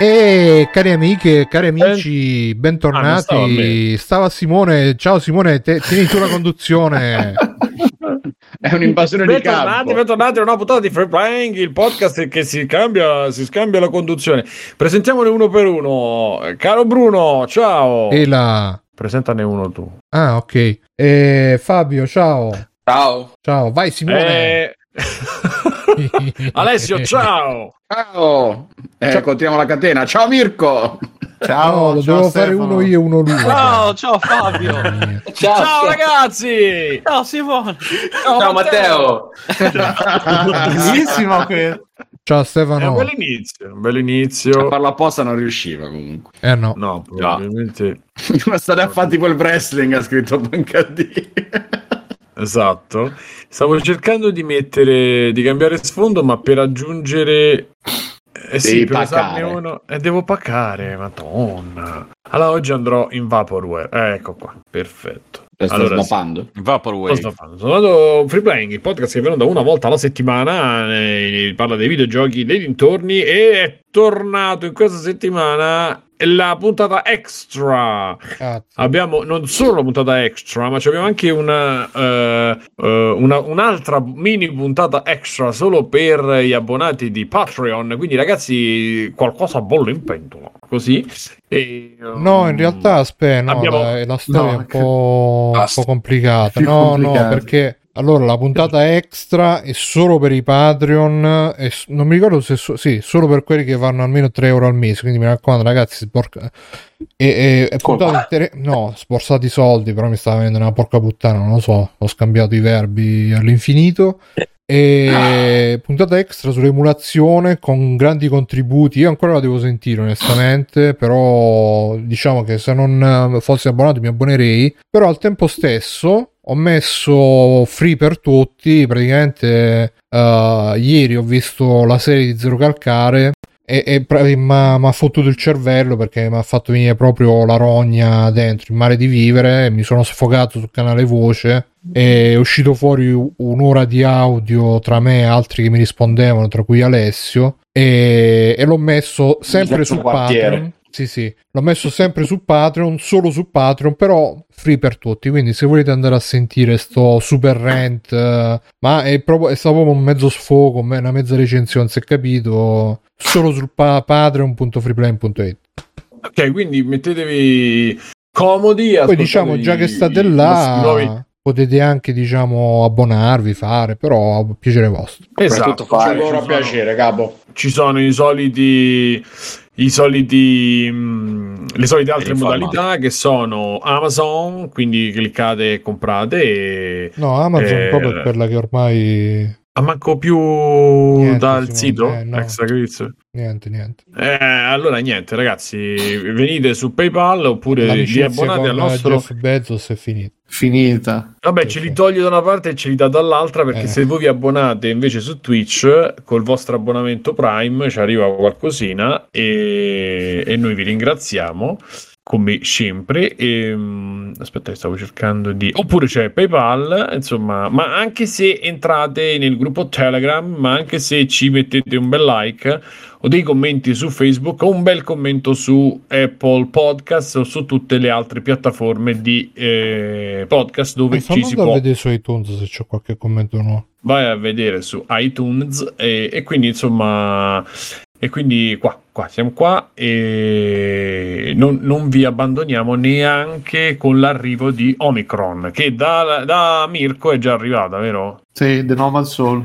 E cari amiche, cari amici, bentornati. Ah, Stava Simone. Ciao Simone, te, tieni tu la conduzione. È un'invasione di Bentornati, campo. bentornati a una puntata di Free Playing, il podcast che si cambia, si scambia la conduzione. Presentiamone uno per uno. Caro Bruno, ciao. E la... Presentane uno tu. Ah, ok. E Fabio, ciao. Ciao. Ciao, vai Simone. Eh... Alessio, ciao. Ciao. Eh, Ciao. Continuiamo la catena. Ciao Mirko. Ciao, lo ciao devo fare Stefano. uno io e uno lui. Ciao, ciao Fabio. Mia. Ciao, ragazzi. Ciao Simone. Ciao, Matteo. Bellissimo questo. Ciao È un Stefano. bel inizio, un bel A inizio. farlo apposta non riusciva comunque. Eh no. No, probabilmente... Ma state a fatti quel wrestling ha scritto Bancadì. Esatto. Stavo cercando di mettere, di cambiare sfondo, ma per aggiungere. Eh sì, Devi per usarne paccare. uno. E devo paccare, madonna. Allora oggi andrò in Vaporware. Eh, ecco qua, perfetto. Sta Allora, sì. smappando. Cosa Vaporwave. sto facendo? Sono andato Free Playing, il podcast che viene da una volta alla settimana, eh, parla dei videogiochi, dei dintorni e è tornato in questa settimana la puntata extra. Cazzo. Abbiamo non solo la puntata extra, ma ci abbiamo anche una, eh, eh, una- un'altra mini puntata extra solo per gli abbonati di Patreon. Quindi, ragazzi, qualcosa bolle in pentola. Così. E, No, in um, realtà aspetta, no, abbiamo- la, la storia no, è un po', un po' complicata. No, complicata. no, perché allora la puntata extra è solo per i Patreon. S- non mi ricordo se so- sì, solo per quelli che vanno almeno 3 euro al mese. Quindi mi raccomando, ragazzi, sporca- e, e, puntata intere- no, sborsati i soldi, però mi stava venendo una porca puttana, non lo so, ho scambiato i verbi all'infinito. E puntata extra sull'emulazione con grandi contributi. Io ancora la devo sentire, onestamente. Però diciamo che se non fossi abbonato mi abbonerei. Però al tempo stesso ho messo free per tutti. Praticamente eh, ieri ho visto la serie di Zero Calcare. E, e mi ha fottuto il cervello perché mi ha fatto venire proprio la rogna dentro il mare di vivere. Mi sono sfogato sul canale voce è uscito fuori un'ora di audio tra me e altri che mi rispondevano, tra cui Alessio, e, e l'ho messo sempre Terzo su quartiere. Patreon. Sì, sì, l'ho messo sempre su Patreon, solo su Patreon, però free per tutti. Quindi, se volete andare a sentire sto super rant, eh, ma è proprio è stato proprio un mezzo sfogo, una mezza recensione, si è capito, solo sul pa- patreon.freeplane.it. Ok, quindi mettetevi comodi. Poi diciamo già che state là potete anche diciamo abbonarvi, fare, però a piacere vostro. Esatto, a ci sono- piacere, capo. ci sono i soliti i soliti mh, le solite altre modalità che sono Amazon quindi cliccate e comprate e No, Amazon Eh, proprio è quella che ormai a manco più Niente, dal Simone, sito eh, no. extra quiz niente, niente. eh, allora niente ragazzi venite su PayPal oppure vi abbonate al nostro Jeff Bezos è finita. Finita. Vabbè, Sì, ce li toglie da una parte e ce li dà dall'altra perché Eh. se voi vi abbonate invece su Twitch col vostro abbonamento Prime ci arriva qualcosina e, e noi vi ringraziamo come sempre. E, mm, aspetta, stavo cercando di. Oppure c'è PayPal, insomma, ma anche se entrate nel gruppo Telegram, ma anche se ci mettete un bel like o dei commenti su Facebook o un bel commento su Apple Podcast o su tutte le altre piattaforme di eh, podcast dove Mi ci si può vedere su iTunes se c'è qualche commento o no. vai a vedere su iTunes e, e quindi insomma e quindi qua, qua siamo qua e non, non vi abbandoniamo neanche con l'arrivo di Omicron che da, da Mirko è già arrivata vero? Sì, The Nomad Soul.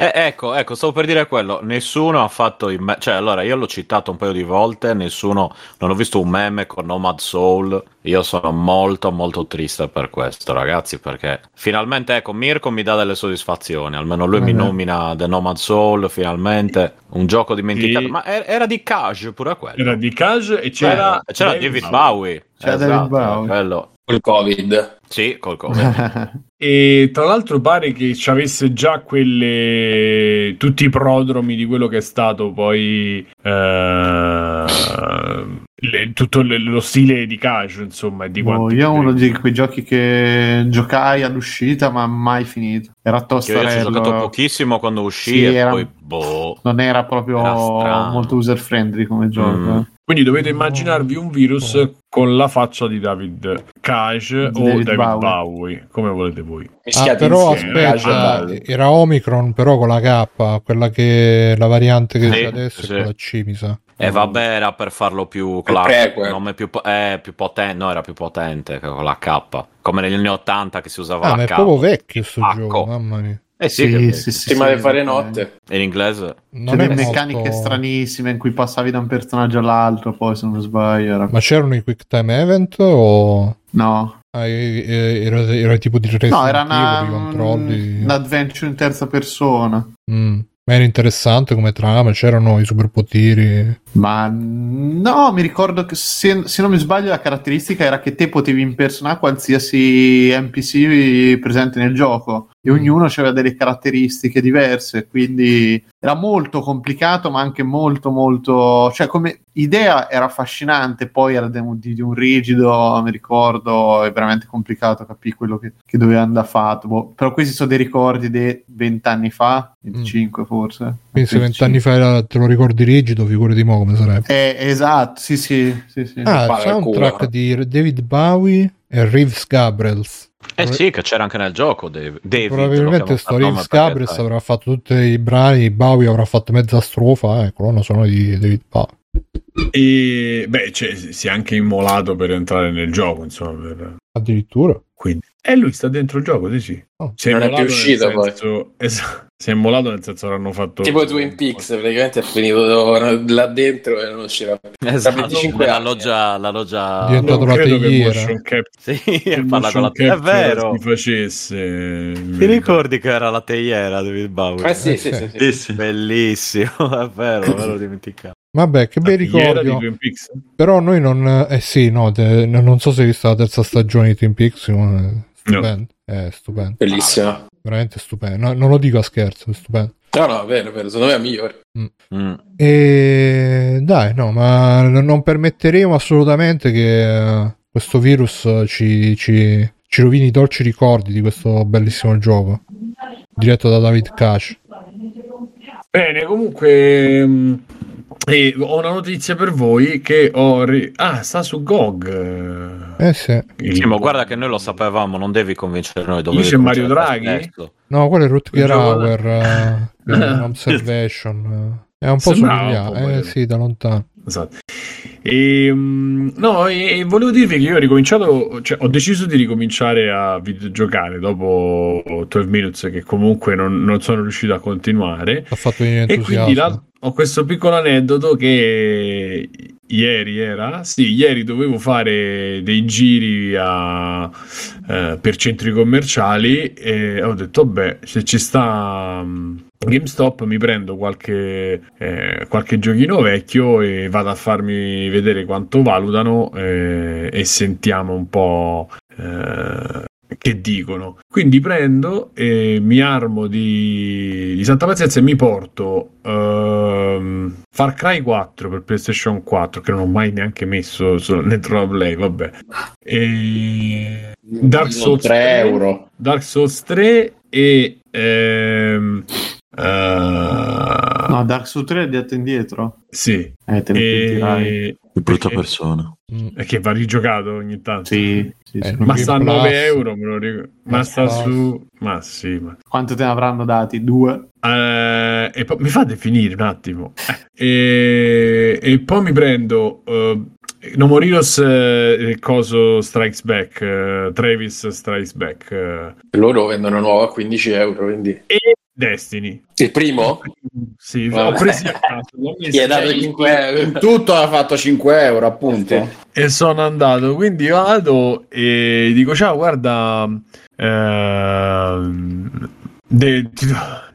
Eh, ecco, ecco, stavo per dire quello. Nessuno ha fatto il me- cioè, allora io l'ho citato un paio di volte, nessuno non ho visto un meme con Nomad Soul. Io sono molto molto triste per questo, ragazzi, perché finalmente ecco, Mirko mi dà delle soddisfazioni, almeno lui mi Eh. nomina The Nomad Soul, finalmente un gioco dimenticato, Sì. ma era, era di Cage pure quello. era di Cage e c'era, Eh, c'era David Bowie. C'era Esatto, David Bowie. quello. Col Covid. Sì, col Covid. E tra l'altro pare che ci avesse già quelle tutti i prodromi di quello che è stato poi eh, le- tutto le- lo stile di Cage, insomma, di Boh, quanto io uno di quei giochi che giocai all'uscita ma mai finito. Era Che io ci ho tostarello. giocato pochissimo quando uscì Sì, e era- poi boh. Non era proprio Era molto user friendly come gioco. Mm. eh. Quindi dovete immaginarvi un virus con la faccia di David Cage o David Bowie. Bowie, come volete voi. Ah, però insieme, aspetta, casual. era Omicron però con la K, quella che la variante che Sì, c'è adesso sì. è con la C, mi sa. E vabbè, era per farlo più prequel. classico, nome più, po- eh, più potente, no, era più potente con la K, come negli anni 80 che si usava Ah, la ma è K. proprio vecchio sto Pacco. gioco, mamma mia. Eh sì, che- Prima di fare notte. in inglese. Non è delle molto- meccaniche stranissime in cui passavi da un personaggio all'altro, poi se non sbaglio era... Ma c'erano i quick time event o No, ah, era, era tipo di Resident no era una, controlli? un adventure in terza persona. Mm. Ma era interessante come trama, c'erano i superpoteri. Ma no, mi ricordo che se, se non mi sbaglio la caratteristica era che te potevi impersonare qualsiasi NPC presente nel gioco e ognuno aveva delle caratteristiche diverse, quindi era molto complicato ma anche molto molto... cioè come idea era affascinante, poi era di, di un rigido, mi ricordo, è veramente complicato capire quello che, che doveva andare fatto, Boh, però questi sono dei ricordi di 20 anni fa, 25 forse. Quindi se 25. vent'anni fa era- te lo ricordi rigido, figurati mo come sarebbe. Eh, esatto, sì, sì, sì, sì. Ah, soundtrack culo. di David Bowie e Reeves Gabriels. Eh sì, che c'era anche nel gioco, Dave. David, Probabilmente chiamo sto per nome Reeves perché, Gabriels sai, avrà fatto tutti i brani, Bowie avrà fatto mezza strofa, eh, colonna sonora di David Bowie. E beh, cioè, si è anche immolato per entrare nel gioco, insomma. per- Addirittura. Quindi. E lui sta dentro il gioco, sì, sì. Oh. Si è Non è più uscito, poi. senso- Esatto, si è immolato nel senso che hanno fatto... Tipo Twin Peaks, praticamente è finito là dentro e non uscirà più. Esatto, Da 25 la anni. loggia, la loggia... Diventa- Non diventato la credo che teiera. motion cap- Sì, che parla con la... motion È vero. si facesse. Ti ricordi che era la teiera David Bowie? Eh sì, Eh, sì, sì. sì, sì. Bellissimo, è vero, me l'ho dimenticato. Vabbè, che bei ricordi. Però noi non... Eh sì, no, te- non so se hai visto la terza stagione di Twin Peaks, stupendo. È stupendo. Bellissimo. Veramente stupendo. No, non lo dico a scherzo, è stupendo. No, no, è vero, è vero, secondo me è migliore. Mm. E dai, no, ma non permetteremo assolutamente che eh, questo virus ci, ci, ci rovini i dolci ricordi di questo bellissimo gioco. Diretto da David Cash. Bene, comunque... mh, eh, ho una notizia per voi che ho... ri- Ah, sta su GOG. Eh sì. Sì, ma guarda che noi lo sapevamo, non devi convincere noi. dovevi Lì c'è Mario Draghi? No, quello è Rutger Hauer. un observation. È un po' somigliato. Eh sì, da lontano. Esatto. E, mm, no, e, e volevo dirvi che io ho ricominciato, cioè ho deciso di ricominciare a videogiocare dopo 12 Minutes che comunque non, non sono riuscito a continuare. Ha fatto E quindi entusiasmo. Ho questo piccolo aneddoto che ieri era, sì, ieri dovevo fare dei giri a, eh, per centri commerciali e ho detto, beh, se ci sta mm, GameStop mi prendo qualche, eh, qualche giochino vecchio e vado a farmi vedere quanto valutano eh, e sentiamo un po' eh, che dicono. Quindi prendo e mi armo di, di santa pazienza e mi porto ehm, Far Cry 4 per PlayStation 4 che non ho mai neanche messo dentro la Play, vabbè. E Dark Souls 3 euro. Dark Souls 3 e ehm, eh, No, Dark Souls 3 è detto indietro. sì. Eh, te ne. E, Che brutta persona. E che va rigiocato ogni tanto. Sì, sì, Eh. Ma sta a Game 9 Plus. euro, me lo ricordo. Ma Game sta Plus. su. Ma sì, ma. Quanto te ne avranno dati? Due? Eh, e poi mi fate finire un attimo. Eh, e, e poi mi prendo eh, No More Heroes, eh, il coso Strikes Back, eh, Travis Strikes Back eh, Loro vendono nuovo a 15 euro, quindi... e Destiny. Il primo? Sì, Vabbè. ho presi a caso, Ti hai dato lì 5 euro. Tutto ha fatto 5 euro, appunto. e sono andato. Quindi vado e dico: Ciao, guarda, ehm, de-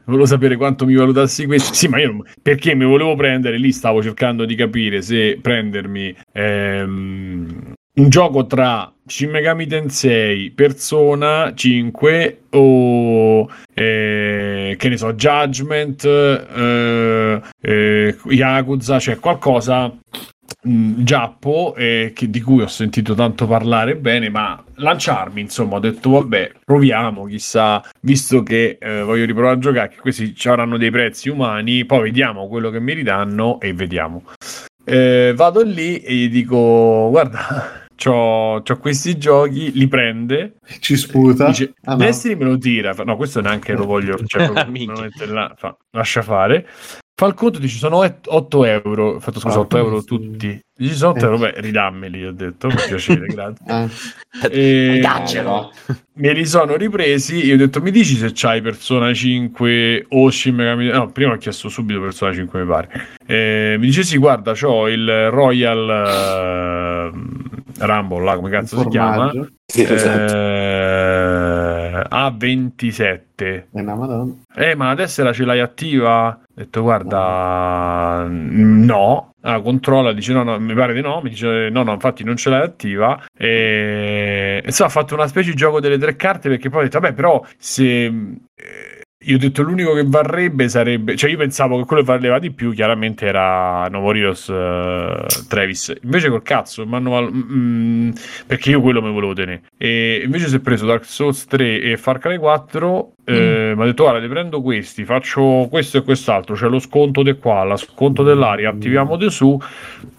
volevo sapere quanto mi valutassi questo. Sì, ma io non- perché mi volevo prendere lì, stavo cercando di capire se prendermi ehm, un gioco tra Shin Megami Tensei, Persona 5 o eh, che ne so, Judgment, eh, eh, Yakuza, cioè qualcosa mh, Giappo, eh, che- di cui ho sentito tanto parlare bene, ma lanciarmi, insomma, ho detto vabbè, proviamo, chissà, visto che eh, voglio riprovare a giocare, che questi ci avranno dei prezzi umani, poi vediamo quello che mi ridanno e vediamo. Eh, vado lì e gli dico, guarda, c'ho, c'ho questi giochi, li prende, Ci sputa. dice, Ah, no. Destiny me lo tira, Fa- no, questo neanche lo voglio, cioè, mette là, fa- lascia fare. Fa il conto, dice sono 8 euro, ho fatto scusa, Ah, 8 euro sì. tutti. Dice sono 8 Eh. euro, beh, ridammeli, ho detto, per piacere, grazie. Ah, E Daccelo. me li sono ripresi, io ho detto mi dici se c'hai Persona 5 o Shin Megami no prima ho chiesto subito Persona 5 mi pare Eh, mi dice sì guarda c'ho il Royal eh, Rumble là come cazzo si chiama. Sì, esatto. eh, A27 È una madonna. eh, ma adesso la ce l'hai attiva? Ho detto, guarda, mm, no. Ah, controlla, dice no, no, mi pare di no. Mi dice no, no, infatti non ce l'hai attiva. E insomma, ha fatto una specie di gioco delle tre carte perché poi ho detto, vabbè, però se. eh, io ho detto l'unico che varrebbe sarebbe, cioè io pensavo che quello che valeva di più chiaramente era Novorios eh, Travis. Invece col cazzo, mi val- mm, perché io quello mi volevo tenere. E invece si è preso Dark Souls 3 e Far Cry 4 eh, mi ha detto guarda ti prendo questi faccio questo e quest'altro c'è lo sconto di qua lo sconto dell'aria attiviamo di su.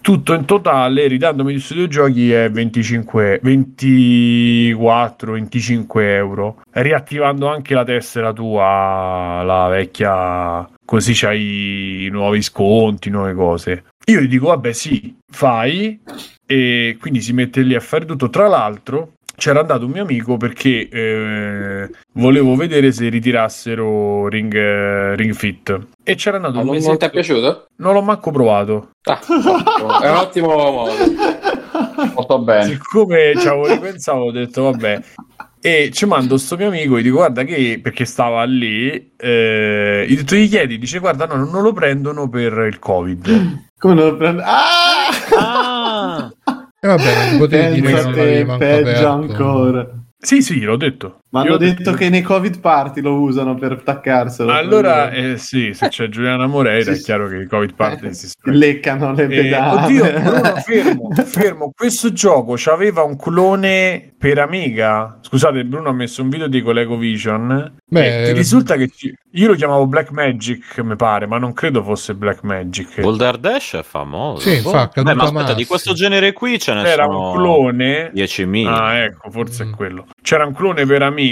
Tutto in totale ridandomi questi due giochi è 25 24 25 euro. Riattivando anche la tessera tua la vecchia così c'hai i nuovi sconti nuove cose. Io gli dico vabbè sì fai. E quindi si mette lì a fare tutto. Tra l'altro c'era andato un mio amico perché eh, volevo vedere se ritirassero Ring, eh, Ring Fit e c'era andato Ma un non, mese non ti è piaciuto? non l'ho manco provato Ah, è un ottimo modo. Molto bene. siccome ci avevo ripensato ho detto vabbè e ci mando sto mio amico gli dico guarda che perché stava lì eh, gli ho detto gli chiedi dice guarda no non lo prendono per il covid Come non lo prendo? Ah! Ah! E vabbè, non potevi dire che non aperto. ancora. sì sì l'ho detto Ma hanno detto che nei Covid party lo usano per attaccarselo. allora eh, sì se c'è Giuliana Moreira è Sì, sì. chiaro che il covid party si spera leccano le Eh, pedane. oddio, Bruno, fermo, fermo. Questo gioco c'aveva un clone per Amiga. Scusate, Bruno ha messo un video di ColecoVision. Beh, e ti risulta che ci- io lo chiamavo Black Magic, mi pare, ma non credo fosse Black Magic. Boulder Dash è famoso. Sì, Boh. fa Beh, ma aspetta, di questo genere qui ce ne C'era sono un clone. 10.000. Ah, ecco, forse Mm. è quello. C'era un clone per Amiga,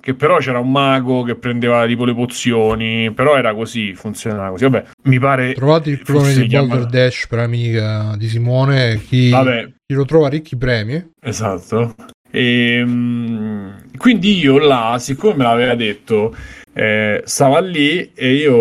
che però c'era un mago che prendeva tipo le pozioni, però era così, funzionava così. Vabbè, mi pare... Trovate il clone di Boulder Dash per amica di Simone. Chi, chi lo trova ricchi premi. Esatto. E, quindi io là, siccome me l'aveva detto, eh, stava lì e io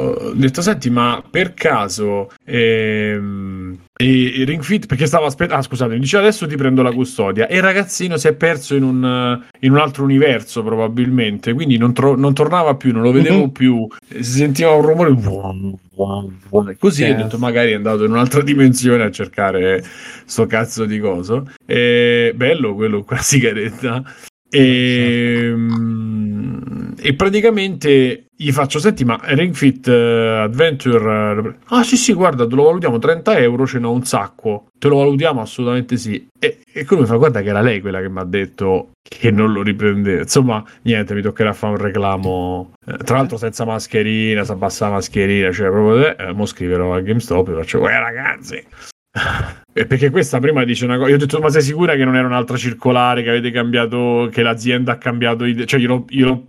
ho detto: Senti, ma per caso ehm, e, e Ring Fit perché stavo aspettando? Ah, scusate, mi dice adesso ti prendo la custodia. E il ragazzino si è perso in un, in un altro universo, probabilmente. Quindi non, tro- non tornava più, non lo vedevo Mhm. più. Si sentiva un rumore. Così ho Cazzo. detto: magari è andato in un'altra dimensione a cercare sto cazzo di coso. E, bello quello la sigaretta. E, mm, e praticamente gli faccio: Senti, ma Ring Fit eh, Adventure. eh, Ah, sì, sì, guarda, te lo valutiamo 30 euro. Ce n'ho un sacco. Te lo valutiamo assolutamente sì. E, e mi fa: Guarda, che era lei quella che mi ha detto che non lo riprende. Insomma, niente, mi toccherà fare un reclamo. Eh, tra l'altro, senza mascherina, si abbassa la mascherina. Cioè, proprio. Eh, mo scriverò a GameStop e faccio: Eh, ragazzi. E perché questa prima dice una cosa. Io ho detto, ma sei sicura che non era un'altra circolare che avete cambiato? Che l'azienda ha cambiato idea? Cioè, io l'ho, io l'ho,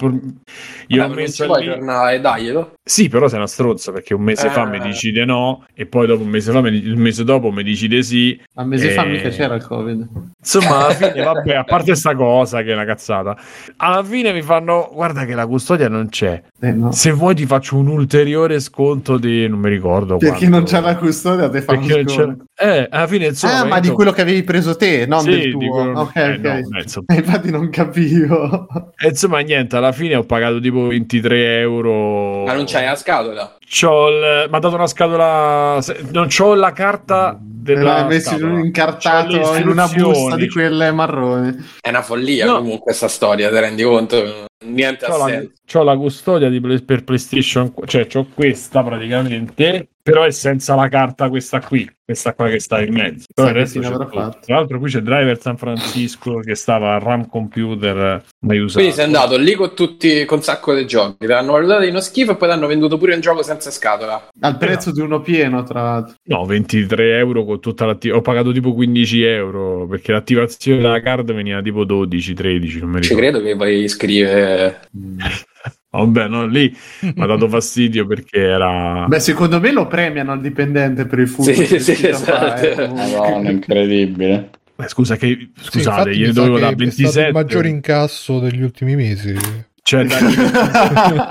io Vabbè, messo lì. aggiornare, daglielo. Sì, però sei una stronza perché un mese fa Eh. mi dici di no, e poi dopo un mese fa, mi- il mese dopo mi dici di sì. A un mese fa Eh. mica c'era il Covid. Insomma, alla fine, vabbè, a parte sta cosa che è una cazzata, alla fine mi fanno: Guarda che la custodia non c'è. Eh, no. Se vuoi, ti faccio un ulteriore sconto di non mi ricordo. Per chi quanto. non c'ha la custodia te fa Perché un sconto. Eh, alla fine insomma. ah, ma di quello che avevi preso te, non Sì, del di tuo. quello- Ok, eh, ok. no, insomma. Eh, infatti non capivo. E insomma, niente, alla fine ho pagato tipo 23 euro. Ma non c'hai la scatola. C'ho il... Mi ha dato una scatola. Non c'ho la carta della L'ha messo in scatola. un incartato in una busta di quelle marroni. È una follia No. comunque questa storia, ti rendi conto? Niente C'ho la, senso. c'ho la custodia di per PlayStation, cioè c'ho questa praticamente, però è senza la carta questa qui, questa qua che sta in mezzo. Però il resto c'è? Tra l'altro qui c'è Driver San Francisco che stava a RAM Computer mai usato. Quindi sei andato lì con tutti con un sacco di giochi, ti hanno valutato di uno schifo e poi ti hanno venduto pure un gioco senza scatola. Al prezzo di uno pieno, tra l'altro. No, 23 euro con tutta l'attivazione. Ho pagato tipo 15 euro perché l'attivazione della card veniva tipo 12, 13, non mi Ci ricordo. credo che poi scrive Vabbè, no, lì mi ha dato fastidio perché era... Beh, secondo me lo premiano al dipendente per il furto. Sì, sì, esatto. fare, comunque. Madonna, incredibile. Eh, scusa, che, Sì, scusate, mi sa dovevo che da È stato 27. il maggiore incasso degli ultimi mesi. Cioè, dagli, dagli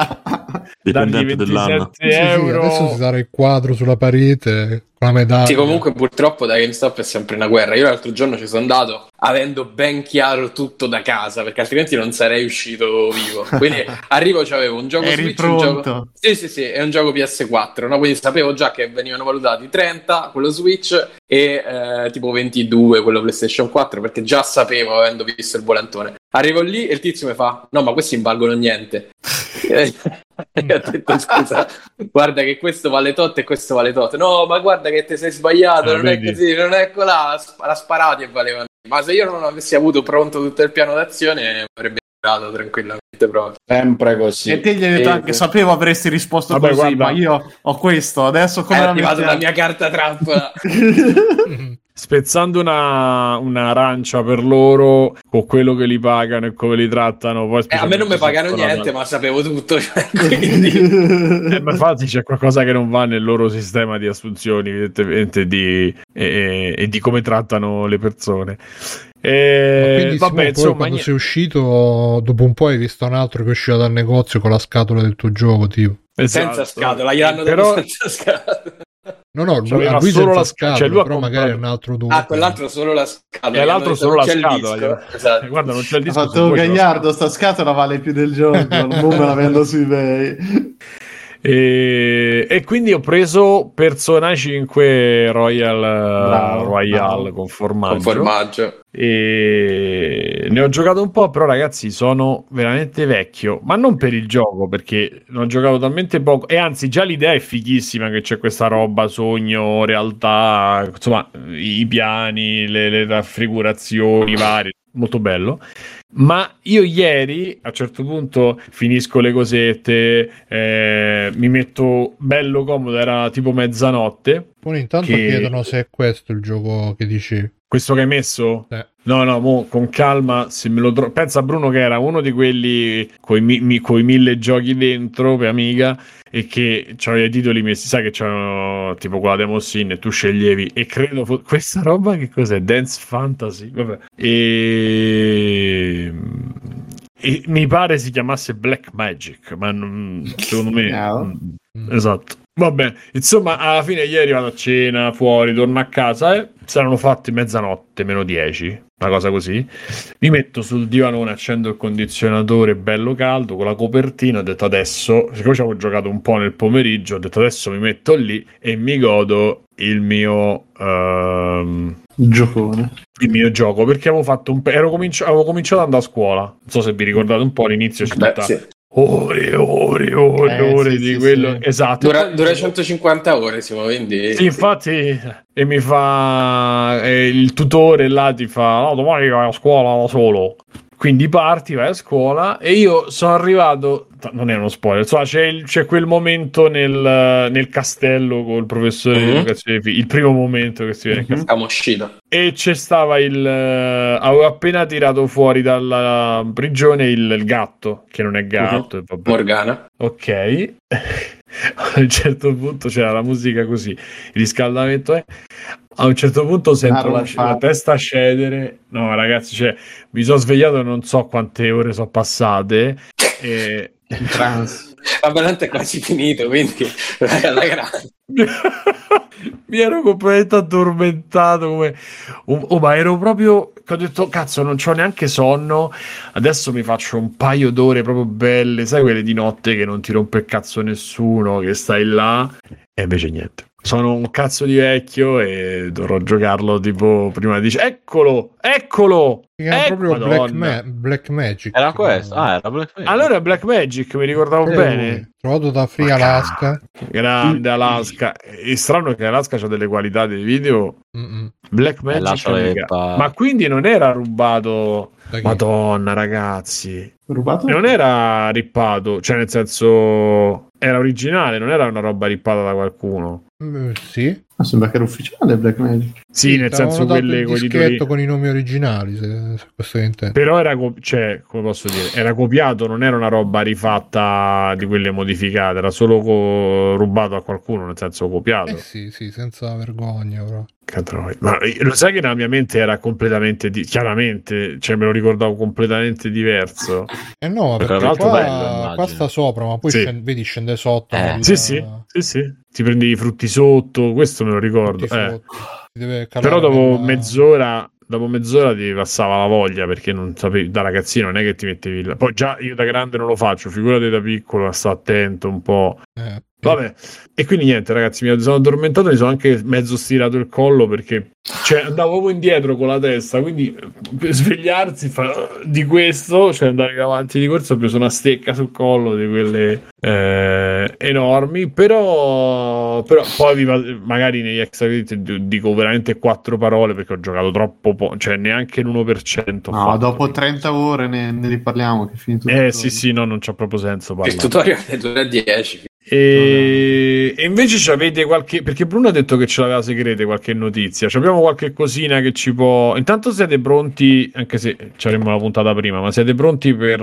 Dipendente dell'anno. 27 Sì, sì, euro... adesso si sarà il quadro sulla parete la medaglia. Sì, comunque purtroppo da GameStop è sempre una guerra. Io l'altro giorno ci sono andato avendo ben chiaro tutto da casa, perché altrimenti non sarei uscito vivo. Quindi arrivo, c'avevo un gioco Eri Switch, un pronto. gioco... Sì, sì, sì, è un gioco PS4, no? Quindi sapevo già che venivano valutati 30 quello Switch e eh, tipo 22 quello PlayStation 4, perché già sapevo avendo visto il volantone. Arrivo lì e il tizio mi fa: No, ma questi non valgono niente. E ho detto: Scusa, guarda che questo vale tot e questo vale tot. No, ma guarda che ti sei sbagliato. Ah, non vedi? è così, non è colà. La, sp- la sparati e valevano. Ma se io non avessi avuto pronto tutto il piano d'azione, avrebbe giocato tranquillamente proprio. Sempre così. E te gli hai detto Sì, anche, sapevo avresti risposto Vabbè, così, guarda. ma io ho questo, adesso come la attivato la mettiamo? mia carta trappola. Spezzando una, un'arancia per loro con quello che li pagano e come li trattano. Poi Eh, a me non mi pagano niente, ma sapevo tutto. cioè, quindi- Eh, ma infatti c'è qualcosa che non va nel loro sistema di assunzioni evidentemente di, e, e- e di come trattano le persone. Ma E, quindi vabbè, Simone, poi insomma, quando niente. sei uscito, dopo un po' hai visto un altro che è uscito dal negozio con la scatola del tuo gioco, tipo. senza Esatto. scatola, gli hanno Però- dato senza scatola. No, no, lui, a lui solo senza la scatola, cioè, lui ha però magari è un altro dopo. Ah, quell'altro solo la scatola. E l'altro solo la scatola. Esatto. Eh, guarda, non c'è il Ha disco. fatto se un gagliardo, sta scatola vale più del gioco, non me la vendo su eBay. E, e quindi ho preso Persona 5 Royal Bravo, Royale bravo. con formaggio. Con formaggio. E ne ho giocato un po', però ragazzi sono veramente vecchio, ma non per il gioco, perché l'ho giocato talmente poco e anzi già l'idea è fighissima che c'è questa roba sogno, realtà, insomma i piani, le, le raffigurazioni varie, molto bello. Ma io ieri a un certo punto finisco le cosette, eh, mi metto bello comodo, era tipo mezzanotte. Poi intanto che- chiedono se è questo il gioco che dicevi. Questo che hai messo? Eh. No, no, mo, con calma, se me lo tro- Pensa a Bruno che era uno di quelli mi- coi mille giochi dentro per Amiga e che c'aveva i titoli messi, sai che c'erano tipo quella Demos In e tu sceglievi e credo fo- questa roba che cos'è? Dance Fantasy? Vabbè. E... e mi pare si chiamasse Black Magic, ma non- secondo me... No. Esatto. Vabbè, insomma, alla fine ieri vado a cena, fuori, torno a casa e si erano fatti mezzanotte, meno 10, una cosa così. Mi metto sul divanone, accendo il condizionatore bello caldo con la copertina, ho detto adesso, siccome ci avevo giocato un po' nel pomeriggio, ho detto adesso mi metto lì e mi godo il mio... ehm, Giocone. il mio gioco perché avevo fatto un pe- ero cominci- avevo cominciato ad andare a scuola non so se vi ricordate un po' all'inizio c'è Beh, tutta sì. Ore e ore e ore e Eh, ore sì, di sì, quello sì. esatto Dura, dura 150 ore, Simo, quindi... sì, infatti, e mi fa eh, il tutore là ti fa: No, domani vai a scuola da solo. Quindi parti, vai a scuola e io sono arrivato. Non è uno spoiler, insomma, c'è, il- c'è quel momento nel, nel castello con il professore di Mhm. educazione il primo momento che si vede nel Mhm. castello. E c'è stava il. eh, avevo appena tirato fuori dalla prigione il, il gatto, che non è gatto, vabbè. Morgana. Ok. a un certo punto c'era la musica così, il riscaldamento è. A un certo punto sento la, la testa scedere. No, ragazzi, cioè, mi sono svegliato e non so quante ore sono passate. E... In trance. Vabbè, tanto è quasi finito, quindi alla grande. mi ero completamente addormentato come oh, oh, ma ero proprio ho detto cazzo non c'ho neanche sonno adesso mi faccio un paio d'ore proprio belle sai quelle di notte che non ti rompe il cazzo nessuno che stai là. E invece niente sono un cazzo di vecchio e dovrò giocarlo tipo prima dice eccolo, eccolo. Chiama Ecco, proprio Black. Ma- Black Magic. Era questo? Ah, era Black Magic. Allora Black Magic, mi ricordavo Eh, bene. Trovato da Free Alaska. Grande Alaska. È strano che Alaska ha delle qualità dei video. Mm-mm. Black Magic. Ma quindi non era rubato. Madonna, ragazzi. Rubato? Non era rippato, cioè nel senso era originale, non era una roba rippata da qualcuno. Mm, sì. Ah, sembra che era ufficiale Black Magic. Sì, nel t'avevano senso quelle con i dischetto con i nomi originali, se, se questo intendo. Però era, co- cioè, come posso dire, era copiato, non era una roba rifatta di quelle modificate, era solo co- rubato a qualcuno, nel senso copiato. Eh sì, sì, senza vergogna, però. Catroi. Ma eh, lo sai che nella mia mente era completamente, di- chiaramente, cioè me lo ricordavo completamente diverso. Eh no, ma Perché l'altro qua, bello, qua sta sopra, ma poi Sì. scende- vedi scende sotto. Eh, Sì, sì, sì, sì. Ti prendi i frutti sotto, questo me lo ricordo. eh. Però dopo nella- mezz'ora, dopo mezz'ora ti passava la voglia perché non sapevi, da ragazzino non è che ti mettevi là. Poi già io da grande non lo faccio, figurati da piccolo, sto attento un po'. eh, Vabbè, e quindi niente, ragazzi, mi sono addormentato, mi sono anche mezzo stirato il collo perché cioè, andavo proprio indietro con la testa. Quindi per svegliarsi fa- di questo, cioè andare avanti di corsa, ho preso una stecca sul collo di quelle eh, enormi. Però, però poi vi va- magari negli extra credit dico veramente quattro parole perché ho giocato troppo poco, cioè neanche l'1%. ho No, dopo 30 ore ne, ne riparliamo. Che è finito Eh sì, sì, no, non c'ha proprio senso Il parlare. tutorial è 2 a 10. E, e invece ci avete qualche. Perché Bruno ha detto che ce l'aveva segrete qualche notizia. Abbiamo qualche cosina che ci può. Intanto siete pronti, anche se ci avremmo la puntata prima, ma siete pronti per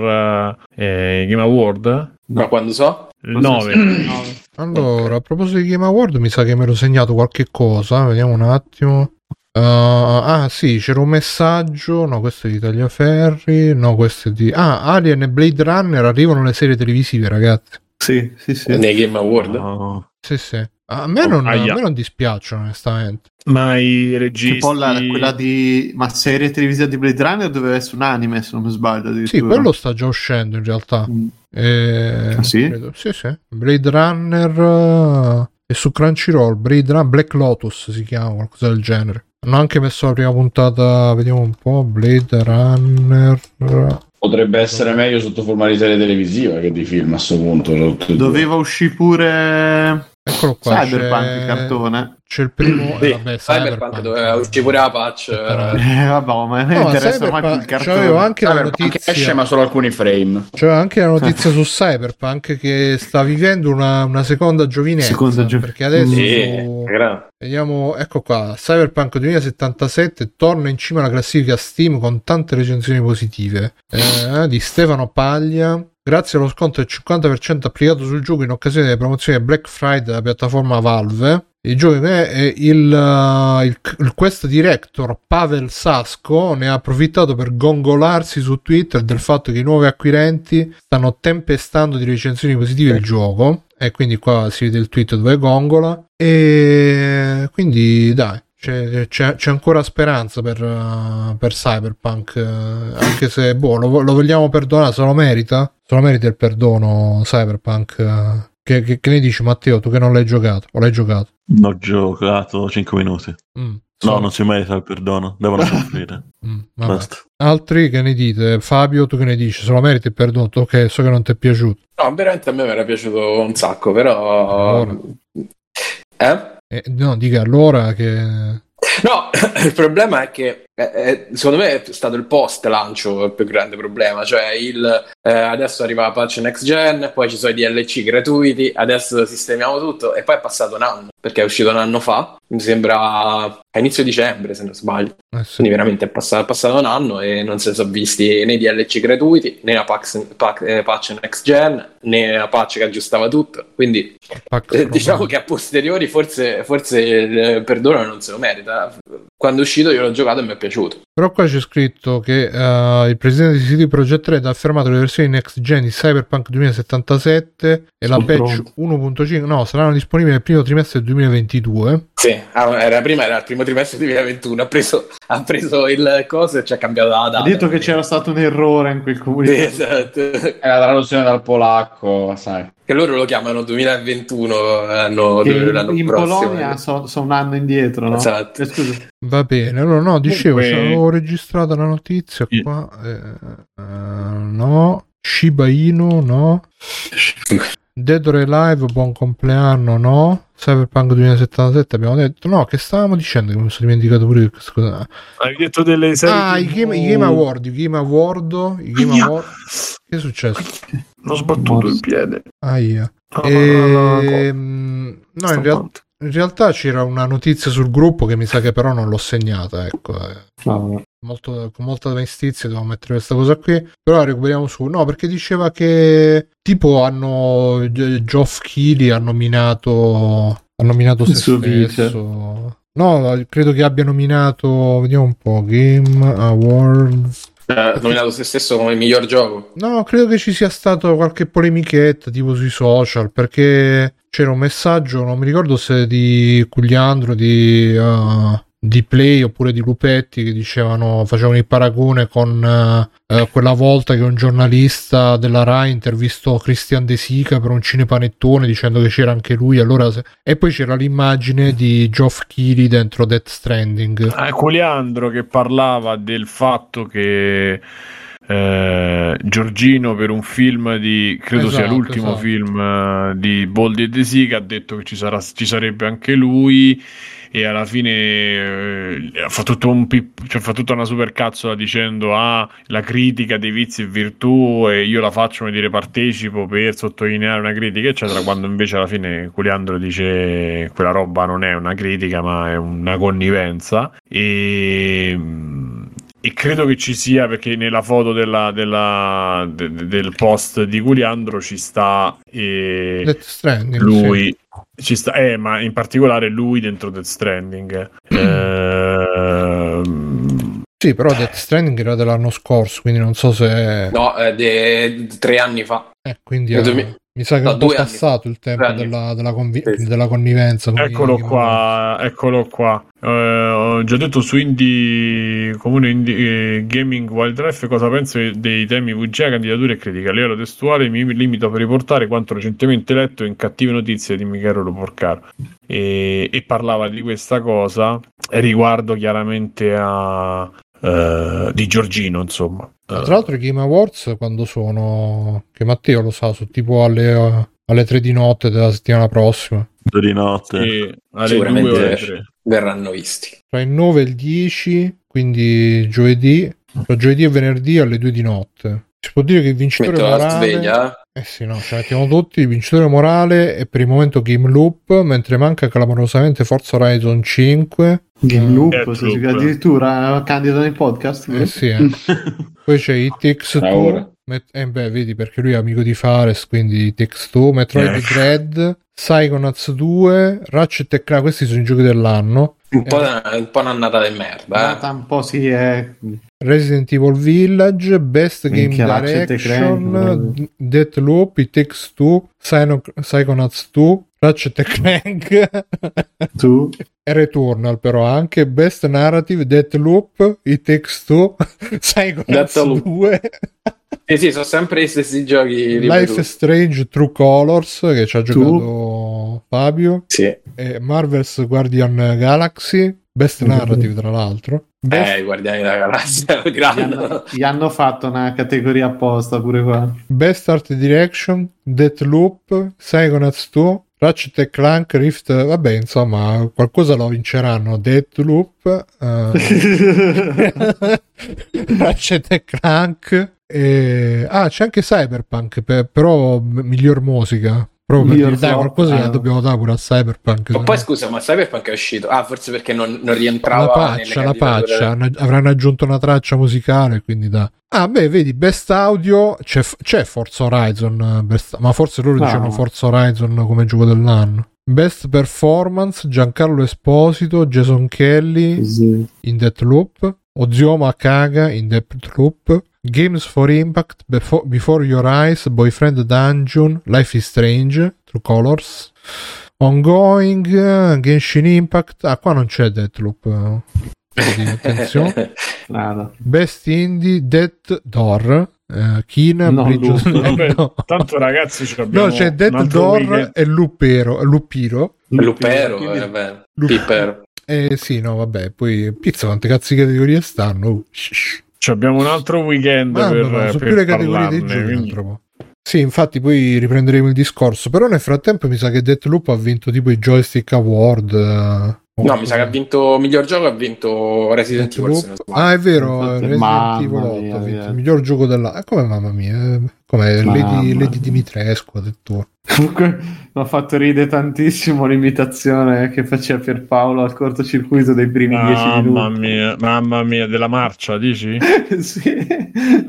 eh, Game Award? Ma quando so? Il 9. Allora, a proposito di Game Award, mi sa che mi ero segnato qualche cosa. Vediamo un attimo. Uh, ah, sì, c'era un messaggio. No, questo è di Tagliaferri. No, questo è di. Ah, Alien e Blade Runner arrivano le serie televisive, ragazzi. Sì, sì, sì. Nei Game Award? No. Sì, sì. A me non, a Aia. me non dispiacciono, onestamente. Ma i Che registi. poi la, quella di. Ma serie televisiva di Blade Runner doveva essere un anime, se non mi sbaglio. Sì, quello sta già uscendo in realtà. Mm. Eh, Ah, sì? credo- Sì, sì. Blade Runner eh, e su Crunchyroll, Blade Runner, Black Lotus si chiama, qualcosa del genere. Hanno anche messo la prima puntata, vediamo un po', Blade Runner. Potrebbe essere meglio sotto forma di serie televisiva che di film a questo punto. Doveva uscire pure. Eccolo qua. Cyberpunk c'è, il cartone. c'è il primo. Sì, eh, vabbè, Cyberpunk doveva uscire pure la patch. Eh, vabbè, ma No, mi interessa Cyberpunk- il cartone. c'avevo anche la Cyberpunk notizia. esce ma solo alcuni frame. C'è anche la notizia su Cyberpunk che sta vivendo una, una seconda giovinezza. Seconda gio- perché adesso Sì, su-. Vediamo, ecco qua, Cyberpunk 2077 torna in cima alla classifica Steam con tante recensioni positive. Eh, di Stefano Paglia. Grazie allo sconto del 50% applicato sul gioco in occasione delle promozioni Black Friday della piattaforma Valve. Il gioco è il, il, il quest director Pavel Sasko ne ha approfittato per gongolarsi su Twitter del fatto che i nuovi acquirenti stanno tempestando di recensioni positive il gioco. E quindi qua si vede il tweet dove gongola. E quindi dai c'è, c'è- c'è ancora speranza per, uh, per Cyberpunk eh, anche se boh, lo, lo vogliamo perdonare se lo merita se lo merita il perdono Cyberpunk eh. che, che- che ne dici Matteo tu che non l'hai giocato o l'hai giocato Ho giocato 5 minuti. Mm, No, non si merita il perdono, devono soffrire. mm. Basta. altri che ne dite Fabio tu che ne dici se lo meriti il perdono Tu, ok so che non ti è piaciuto No, veramente a me mi era piaciuto un sacco, però... Allora. Eh? Eh, no dica allora che No, il problema è che eh, eh, secondo me è stato il post lancio il più grande problema, cioè il eh, adesso arriva la patch next gen, poi ci sono i DLC gratuiti, adesso sistemiamo tutto e poi è passato un anno, perché è uscito un anno fa, mi sembra a inizio dicembre se non sbaglio, eh, sì. quindi veramente è passato, è passato un anno e non si sono visti né i DLC gratuiti, né la patch, pac- eh, patch next gen, né la patch che aggiustava tutto, quindi Pax eh, diciamo che a posteriori forse, forse il perdono non se lo merita. Quando è uscito io l'ho giocato e mi è piaciuto. Però qua c'è scritto che eh, il presidente di CD Projekt Red ha affermato che le versioni next gen di Cyberpunk 2077 e la patch 1.5 no, saranno disponibili nel primo trimestre del 2022. Sì, ah, era prima era il primo trimestre 2021, ha preso, ha preso il coso e ci ha cambiato la data. Ha detto che c'era stato un errore in quel comunicato. Esatto. È la traduzione dal polacco, sai. Che loro lo chiamano 2021 l'anno, l'anno in, in prossimo. Polonia sono un anno indietro, no? Esatto. Eh, scusa. Va bene, allora no, dicevo, Comunque- avevo registrata la notizia qua. eh, eh, no, Shiba Inu, no. Dead or Alive, buon compleanno, no. Cyberpunk 2077 abbiamo detto, no, che stavamo dicendo che mi sono dimenticato pure che scusa. Hai detto delle serie Ah, i game, i game Award, i Game Award, i Game. Award. Che è successo? Ho sbattuto il piede. Ah, ma- Ehm, no, in, real- stampante. In realtà c'era una notizia sul gruppo che mi sa che però non l'ho segnata, ecco. eh. No, molto, con molta mestizia devo mettere questa cosa qui però la recuperiamo su no perché diceva che tipo hanno Geoff Keighley ha nominato ha nominato se stesso no credo che abbia nominato vediamo un po' Game Awards Eh, Ha nominato se stesso come miglior gioco. No, credo che ci sia stato qualche polemichetta tipo sui social perché c'era un messaggio, non mi ricordo se di Cugliandro, di, uh, di Play oppure di Lupetti che dicevano, facevano il paragone con uh, quella volta che un giornalista della Rai intervistò Christian De Sica per un cinepanettone dicendo che c'era anche lui. Allora se- E poi c'era l'immagine di Geoff Keighley dentro Death Stranding. Ah, Coliandro che parlava del fatto che eh, Giorgino per un film di credo sia Esatto, l'ultimo esatto. film eh, di Boldi e De Sica ha detto che ci, sarà, ci sarebbe anche lui e alla fine eh, fa tutto un pip- cioè, fa tutta una supercazzola dicendo ah la critica dei vizi e virtù e io la faccio come dire partecipo per sottolineare una critica eccetera quando invece alla fine Coliandro dice quella roba non è una critica ma è una connivenza e e credo che ci sia perché nella foto della, della- de- de- del post di Culiandro ci sta eh, Death Stranding. sì. lui ci sta eh, ma in particolare lui dentro Death Stranding Ehm, Sì, però Death Stranding era dell'anno scorso, quindi non so se... No, è de- tre anni fa. Eh, quindi eh, mi sa che no, è un po' passato il tempo della, della, convi- Sì, della connivenza. eccolo i- qua eccolo qua. Eh, ho già detto su Indie Comune Indie, eh, Gaming Wildlife cosa penso dei temi VGA candidature e critica. A livello testuale mi limito per riportare quanto recentemente letto in cattive notizie di Michele Porcaro e, e parlava di questa cosa riguardo chiaramente a eh, di Giorgino insomma Tra l'altro i Game Awards quando sono... che Matteo lo sa, sono tipo alle, alle 3 di notte della settimana prossima. Due di notte. Sì, alle Sicuramente 2 o alle 3 verranno visti. Tra il 9 e il 10, quindi giovedì, tra giovedì e venerdì alle 2 di notte. Si può dire che il vincitore Metto la morale... sveglia. Eh sì, no, ce la mettiamo tutti. Il vincitore morale è per il momento Game Loop, mentre manca clamorosamente Forza Horizon 5. Game Eh, Loop, significa addirittura candidato nei podcast. Eh sì, eh. Poi c'è i Takes Ah. 2. Met- eh beh, vedi perché lui è amico di Fares, quindi Takes 2, Metroid Eh. Dread, Psychonauts 2, Ratchet e Clank, questi sono i giochi dell'anno. Un po', un po' un'annata di merda. Nata un po' sì, è Resident Evil Village, Best Game Minchia, Direction, Deathloop, It Takes Two, Psychonauts 2, Ratchet Clank tu. e Returnal però anche Best Narrative, Deathloop, It Takes Two, Psychonauts Deathloop. 2, Eh sì, sono sempre i stessi giochi. Life is Strange True Colors che ci ha giocato Fabio, Sì. e Marvel's Guardian Galaxy, Best Narrative tra l'altro. Best Eh, i Guardiani della Galassia, Gli grande. hanno, gli hanno fatto una categoria apposta pure qua. Best Art Direction, Deathloop, Psychonauts 2, Ratchet e Clank, Rift, vabbè insomma qualcosa lo vinceranno, Deathloop, eh, Ratchet e Clank, e... ah c'è anche Cyberpunk, pe- però miglior musica. Proprio per dire, dai, qualcosa eh. dobbiamo dare pure a Cyberpunk. Ma poi no- scusa, ma Cyberpunk è uscito? Ah, forse perché non, non la rientrava la candidature. patcia, hanno- avranno aggiunto una traccia musicale, quindi da... Ah, beh, vedi, Best Audio, c'è, c'è Forza Horizon, eh, Best- ma forse loro No. dicevano Forza Horizon come gioco dell'anno. Best Performance, Giancarlo Esposito, Jason Kelly Sì. in Deathloop, Ozioma Kaga in Deathloop, Games for Impact, Befo- Before Your Eyes, Boyfriend Dungeon, Life is Strange, True Colors, Ongoing, Genshin Impact, ah qua non c'è Deathloop, eh. attenzione. Nada. Best Indie, Death Door, eh, Kina, No, Bridge of- Loop. Vabbè, no. tanto ragazzi ci abbiamo No, c'è Death Door weekend. e Lupero, Lupiro. Lupero, eh, beh. Lup- Pippero. Eh sì, no, vabbè, poi pizza quante cazzo di categorie stanno? Uh. Ci abbiamo un altro weekend Mamma per, mia, sono per più le categorie dei giochi. quindi-. Sì, infatti poi riprenderemo il discorso. Però nel frattempo mi sa che Deathloop ha vinto tipo i joystick award. eh, No, mi sa che ha vinto miglior gioco, ha vinto Resident Evil. Ah, è vero, Infatti, Resident Evil 8 mia, ha vinto il miglior gioco dell'anno. Eh, come mamma mia, eh, come Lady, Lady. Dimitrescu addirittura. Comunque mi ha fatto ridere tantissimo l'imitazione che faceva Pierpaolo al cortocircuito dei primi dieci Mamma minuti. mia, mamma mia, della marcia, dici? sì.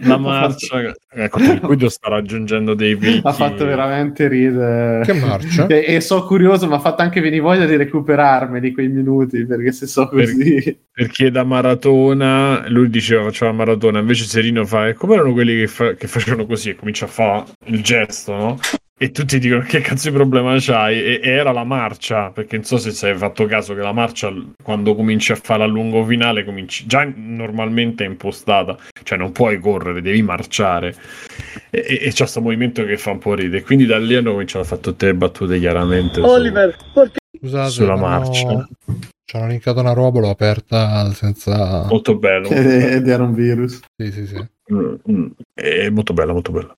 La Ha marcia. Ecco, il guido sta raggiungendo dei picchi. Ha fatto veramente ridere. Che marcia? E, e so curioso, mi ha fatto anche venire voglia di recuperarmi di quei minuti perché se so così. Perché da maratona lui diceva faceva maratona, invece Serino fa. E come erano quelli che, fa- che facevano così comincia a fare il gesto, no? E tutti dicono che cazzo di problema c'hai? E, e era la marcia, perché non so se hai fatto caso che la marcia quando cominci a fare a lungo finale, cominci, già normalmente è impostata, cioè non puoi correre, devi marciare. E, e, e c'è questo movimento che fa un po' ridere. Quindi da lì hanno cominciato a fare tutte le battute chiaramente. su- Scusate, Sulla hanno- marcia. Ci hanno linkato una roba, l'ho aperta senza... Molto bello. Ed, ed era un virus. Sì, sì, sì. Mm, mm. È molto bella, molto bella.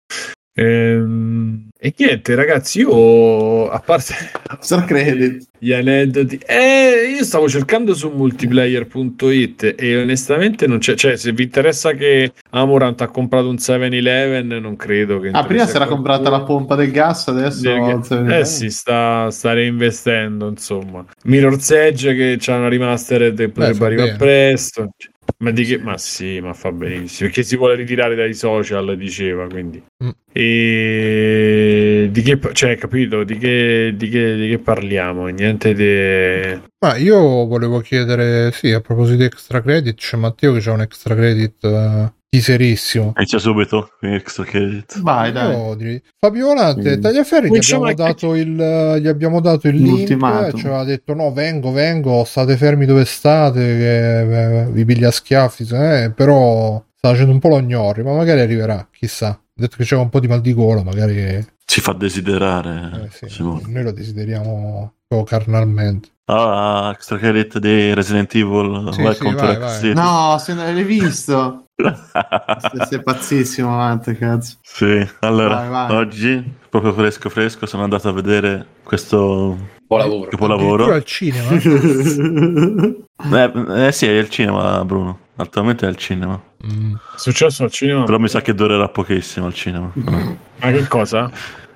Ehm, E niente, ragazzi, io a parte Star credit. gli aneddoti, eh, io stavo cercando su multiplayer.it e onestamente non c'è. Cioè, se vi interessa che Amorant ha comprato un 7-Eleven, non credo che. Ah, prima si era comprata la pompa del gas, adesso Eh sì, sta, sta reinvestendo, insomma. Mirror's Edge che c'ha una remastered e potrebbe arrivare presto. Ma di che? Ma sì, ma fa benissimo. Perché si vuole ritirare dai social, diceva, quindi. Mm. E di che, cioè, capito? Di che, di che, di che parliamo? Niente di... Ma io volevo chiedere, sì, a proposito di extra credit, c'è Matteo che c'ha un extra credit eh, teaserissimo. Inizia subito con extra credit. Vai, dai. Io direi- Fabiola, te- Mm. Tagliaferri, gli abbiamo, dato il, gli abbiamo dato il link, L'ultimatum. ci aveva detto no, vengo, vengo, state fermi dove state, che eh, vi piglia a schiaffi, eh, però sta facendo un po' lo gnori, ma magari arriverà, chissà. Ha detto che c'è un po' di mal di gola, magari Ci fa desiderare. eh, sì, Simone. noi lo desideriamo proprio carnalmente. Ah, extra credit di Resident Evil. Sì, vai sì, vai, vai. No, se non l'hai visto. Sei, sei pazzissimo, Matte, cazzo. Sì, allora, Vai, vai. oggi, proprio fresco fresco, sono andato a vedere questo Buon lavoro. Addirittura capolavoro. al cinema. Eh, eh sì, è il cinema, Bruno. Attualmente è il cinema. Mm. È successo al cinema? Però mi sa che durerà pochissimo al cinema. Ma che cosa?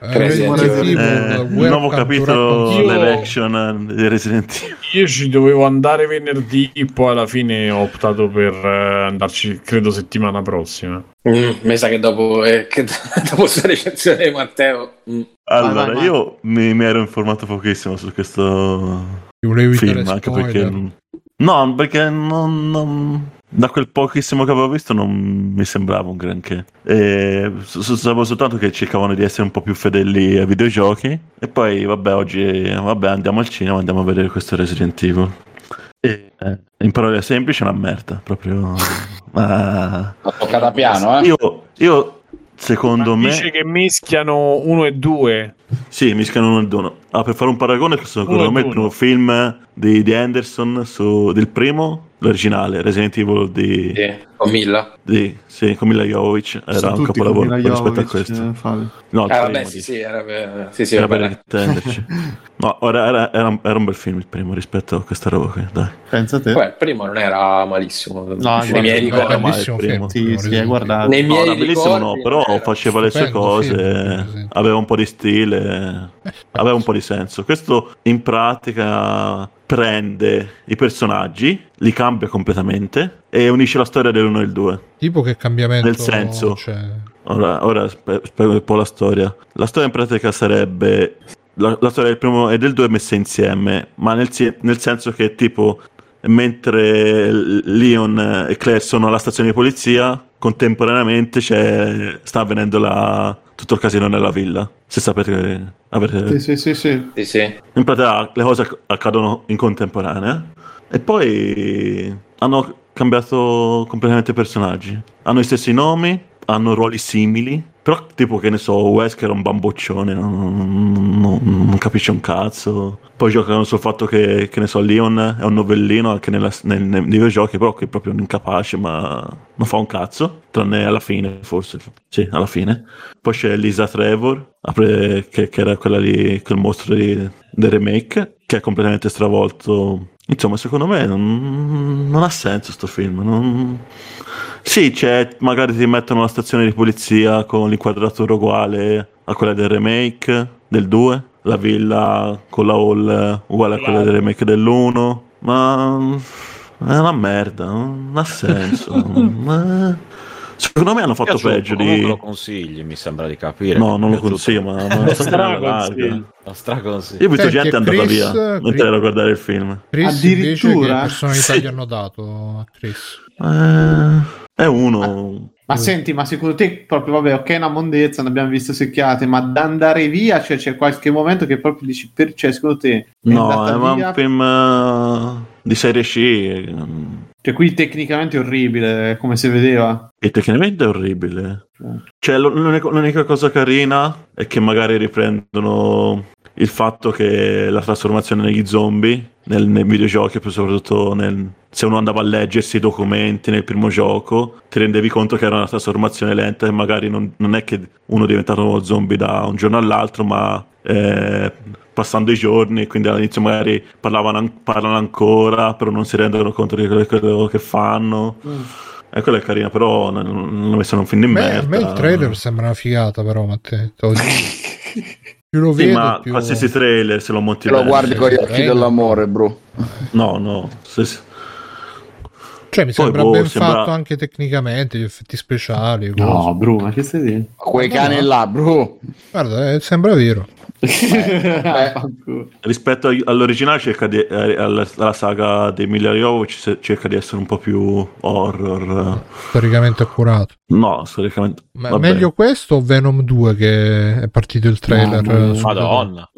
Eh, Resident Evil. Eh, Welcome nuovo to capitolo Io- live action di Resident Evil. Io ci dovevo andare venerdì, poi alla fine ho optato per eh, andarci, credo, settimana prossima. Mm, mi sa che dopo, eh, che dopo questa recensione di Matteo. mm. Allora, vai, vai. io mi, mi ero informato pochissimo su questo film, anche spoiler. perché... No, perché non, non- da quel pochissimo che avevo visto non mi sembrava un granché. E sapevo soltanto che cercavano di essere un po' più fedeli ai videogiochi. E poi, vabbè, oggi vabbè, andiamo al cinema, andiamo a vedere questo Resident Evil. E, eh, in parole semplici è una merda, proprio... Ma... L'ho toccata piano, eh? Io, io, secondo me... Dice che mischiano uno e due. Sì, mischiano uno e uno. Ah, per fare un paragone, secondo Uno me il uno. primo film di, di Anderson su, del primo, l'originale, Resident Evil di, Sì, con Milla. di sì, con Mila Jovovich, era un capolavoro rispetto a questo. eh, Fabio. No, Ah, vabbè, sì, sì, era per, sì, sì, era per bene. intenderci. No, ora era, era un- era un bel film il primo rispetto a questa roba qui, dai. Pensa te. Poi il primo non era malissimo. No, nei miei ricordi. ma bellissimo il primo. Sì, sì, hai guardato. Nei No, miei era bellissimo ricordi no, però era- faceva le sue cose, film, sì. aveva un po' di stile, aveva un po' di senso. Questo in pratica prende i personaggi, li cambia completamente e unisce la storia dell'uno e il due. Tipo che cambiamento Nel senso- c'è? Ora, ora spiego un po' la storia. La storia in pratica sarebbe la, la storia del primo e del due messe insieme, ma nel, nel senso che tipo mentre Leon e Claire sono alla stazione di polizia, contemporaneamente c'è, sta avvenendo la- tutto il casino nella villa. Se sapete, avete, Sì, sì, sì, sì. Sì, in pratica le cose acc- accadono in contemporanea e poi hanno cambiato completamente personaggi. Hanno i stessi nomi, hanno ruoli simili, però tipo che ne so, Wes che era un bamboccione, non, non- non capisce un cazzo. Poi giocano sul fatto che, che ne so, Leon è un novellino anche nella- nel- nei videogiochi, però che è proprio un incapace, ma non fa un cazzo, tranne alla fine forse. Sì, alla fine. Poi c'è Lisa Trevor, che, che era quella lì, quel mostro di- del remake, che è completamente stravolto. Insomma, secondo me non, non ha senso sto film. non- Sì, c'è, magari ti mettono una stazione di polizia con l'inquadratura uguale a quella del remake del 2, la villa con la hall uguale a quella del remake dell'1, ma è una merda, non ha senso. Ma- Secondo me hanno fatto Piaciuto, peggio di... lo consigli, mi sembra di capire. No, non lo consiglio, ma... ma Lo straconsiglio. larga. Lo straconsiglio. Io ho visto Senti, gente andata Chris- via mentre Chris- ero a guardare il film. Chris invece che Addirittura? personalità Sì. gli hanno dato a Chris? Eh, è uno... Ma senti, ma secondo te, proprio vabbè, ok, una mondezza, ne abbiamo visto secchiate, ma da andare via, cioè c'è qualche momento che proprio dici, per, cioè, secondo te, No, è ma un film eh, di serie C eh, Cioè, qui tecnicamente è orribile, come si vedeva. e tecnicamente è orribile. Eh. Cioè, lo- l'unica, l'unica cosa carina è che magari riprendono il fatto che la trasformazione negli zombie nel, nei videogiochi, poi soprattutto nel- se uno andava a leggersi i documenti nel primo gioco, ti rendevi conto che era una trasformazione lenta e magari non, non è che uno è diventato uno zombie da un giorno all'altro, ma eh, passando i giorni, quindi all'inizio magari parlano ancora, però non si rendono conto di quello, quello che fanno. E quella è carina, però non, l'ho messo in un film di A me, a merda. me il trailer sembra una figata, però, Matteo. Più lo Sì, vedo, ma più... qualsiasi trailer se lo monti lo guardi con gli occhi dell'amore, bro. No, no. se- Cioè, mi Poi, sembra boh, ben sembra- fatto anche tecnicamente, gli effetti speciali. cose. No, Bru, ma che stai dicendo? Quei No, cani no. là, bro. Guarda, eh, sembra vero. Fanculo. rispetto ag- all'originale cerca di, eh, alla, alla saga Jovovich se- cerca di essere un po' più horror. Storicamente accurato. No, storicamente. Ma vabbè. meglio questo o Venom 2 che è partito il trailer? No, Madonna.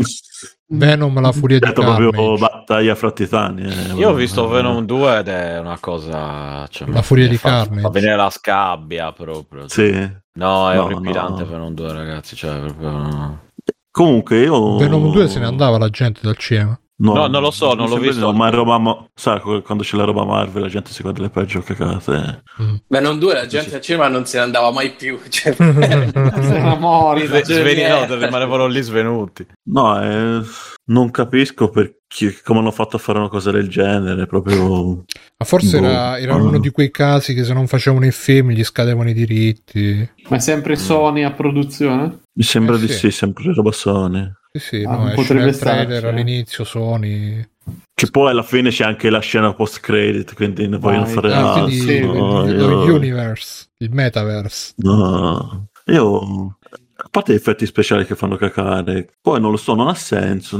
Venom, la furia di Detto proprio Carnage. battaglia fra titani. eh, Io ho visto Venom 2 ed è una cosa... Cioè, La furia di fa, Carnage. Fa venire la scabbia proprio. Sì. No, è No, orripilante no. Venom 2, ragazzi. Cioè, proprio... Comunque io... Venom 2 se ne andava la gente dal cinema. No, non lo so, non l'ho visto. no, ma roba... ma- Sai, quando c'è la roba Marvel la gente si guarda le peggio cagate. Beh, non due, la gente al cinema non se ne andava mai più. Cioè, Era morta. Sve- sveni- no, rimanevano lì svenuti. No, eh, non capisco perché, come hanno fatto a fare una cosa del genere, proprio... Ma forse Boh. era, era Ah. uno di quei casi che se non facevano i film gli scadevano i diritti. Ma è sempre Sony a produzione? Mi sembra Eh, di sì. sì, sempre roba Sony. Sì, sì, Ah, no, esce potrebbe nel trailer starci, eh. all'inizio Sony. Che poi alla fine c'è anche la scena post credit, quindi ne vogliono fare Ah, altro. sì, no, il, io- universe, il metaverse. no. Io, a parte gli effetti speciali che fanno cacare, poi non lo so, non ha senso.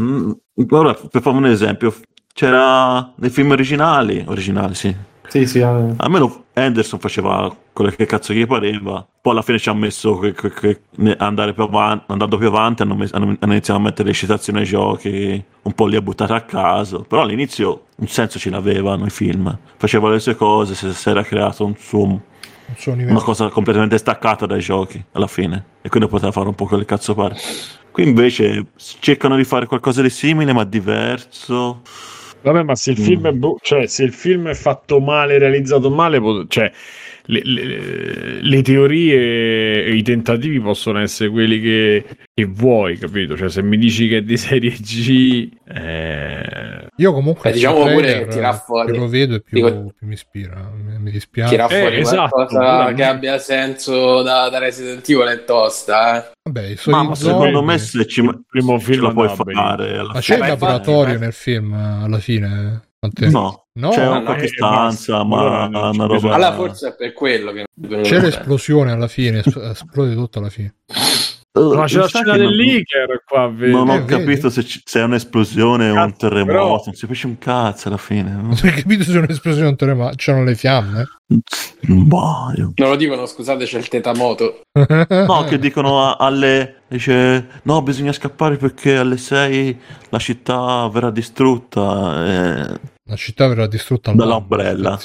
Ora, per fare un esempio, c'era nei film originali, originali sì, Sì, sì. eh. Almeno Anderson faceva quello che cazzo gli pareva. Poi alla fine ci ha messo che, che- che più avanti, andando più avanti hanno, mes- hanno- hanno iniziato a mettere le citazioni ai giochi, un po' li ha buttati a caso. Però all'inizio un senso ce l'avevano i film. Faceva le sue cose, si, si era creato un suo, Un suo una cosa completamente staccata dai giochi alla fine. E quindi poteva fare un po' quel cazzo pare. Qui invece cercano di fare qualcosa di simile ma diverso. Vabbè, ma se il Mm. film è bu- cioè, se il film è fatto male, realizzato male, pot- cioè, le, le- le teorie e i tentativi possono essere quelli che, che vuoi, capito? Cioè, se mi dici che è di serie G, eh, Io comunque Beh, diciamo pure trailer, che tira fuori- più lo vedo e più, dico- più mi ispira. Mi, mi dispiace. Tira Eh, fuori esatto, qualcosa pure- che abbia senso da, da Resident Evil è tosta, eh. Vabbè, Ma, ma secondo me se ci il primo film la puoi fare Ma c'è il laboratorio eh. nel film alla fine? Matteo? No, No? c'è No, qualche eh, stanza, ma c'è una roba. Allora forse è per quello che C'è l'esplosione alla fine, es- esplode tutto alla fine. Uh, Ma c'è la scena dell'Iker qua, vedi? Non Eh, ho vedi? capito se, ci- se è un'esplosione o un terremoto, però- non si capisce un cazzo alla fine. no? Non hai capito se è un'esplosione o un terremoto? C'erano le fiamme? Boh, io- Non lo dicono, scusate, c'è il tetamoto. No, che dicono a- alle. Dice no, bisogna scappare perché alle 6 la città verrà distrutta. eh. La città verrà distrutta Dall'ombrella.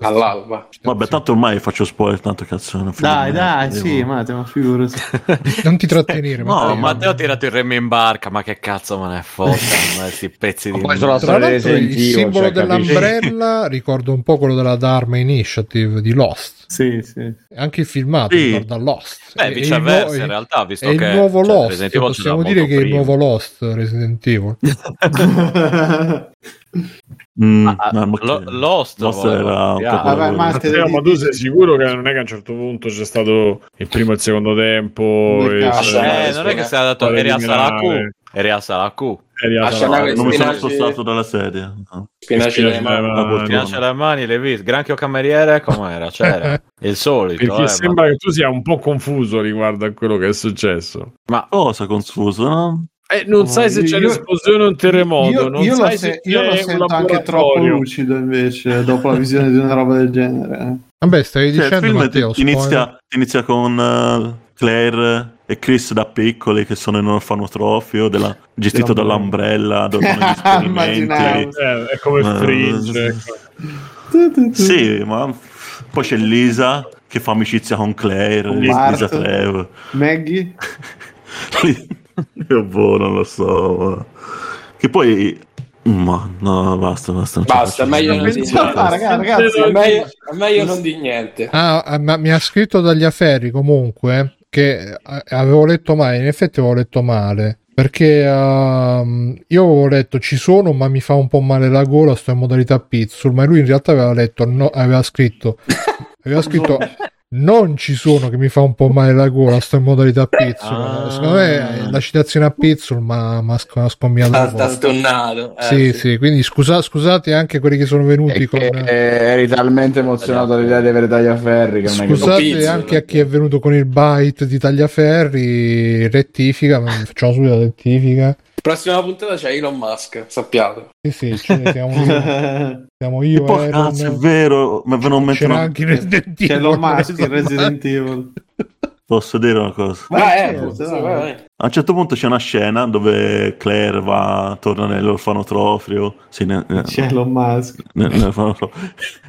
All'alba. Vabbè, tanto ormai faccio spoiler, tanto cazzo. non Dai, dai, devo- sì, Matteo, ma figurati. Non ti trattenere, No, Matteo. Oh, Matteo ha tirato il remo in barca, ma che cazzo me ne fotta? questi pezzi di... Poi sulla Tra l'altro il Evil, simbolo cioè, capisci? dell'Umbrella ricorda un po' quello della Dharma Initiative di Lost. Sì, sì. Anche il filmato Sì. ricorda Lost. Beh, È- è il viceversa, nuovo- in realtà, visto è il che nuovo cioè, Lost. Possiamo dire che è il prima. nuovo Lost Resident Evil. Mm, Ah, no, ma Lo- che- Lost, Lost era un dire. po' Vabbè, ma- Matteo, ma tu sei sicuro che non è che a un certo punto c'è stato il primo e il secondo tempo? E-. Eh, non è che sei andato Fare eri a eliminare. Salaku. Eri a Salaku. Eri a Lascia Salaku. andare non mi sono Spinaci- spostato dalla sedia. no. Spinaci Spinaci nelle mani. nelle Ah, mani. Le mani, le viste. Granchio cameriere, com'era? C'era. Il solito. Perché eh, sembra che tu sia un po' confuso riguardo a quello che è successo. Cosa confuso, no? Eh, non sai se c'è Io- un'esplosione o un terremoto. Io, non io lo, sai se- se io lo sento anche troppo lucido invece dopo la visione di una roba del genere. Vabbè, stavi Cioè, dicendo Matteo, ti- inizia, spoiler. inizia con eh, Claire e Chris da piccoli che sono in un orfanotrofio della- gestito dall'Umbrella dove. Eh, è come Eh, Fringe. sì. ecco. Sì, ma poi c'è Lisa che fa amicizia con Claire, Con Lisa. Trevor. Maggie? Io boh, non lo so. ma- Che poi... Ma no, basta, basta. Basta, meglio non la niente. Ah, ragazzi, È meglio, è meglio non di niente. Ah, ah, ma mi ha scritto dagli afferri comunque che eh, avevo letto male, in effetti avevo letto male. Perché ehm, io avevo letto ci sono, ma mi fa un po' male la gola, sto in modalità pizzul, ma lui in realtà aveva letto, no, aveva scritto, aveva scritto non ci sono che mi fa un po' male la gola, sto in modalità pizzul. Ah. Secondo me eh, la citazione a pizzul ma mi ha scombiato Sta, stonnato. eh, Sì, sì, quindi scusa- scusate anche quelli che sono venuti E con... che eri talmente emozionato dall'idea di avere tagliaferri che non è che Scusate pizzo, anche a chi è venuto con il byte di tagliaferri, rettifica, ma facciamo subito la rettifica. Prossima puntata c'è Elon Musk, sappiate. Sì, sì, ne siamo io, siamo io, E Aaron, cazzo, è vero, è venuto in mente c'era anche il Resident Evil. C'è Elon Musk in. Resident Evil. Posso dire una cosa? Ma Ah, certo, eh, dai. vai, vai. A un certo punto c'è una scena dove Claire va, torna nell'orfanotrofio, sì, ne- ne- C'è Elon Musk. ne- nell'orfanotrofio,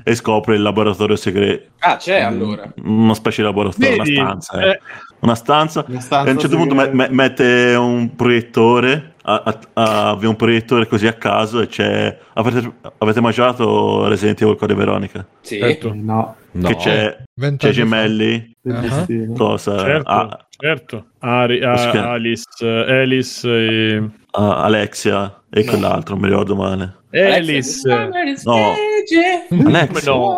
e scopre il laboratorio segreto. Ah, c'è allora. Una specie di laboratorio, Vedi? una stanza. eh. Eh, Una stanza. Una stanza e a un certo punto me- me- mette un proiettore, a- a- a- avvia un proiettore così a caso e c'è... Avete, avete mangiato Resident Evil Code Veronica? Sì. certo, No. Che c'è, Vent'anni c'è gemelli, destino. cosa? certo, Ah, certo. Ari- si a-? Alice, Alice e... ah, Alexia e quell'altro, non mi ricordo male. Alice. No. Alexa. No.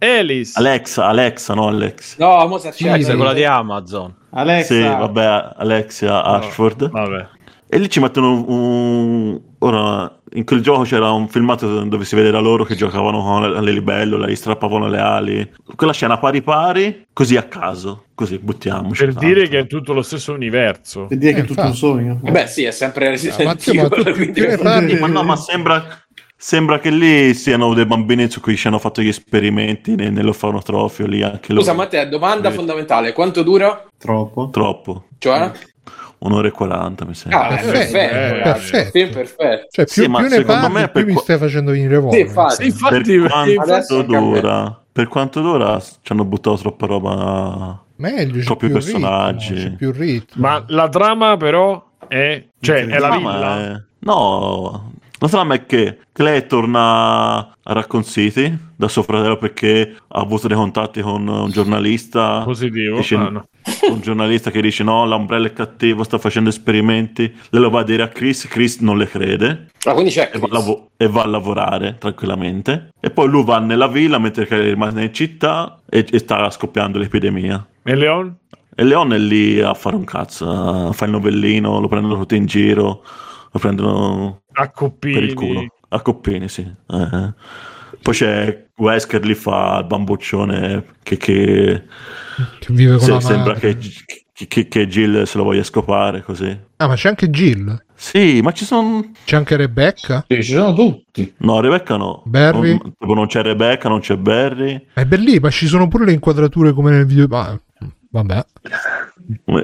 Alice. Alexa, Alexa, no Alex. No, mo c'è Alexa è quella di Amazon. Alexa, Sì, vabbè, Alexia Ashford. Vabbè. E lì ci mettono un... Ora, in quel gioco c'era un filmato dove si vedeva loro che giocavano con le, le libellule, gli strappavano le ali. Quella scena pari pari, così a caso. Così, buttiamoci. Per dire che è tutto lo stesso universo. per dire che Eh, è tutto un infatti. sogno. Beh, sì, è sempre Resident ma tu Evil, ne parli, Ma no, ma sembra... Sembra che lì siano dei bambini su cui ci hanno fatto gli esperimenti ne- nell'orfanotrofio lì anche loro. Scusa, Matteo, domanda fondamentale. Quanto dura? Troppo. Troppo. Cioè? Un'ora e quaranta mi sembra. Ah, Perfetto, perfetto. eh, perfetto. Film perfetto. cioè più, Sì, ma più ne secondo parli, me più mi stai facendo venire voglia. Sì, infatti. Sì, infatti, per quanto dura, per quanto dura ci hanno buttato troppa roba. Meglio, c'è Troppi più personaggi. ritmo, c'è più ritmo. Ma la trama però è... Cioè, è la villa. è- No, la trama è che Clay torna a Raccoon City da suo fratello perché ha avuto dei contatti con un giornalista. Positivo. Dice- Ah, no. Un giornalista che dice no, l'ombrello è cattivo, sta facendo esperimenti. Lei lo va a dire a Chris, Chris non le crede Ah, quindi c'è e va, lavo- e va a lavorare tranquillamente. E poi lui va nella villa mentre rimane in città e, e sta scoppiando l'epidemia. E Leon? E Leon è lì a fare un cazzo, a fare il novellino, lo prendono tutti in giro, lo prendono A coppini. per il culo. A coppini, sì. Eh. Poi c'è Wesker lì fa il bambuccione che, che Che vive con se- la sembra che, che, che, che Jill se lo voglia scopare così. Ah, ma c'è anche Jill. Sì, ma ci sono... C'è anche Rebecca. Sì, ci sono tutti. No, Rebecca no. Barry? Non, tipo non c'è Rebecca, non c'è Barry. È bellissimo, ma ci sono pure le inquadrature come nel video. Ma vabbè,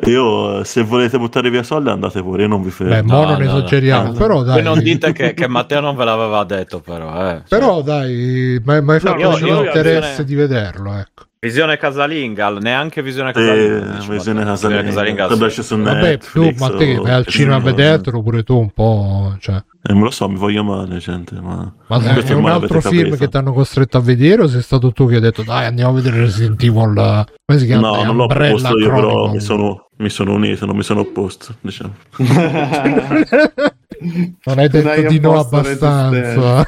Io, se volete buttare via soldi, andate pure, io non vi fermo. beh, no, mo non no, esageriamo. no. Però dai, Voi non dite che, che Matteo non ve l'aveva detto, però. Eh. però dai, mi hai fatto io- io- l'interesse io- di vederlo. Ecco. Visione casalinga, neanche visione casalinga. dice visione casalinga. casalinga, Dovrebbe sì. su Vabbè, tu, Netflix ma te vai al cinema a vedertelo pure tu un po'. Cioè. Eh, me lo so, mi voglio male, gente, ma... Ma dai, è un altro film capito. che ti hanno costretto a vedere o sei stato tu che hai detto dai andiamo a vedere Resident Evil eh, come si chiama? No, Dai, non l'ho proposto io, però mi sono, mi sono unito, non mi sono opposto, diciamo. non hai detto Dai, di no abbastanza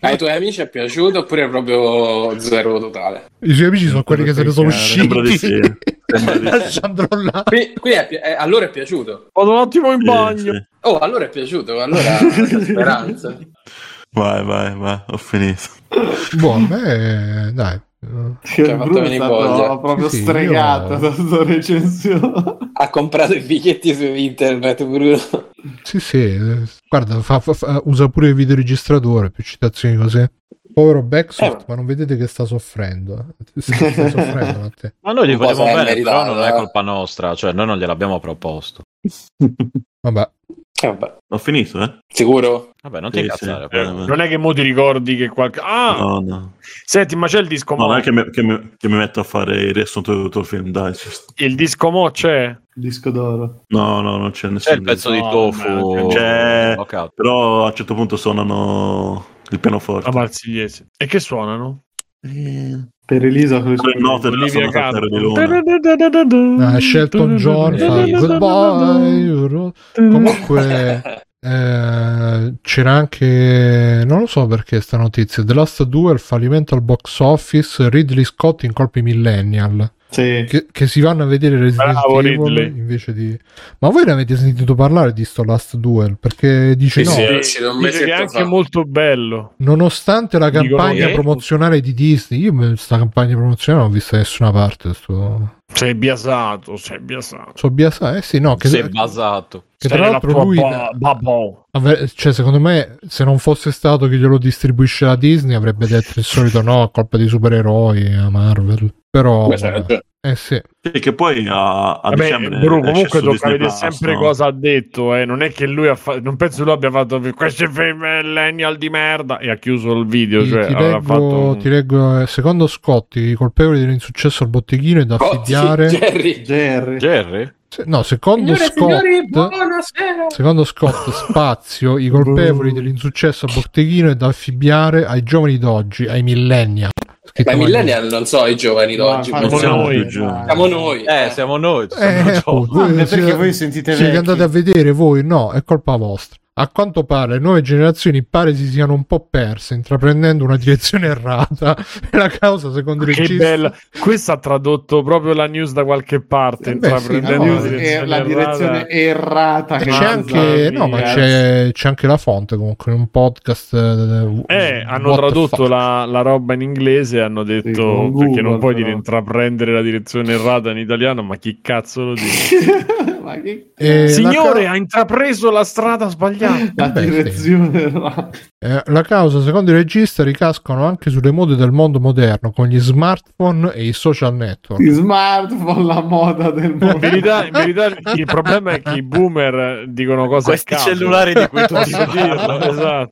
Ai tuoi amici è piaciuto oppure è proprio zero totale? i suoi amici sono quelli che se ne sono usciti sì, sì. lasciandolo là Qui, qui è, pi- eh, allora è piaciuto. Vado un attimo in Sì, bagno. sì. Oh, allora è piaciuto, allora speranza. Vai, vai, vai, ho finito. buono beh, dai Che Ci ha fatto Bruno è stato proprio Sì, stregato io- da questa recensione. Ha comprato i biglietti su internet, Bruno. sì sì guarda fa- fa- fa- usa pure il videoregistratore più citazioni così povero Backsoft Eh. ma non vedete che sta soffrendo eh. Sta soffrendo. Ma noi gli vogliamo bene, però non è eh. colpa nostra, cioè noi non gliel'abbiamo proposto. vabbè Eh, vabbè. Ho finito, eh? Sicuro? Vabbè, non Sì, ti incazzare. sì. Eh, Non è che mo ti ricordi che qualche... Ah! No, no. Senti, ma c'è il disco No, mo? non è che mi, che mi- che mi metto a fare il riassunto di tutto il film, dai. Il disco mo c'è? Disco d'oro. No, no, non c'è nessun C'è il pezzo di No, tofu. C'è-. Però a un certo punto suonano il pianoforte. A Marsigliese. E che suonano? Eh, Per Elisa Olivia Carter. Ah, Shelton John fa goodbye Euro. comunque eh, c'era anche non lo so perché sta notizia The Last Duel fallimento al box office Ridley Scott in colpi millennial Sì. che, che si vanno a vedere Resident Bravo, Evil Ridley. invece di ma voi ne avete sentito parlare di sto Last Duel perché dice Sì, no sì, Dice che è anche fa. molto bello. nonostante la campagna promozionale di Disney io questa campagna promozionale non l'ho vista da nessuna parte sto... Sei biasato, sei biasato. so biasa eh sì no che, Si è basato. che Sei tra l'altro lui ba- babò. Ave- Cioè, secondo me, se non fosse stato che glielo distribuisce la Disney, avrebbe detto il solito no, colpa di supereroi a Marvel. Però, eh sì, Sì, che poi a, a Vabbè, dicembre Bru, comunque tocca vedere Plus, sempre no? cosa ha detto, eh. Non è che lui ha fatto. Non penso lui abbia fatto questo è millennial di merda e ha chiuso il video. ti, Cioè, ti leggo, fatto. ti leggo, eh, secondo Scotti, i colpevoli dell'insuccesso al botteghino è da affibbiare. sì, Jerry. Jerry. Jerry? No, secondo Signore e Scott, signori, buonasera. secondo Scott, spazio, i colpevoli dell'insuccesso al botteghino è da affibbiare ai giovani d'oggi, ai millennial. Ma i millennial non so i giovani No, d'oggi. infatti, siamo siamo noi. Siamo noi. Eh, siamo noi. Eh, siamo appunto, giovani. voi Ah, siete- perché voi sentite siete vecchi. andate a vedere voi? No, è colpa vostra. A quanto pare le nuove generazioni pare si siano un po' perse, intraprendendo una direzione errata. La causa, secondo i Che bella. Questo ha tradotto proprio la news da qualche parte. Eh beh, sì, no, è direzione la direzione errata. c'è anche, no, ma ragazzi. c'è, c'è anche la fonte comunque in un podcast. eh, Eh, hanno what the tradotto la, la roba in inglese e hanno detto Sì, con perché non Google, puoi però. dire intraprendere la direzione errata in italiano, ma chi cazzo lo dice? Ma che- E la Signore, ca- ha intrapreso la strada sbagliata. La Beh, sì. direzione eh, la causa, secondo i registi, ricascano anche sulle mode del mondo moderno con gli smartphone e i social network. Gli smartphone, la moda del In mondo. verità, in verità il problema è che i boomer dicono cose Questi a caso. cellulari di cui tutti parlano. esatto.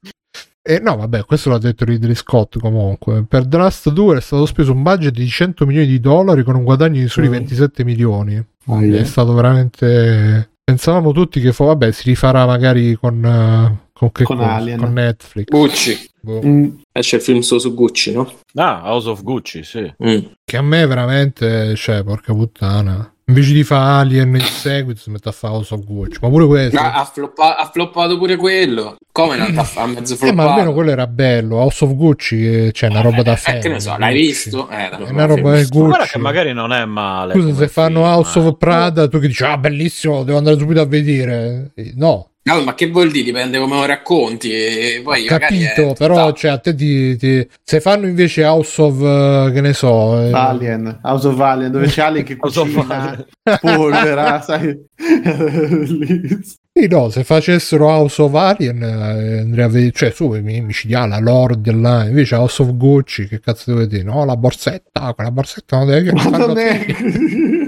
E no, vabbè, questo l'ha detto Ridley Scott comunque. Per The Last 2 è stato speso un budget di 100 milioni di dollari con un guadagno di soli Mm. 27 milioni. Ah, È yeah. stato veramente. Pensavamo tutti che fo- vabbè, si rifarà magari con, eh, con, che Con cosa? Alien. Con Netflix. Gucci. Boh. Mm, Esce il film su, su Gucci, no? Ah, House of Gucci, sì. Mm. Che a me veramente, cioè, porca puttana. Invece di fare Alien in seguito, si mette a fare House of Gucci. Ma pure questo. Ah, ha, floppa- ha floppato pure quello. Come non ha ha mezzo eh, floppato? ma almeno quello era bello. House of Gucci, eh, c'è una roba da Eh, fan. che ne so, l'hai visto? Eh, È una roba visto. Gucci. Guarda che magari non è male. Scusa, se fanno film, House eh. of Prada, tu che dici, ah, bellissimo, devo andare subito a vedere. Eh, No, No, ma che vuol dire? Dipende come lo racconti. E poi magari Capito, è però cioè, a te ti, ti- se fanno invece House of eh, che ne so, eh, Alien, House of Alien, dove c'è Alien che cucina, polvera, sai? Bellissimo. sì, no, se facessero House of Alien eh, andrei a vedere, cioè su mi, mi ci dia la lore della invece House of Gucci, che cazzo devo dire? No, la borsetta, quella borsetta non deve Ma farlo- non è...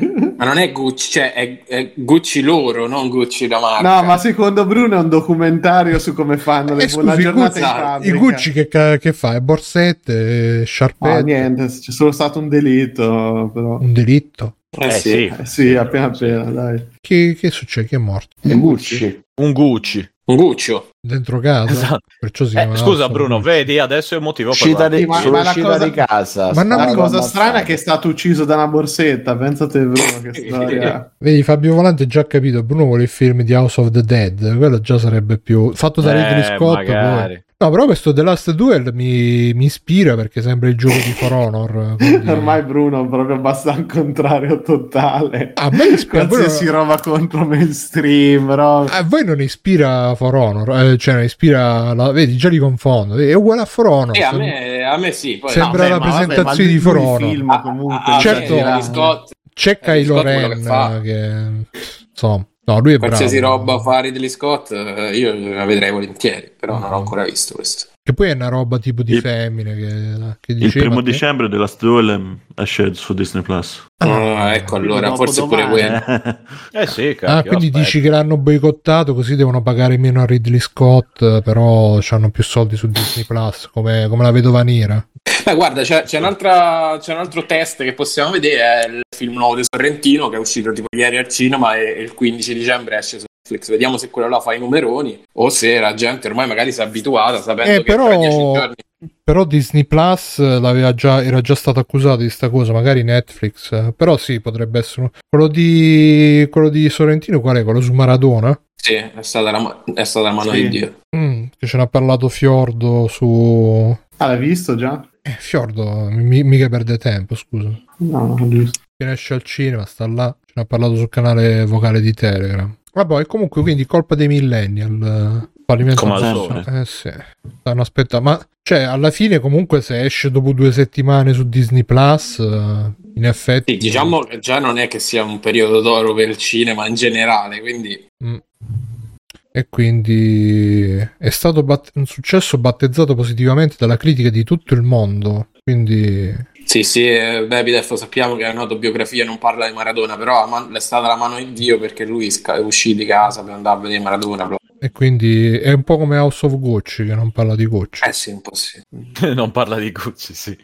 Ma non è Gucci, cioè è, è Gucci loro, non Gucci la marca. No, ma secondo Bruno è un documentario su come fanno le Eh, scusi, giornata in Gucci- fabbrica. I Gucci che, che fa? Borsette, No, sciarpette, niente, c'è solo stato un delitto, però. un delitto. Eh, Eh sì. sì, Eh, sì, appena appena, dai. Che, che succede? Chi è morto? E Gucci. un Gucci. Un Guccio. Dentro casa? Esatto. Perciò si Eh, scusa Bruno, vedi, adesso è il motivo per Uscita la- di, ma- ma la cosa- di casa. Ma no, La cosa strana è che è stato ucciso da una borsetta, pensate Bruno che storia. Vedi, Fabio Volante ha già capito. Bruno vuole il film di House of the Dead. Quello già sarebbe più fatto da Ridley Eh, Scott. magari. Poi. No, però questo The Last Duel mi, mi ispira perché sembra il gioco di For Honor. quindi- Ormai Bruno proprio basta al contrario totale. a me ispira. Qualsiasi Bruno- roba contro mainstream, no? A voi non ispira For Honor, eh, cioè ispira. La, vedi, già li confondo. È uguale a For Honor. E a me, a me sì. Poi, Sembra Vabbè, la vabbè, presentazione ma di For Honor. film Ah, comunque. ah, ah, Certo. C'è Kylo Ren che fa. che, insomma, no, lui è qualsiasi bravo. roba fa Ridley Scott, eh, io la vedrei volentieri, però non ho ancora visto questo. Che poi è una roba tipo di Il- femmine che, che Il primo che- dicembre della ehm, esce su Disney Plus. Ah, ecco allora, forse pure domani. quello. Eh sì, Ah, cacchio, quindi aspetta. dici che l'hanno boicottato così devono pagare meno a Ridley Scott, però hanno più soldi su Disney Plus, come, come la vedova nera. Beh, guarda, c'è, c'è, un'altra, c'è un altro test che possiamo vedere, è il film nuovo di Sorrentino che è uscito tipo ieri al cinema e, e il 15 dicembre esce su Netflix. Vediamo se quello là fa i numeroni o se la gente ormai magari si è abituata sapendo Eh, che però- tra dieci giorni... Però Disney Plus l'aveva già, era già stato accusato di sta cosa, magari Netflix, eh, però sì, potrebbe essere quello di quello di Sorrentino, qual è? Quello su Maradona? Sì, è stata la, è stata la mano Sì. di Dio. Mm, che ce n'ha parlato Fiordo su Ah, l'hai visto già? eh, Fiordo, mi- mica perde tempo, scusa. No, giusto. Appena esce al cinema, sta là, ce n'ha parlato sul canale vocale di Telegram. Vabbè, e comunque quindi colpa dei millennial. eh, Fallimento Come al. Eh sì. Stanno aspettando. Ma cioè, alla fine, comunque, se esce dopo due settimane su Disney Plus, eh, in effetti. Sì, diciamo che già non è che sia un periodo d'oro per il cinema in generale, quindi Mm. E quindi è stato bat- un successo battezzato positivamente dalla critica di tutto il mondo. Quindi sì, sì, eh, Bebidef sappiamo che l'autobiografia non parla di Maradona, però è stata la mano di Dio perché lui sca- è uscito di casa per andare a vedere Maradona. E quindi è un po' come House of Gucci che non parla di Gucci. Eh sì, un po' sì. non parla di Gucci, sì.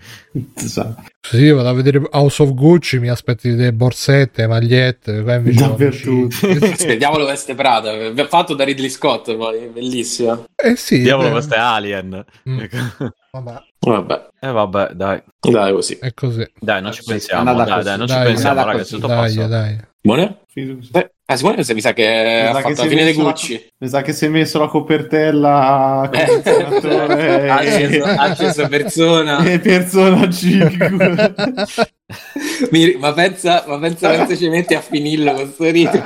Esatto. Se io vado a vedere House of Gucci mi aspetti delle borsette, magliette, qua invece Dappertutto. Sì, Diavolo Veste Prada, eh, fatto da Ridley Scott, poi, bellissimo. Eh sì. Diavolo, eh, è Alien. Mm. E vabbè, Vabbè, vabbè, dai. dai così. è così. Dai, non ci Sì, pensiamo. Dai, dai, non ci Dai, pensiamo, ragazzi. Tutto Dai, passa. dai. Buone? Mi Eh, ah, Simone mi sa che ha sa che fatto si la fine dei messo la- Gucci. sa che si è messo la copertella Eh, condizionatore ha acceso, ha acceso persona. e persona 5 Mi- ma pensa, ma pensa metti a finirlo con sto ritmo.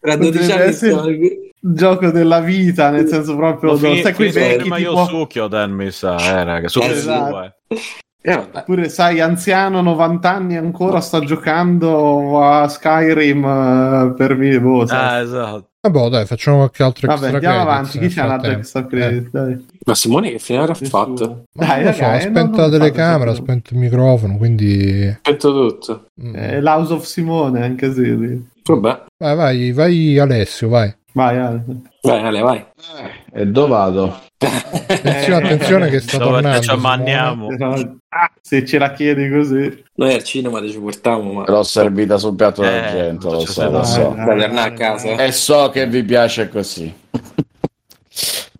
Tra 12 Potrebbe anni essere- qui. gioco della vita nel senso proprio Lo fini- sai finisco vecchi tipo succhio, Dan, mi sa, eh, raga. Su Eh, esatto. Eh, vabbè. pure sai anziano 90 anni ancora sta giocando a Skyrim eh, per me boh, sai. Ah, esatto. Vabbè, dai, facciamo qualche altro vabbè extra andiamo credits avanti chi altro frattempo. extra credit dai. Ma Simone che fine avrà fatto? Dai non lo so, eh, spento non- la non telecamera, ho fate spento il microfono, quindi... Spento tutto. Mm. Eh, l'House of Simone anche se sì. Vabbè. Vai, vai, vai Alessio, vai. Vai Ale. Vai, Ale, vai. E dove vado? Attenzione, attenzione che sta Dove tornando. ci Simone. manniamo? Però, se ce la chiedi così Noi al cinema ci portiamo, ma L'ho servita sul piatto Eh, d'argento, lo so, lo so. Dai, da tornare a casa. E so che vi piace così.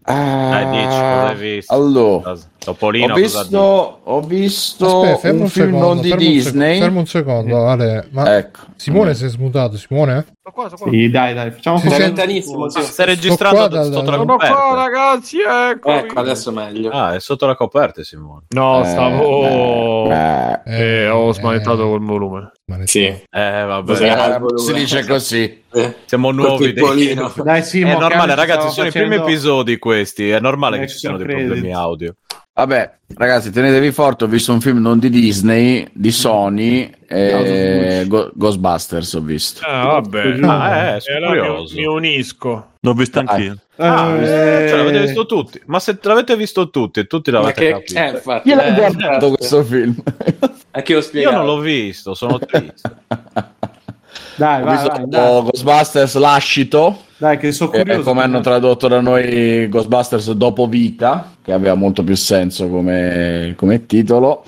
Dai, dici, Ah, hai visto? allora, Topolino, Ho visto, ho visto Aspetta, fermo un un film secondo, non di fermo un secondo, Disney. fermo un secondo, Ale. Ma Ecco. Simone si è smutato, Simone? Sì, dai, dai, facciamo Sì, così. sì. lontanissimo, sì. Stai registrando qua da- sotto la da- coperta? ragazzi, ecco. Ecco, adesso meglio. Ah, è sotto la coperta, Simone. No, Eh, stavo... eh, Eh, ho smanettato col volume. Sì. Eh, vabbè. Cos'è? eh, si dice così. Eh, Siamo nuovi. pippolino. Dai, Simo, è normale, ragazzi, sono i primi episodi questi. È normale che ci siano dei problemi audio. Vabbè, ragazzi, tenetevi forte. Ho visto un film non di Disney, di Sony, eh, Go- Ghostbusters. Ho visto. Ah, vabbè. Ah, eh, E sono allora mi, mi unisco. L'ho visto anch'io. Ah, Eh, ce l'avete visto tutti. Ma se l'avete visto tutti, tutti l'avete che... capito. Eh, infatti. L'ha Eh, guardato questo film? Anche io Io non l'ho visto, sono triste. Dai, Ho vai, visto vai, dai, Ghostbusters Lascito, dai, che sono curioso. come hanno tradotto da noi Ghostbusters dopo vita, che aveva molto più senso come, come titolo.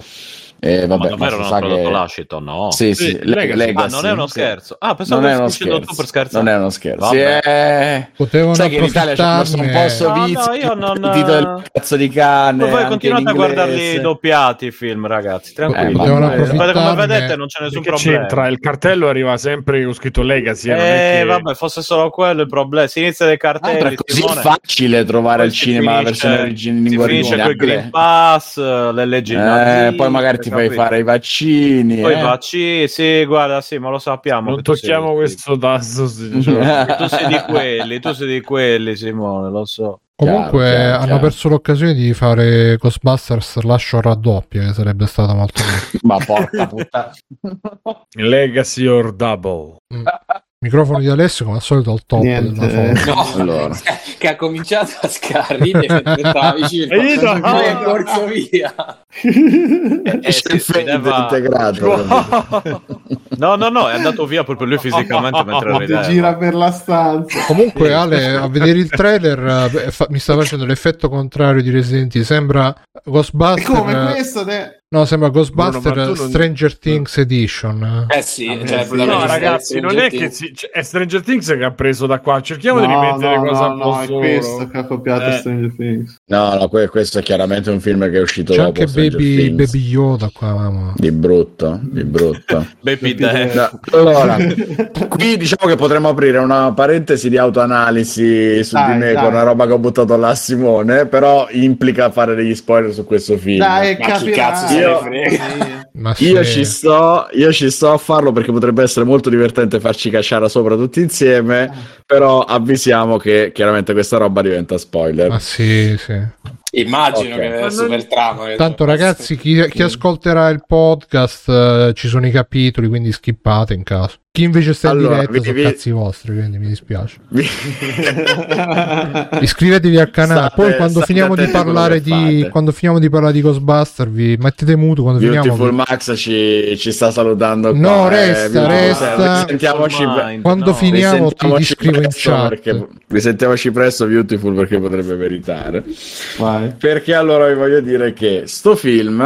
E Ma vabbè, davvero ma si non sa hanno tradotto che... l'ascito, no? Sì, sì, Sì, Le- Legacy. Legacy, Ah, non è uno scherzo. Ah, pensavo Non è che scherzo. tu per scherzare. Non è uno scherzo. Sì, è... Potevano Sai che in Italia c'è messo un po' servizio, No, no, io non- il titolo del cazzo di cane. Ma voi continuate in a guardarli doppiati i film, ragazzi. Tranquilli. Eh, Potevano vabbè. approfittarne. Come vedete, non c'è nessun Che problema. c'entra? Il cartello arriva sempre con scritto Legacy. eh, non è Eh, che- vabbè, fosse solo quello il problema. Si inizia dai l'altro cartelli. è così Simone. facile trovare al si cinema la versione origine in si lingua finisce col originale. Green Pass, le leggi Eh, poi magari ti fai capito? fare i vaccini. Poi eh. i vaccini, sì, guarda, sì, ma lo sappiamo. Non tocchiamo sei- questo tasto. sinceramente. che Tu sei di quelli, tu sei di quelli, Simone, lo so. Comunque Chiaro, chiaro, hanno chiaro. perso l'occasione di fare Ghostbusters lascio raddoppia, che sarebbe stata molto. Ma porca puttana. Legacy or Double. Microfono di Alessio come al solito al top Niente. della foto. No, Allora. che ha cominciato a scarrire mentre stava vicino. E io no. Poi è corso via. Eh, si freddo vedeva- integrato. No, no, no, è andato via proprio lui fisicamente mentre rideva. gira per la stanza. Comunque Ale, a vedere il trailer eh, fa- mi sta facendo l'effetto contrario di Resident Evil, sembra E Ghostbuster come eh, questo? te- No, sembra Ghostbuster Bruno, non- Stranger Things Edition. Eh sì, cioè, Eh sì. No, ragazzi, di non è che si, cioè, è Stranger Things che ha preso da qua. Cerchiamo di No, rimettere no, cosa no, no, è questo che ha copiato Eh. Stranger Things. No, no, que- questo è chiaramente un film che è uscito C'è dopo anche Stranger Baby. Baby Yoda qua, mamma. Di brutto, di brutto. Baby. No, Allora, qui diciamo che potremmo aprire una parentesi di autoanalisi su Dai, di me dai. con una roba che ho buttato là a Simone, però implica fare degli spoiler su questo film. Dai, Ma chi cazzo Io- Io ci sto, io ci sto a farlo perché potrebbe essere molto divertente farci cacciare sopra tutti insieme, però avvisiamo che chiaramente questa roba diventa spoiler. Ma sì, sì. Immagino Ok. che è super trama. che- Tanto ragazzi, chi, chi ascolterà il podcast eh, ci sono i capitoli, quindi skippate in caso. Chi invece sta in Allora, diretta vi- sono vi- cazzi vostri, quindi mi dispiace. Vi- Iscrivetevi al canale. State- Poi quando finiamo di parlare di quando finiamo di parlare di Ghostbuster, vi mettete muto quando finiamo. Beautiful Max ci, ci sta salutando. No, qua, resta, Beautiful- resta. Risentiamoci, Ormai, Quando no. finiamo ti, ti risentiamoci scrivo in presto chat. perché- risentiamoci presto, Beautiful, perché potrebbe meritare. Vai. Perché allora vi voglio dire che sto film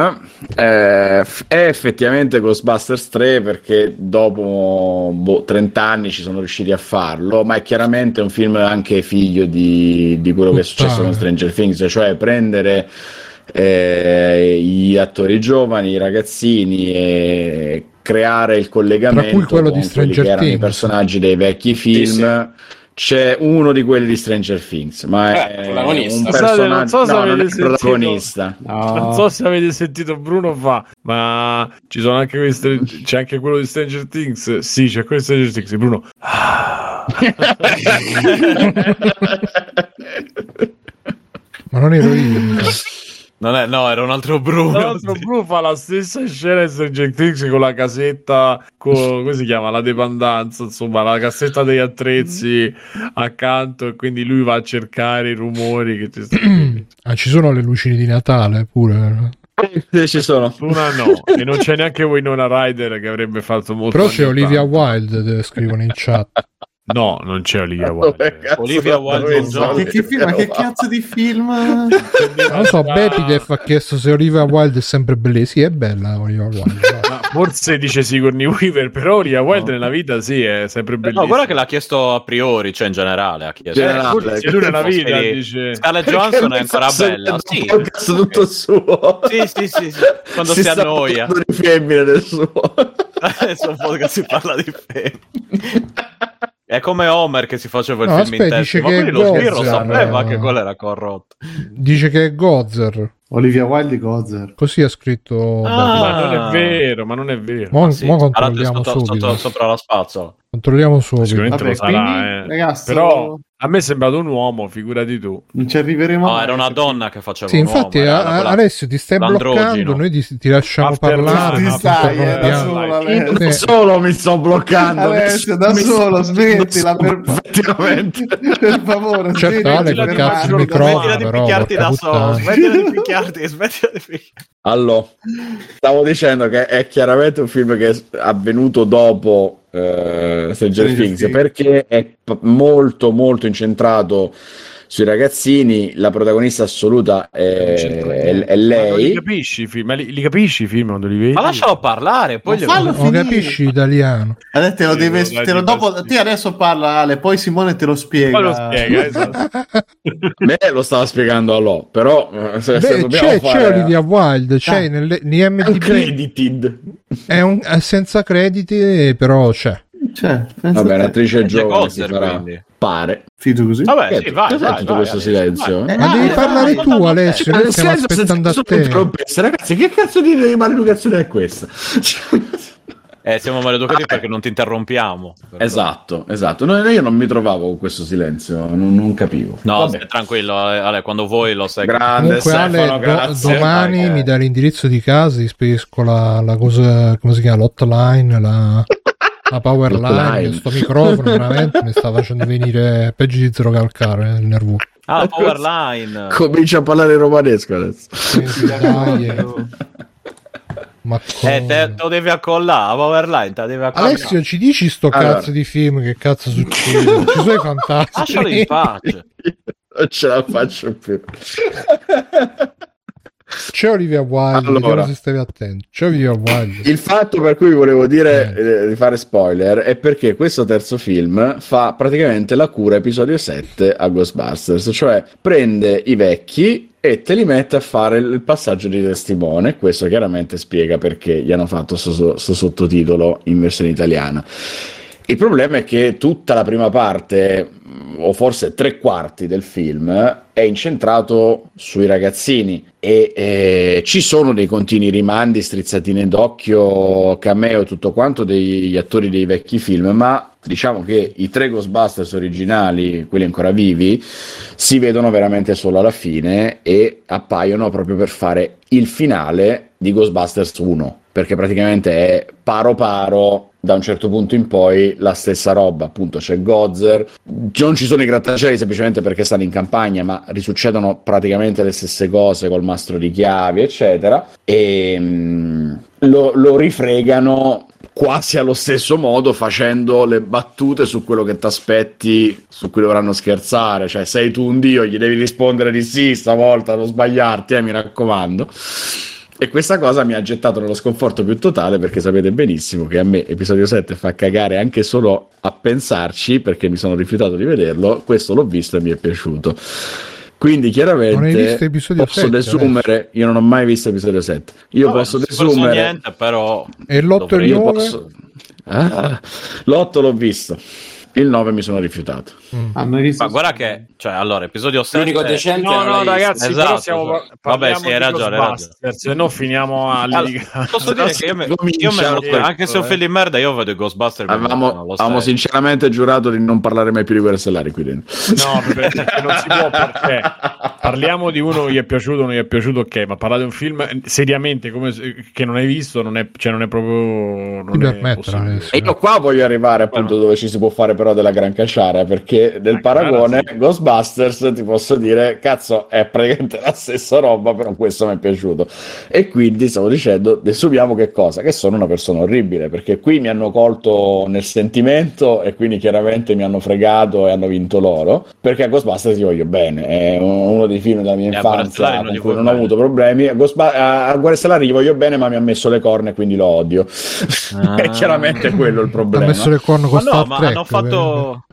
eh, è effettivamente Ghostbusters 3 perché dopo boh, 30 anni ci sono riusciti a farlo, ma è chiaramente un film anche figlio di, di quello che è successo con Stranger Things, cioè prendere eh, gli attori giovani, i ragazzini e creare il collegamento Tra cui quello con di quelli Stranger che erano i Things. personaggi dei vecchi film. C'è uno di quelli di Stranger Things, ma Eh, è un personaggio. non so se no, avete sentito- protagonista. Non so se avete sentito Bruno fa, ma ci sono anche questi. C'è anche quello di Stranger Things. Sì, c'è quello di Stranger Things. Bruno. Ma non ero io. è, no, era un altro Bruno. Tra l'altro, Bruno fa la stessa scena di Stranger Things con la casetta, con, come si chiama? La dependenza, insomma, la cassetta degli attrezzi accanto. E quindi lui va a cercare i rumori che ci stanno. Ah, ci sono le lucine di Natale pure. Sì, ci sono. Una no, e non c'è neanche Winona Ryder che avrebbe fatto molto. Però c'è Olivia. Wilde, eh, scrivono in chat. No, non c'è Olivia Wilde. cazzo Olivia Wilde? Jones. Che, che film, ma che cazzo di film? Non lo so, Bepidef ha chiesto se Olivia Wilde è sempre bella. Sì, è bella Olivia Wilde. Forse dice Sigourney Weaver, però Olivia Wilde nella vita sì, è sempre bellissimo. No, guarda che l'ha chiesto a priori, cioè in generale ha chiesto. Generale. Se lui nella vita di- dice... Scarlett Johansson è ancora bella. Sì. Un podcast tutto suo. Sì, sì, sì, sì. Quando si, sta annoia. parlando di femmine del suo. Adesso un podcast si parla di femmine. È come Homer che si faceva il No, film aspetta, in dice testa. Ma che quindi lo sbirro sapeva che quello era corrotto. Dice che è Gozer. Olivia Wilde Gozer. Così ha scritto. Ah. Ma non è vero, ma non è vero. Mo, Sì, mo controlliamo sotto, subito. sotto- sopra la spazzola. Controlliamo subito. Sicuramente Vabbè, lo sarà, quindi, eh. ragazzi, Però a me è sembrato un uomo, figurati tu. non ci arriveremo No, mai. era una donna che faceva Sì, un uomo, infatti, era a- quella- Alessio ti stai l'androgino. bloccando. Noi ti, ti lasciamo After parlare. Ti ma stai, eh, da solo. Da solo mi sto bloccando. Alessio, da Mi sto- solo, smettila per, Effettivamente. per favore. Certo, smettila Ale, di che per cazzo il microfono, Smettila di picchiarti da solo, smettila di picchiarti, smettila di picchiarti. Allora, stavo dicendo che è chiaramente un film che è avvenuto dopo eh, Stranger Things perché è p- molto molto incentrato sui ragazzini, la protagonista assoluta è, è- è Ma non li lei. capisci i film? Ma li, li capisci i film quando li vedi? Ma lascialo parlare, poi Ma glielo- fallo Non capisci italiano. Adesso te lo Sì, deve, lo te lo- dopo, te adesso parla Ale, poi Simone te lo spiega. Poi lo spiega, esatto. Me lo stava spiegando a Lo, però eh, se, se Beh, dobbiamo c'è, fare c'è Olivia Wilde, c'è Ah. nelle, negli MDB. uncredited. È, un, è senza crediti, però c'è. Cioè, pensa Vabbè, C'è giovane si Gozer, farà, quindi. Pare. Fido così? Vabbè, Che- sì, vai, cos'è vai, tutto vai, questo silenzio? vai. Ma devi eh, parlare tu, dai, Alessio. Noi stiamo aspettando a se- te. Ragazzi, che cazzo di maleducazione è questa? Eh, siamo maleducati perché non ti interrompiamo. Esatto, esatto. No, io non mi trovavo con questo silenzio, non, non capivo. No, tranquillo, eh, Ale, quando vuoi lo sai. Grande Comunque, Ale, Stefano, do- grazie. domani Dai, mi eh. dai l'indirizzo di casa, ti spedisco la, la cosa, come si chiama, l'hotline, la, la power line. Sto microfono veramente mi sta facendo venire peggio di zero calcare il nervo. Ah, la power line. Comincia a parlare romanesco adesso. Sì, sì, dai, eh. Ma Eh, te, lo devi accollare, la power line, te la devi accollare. Alessio, ci dici sto Allora. cazzo di film? Che cazzo succede? Ci sono i fantastici. Lascialo in pace. non ce la faccio più. C'è Olivia Wilde, Allora. se stavi attento. C'è Olivia Wilde. Il fatto per cui volevo dire eh, di fare spoiler è perché questo terzo film fa praticamente la cura episodio 7 a Ghostbusters, cioè prende i vecchi e te li mette a fare il passaggio di testimone. Questo chiaramente spiega perché gli hanno fatto sto sottotitolo in versione italiana. Il problema è che tutta la prima parte, o forse tre quarti del film, è incentrato sui ragazzini. E eh, ci sono dei continui rimandi, strizzatine d'occhio, cameo, tutto quanto degli attori dei vecchi film, ma diciamo che i tre Ghostbusters originali, quelli ancora vivi, si vedono veramente solo alla fine e appaiono proprio per fare il finale di Ghostbusters 1, perché praticamente è paro paro da un certo punto in poi la stessa roba, appunto c'è Gozer, non ci sono i grattacieli semplicemente perché stanno in campagna, ma risuccedono praticamente le stesse cose col mastro di chiavi, eccetera, e mm, lo, lo rifregano quasi allo stesso modo facendo le battute su quello che ti aspetti, su cui dovranno scherzare, cioè sei tu un dio, gli devi rispondere di sì stavolta, non sbagliarti, eh, mi raccomando. E questa cosa mi ha gettato nello sconforto più totale perché sapete benissimo che a me episodio 7 fa cagare anche solo a pensarci perché mi sono rifiutato di vederlo, questo l'ho visto e mi è piaciuto. Quindi chiaramente posso 7, desumere, io non ho mai visto episodio 7, io Vabbè, posso desumere... niente, però E l'8 e il dovrei- Io 9? posso... Ah, l'8 l'ho visto, il 9 mi sono rifiutato. Hanno visto Ma guarda che, cioè, allora, episodio 7 L'unico decente No, no, ragazzi, Esatto, però stiamo esatto. Vabbè, sì, hai ragione, hai Ghostbusters, se no finiamo a Allora, posso dire che io, me, io me lo- detto, anche se è un eh. film di merda, io vedo i Ghostbusters. Avevamo, avevamo sinceramente giurato di non parlare mai più di guerre stellari qui dentro. No, perché non si può perché parliamo di uno che gli è piaciuto, non gli è piaciuto, ok, ma parlare di un film seriamente come se- che non hai visto, non è, cioè non è proprio non è. E io qua voglio arrivare appunto dove ci si può fare però però della Gran Cacciara perché La Cacciara, paragone sì. Ghostbusters ti posso dire cazzo è praticamente la stessa roba però questo mi è piaciuto e quindi stavo dicendo desumiamo che cosa che sono una persona orribile perché qui mi hanno colto nel sentimento e quindi chiaramente mi hanno fregato e hanno vinto loro perché a Ghostbusters io voglio bene è uno dei film della mia E Guerra Stellari infanzia non con cui non ho bene. avuto problemi a, Ghostbu- a a Guerra Stellari gli voglio bene ma mi ha messo le corna e quindi lo odio Ah. è chiaramente quello il Ha problema messo le corna con Ma no, Star ma Trek, hanno fatto.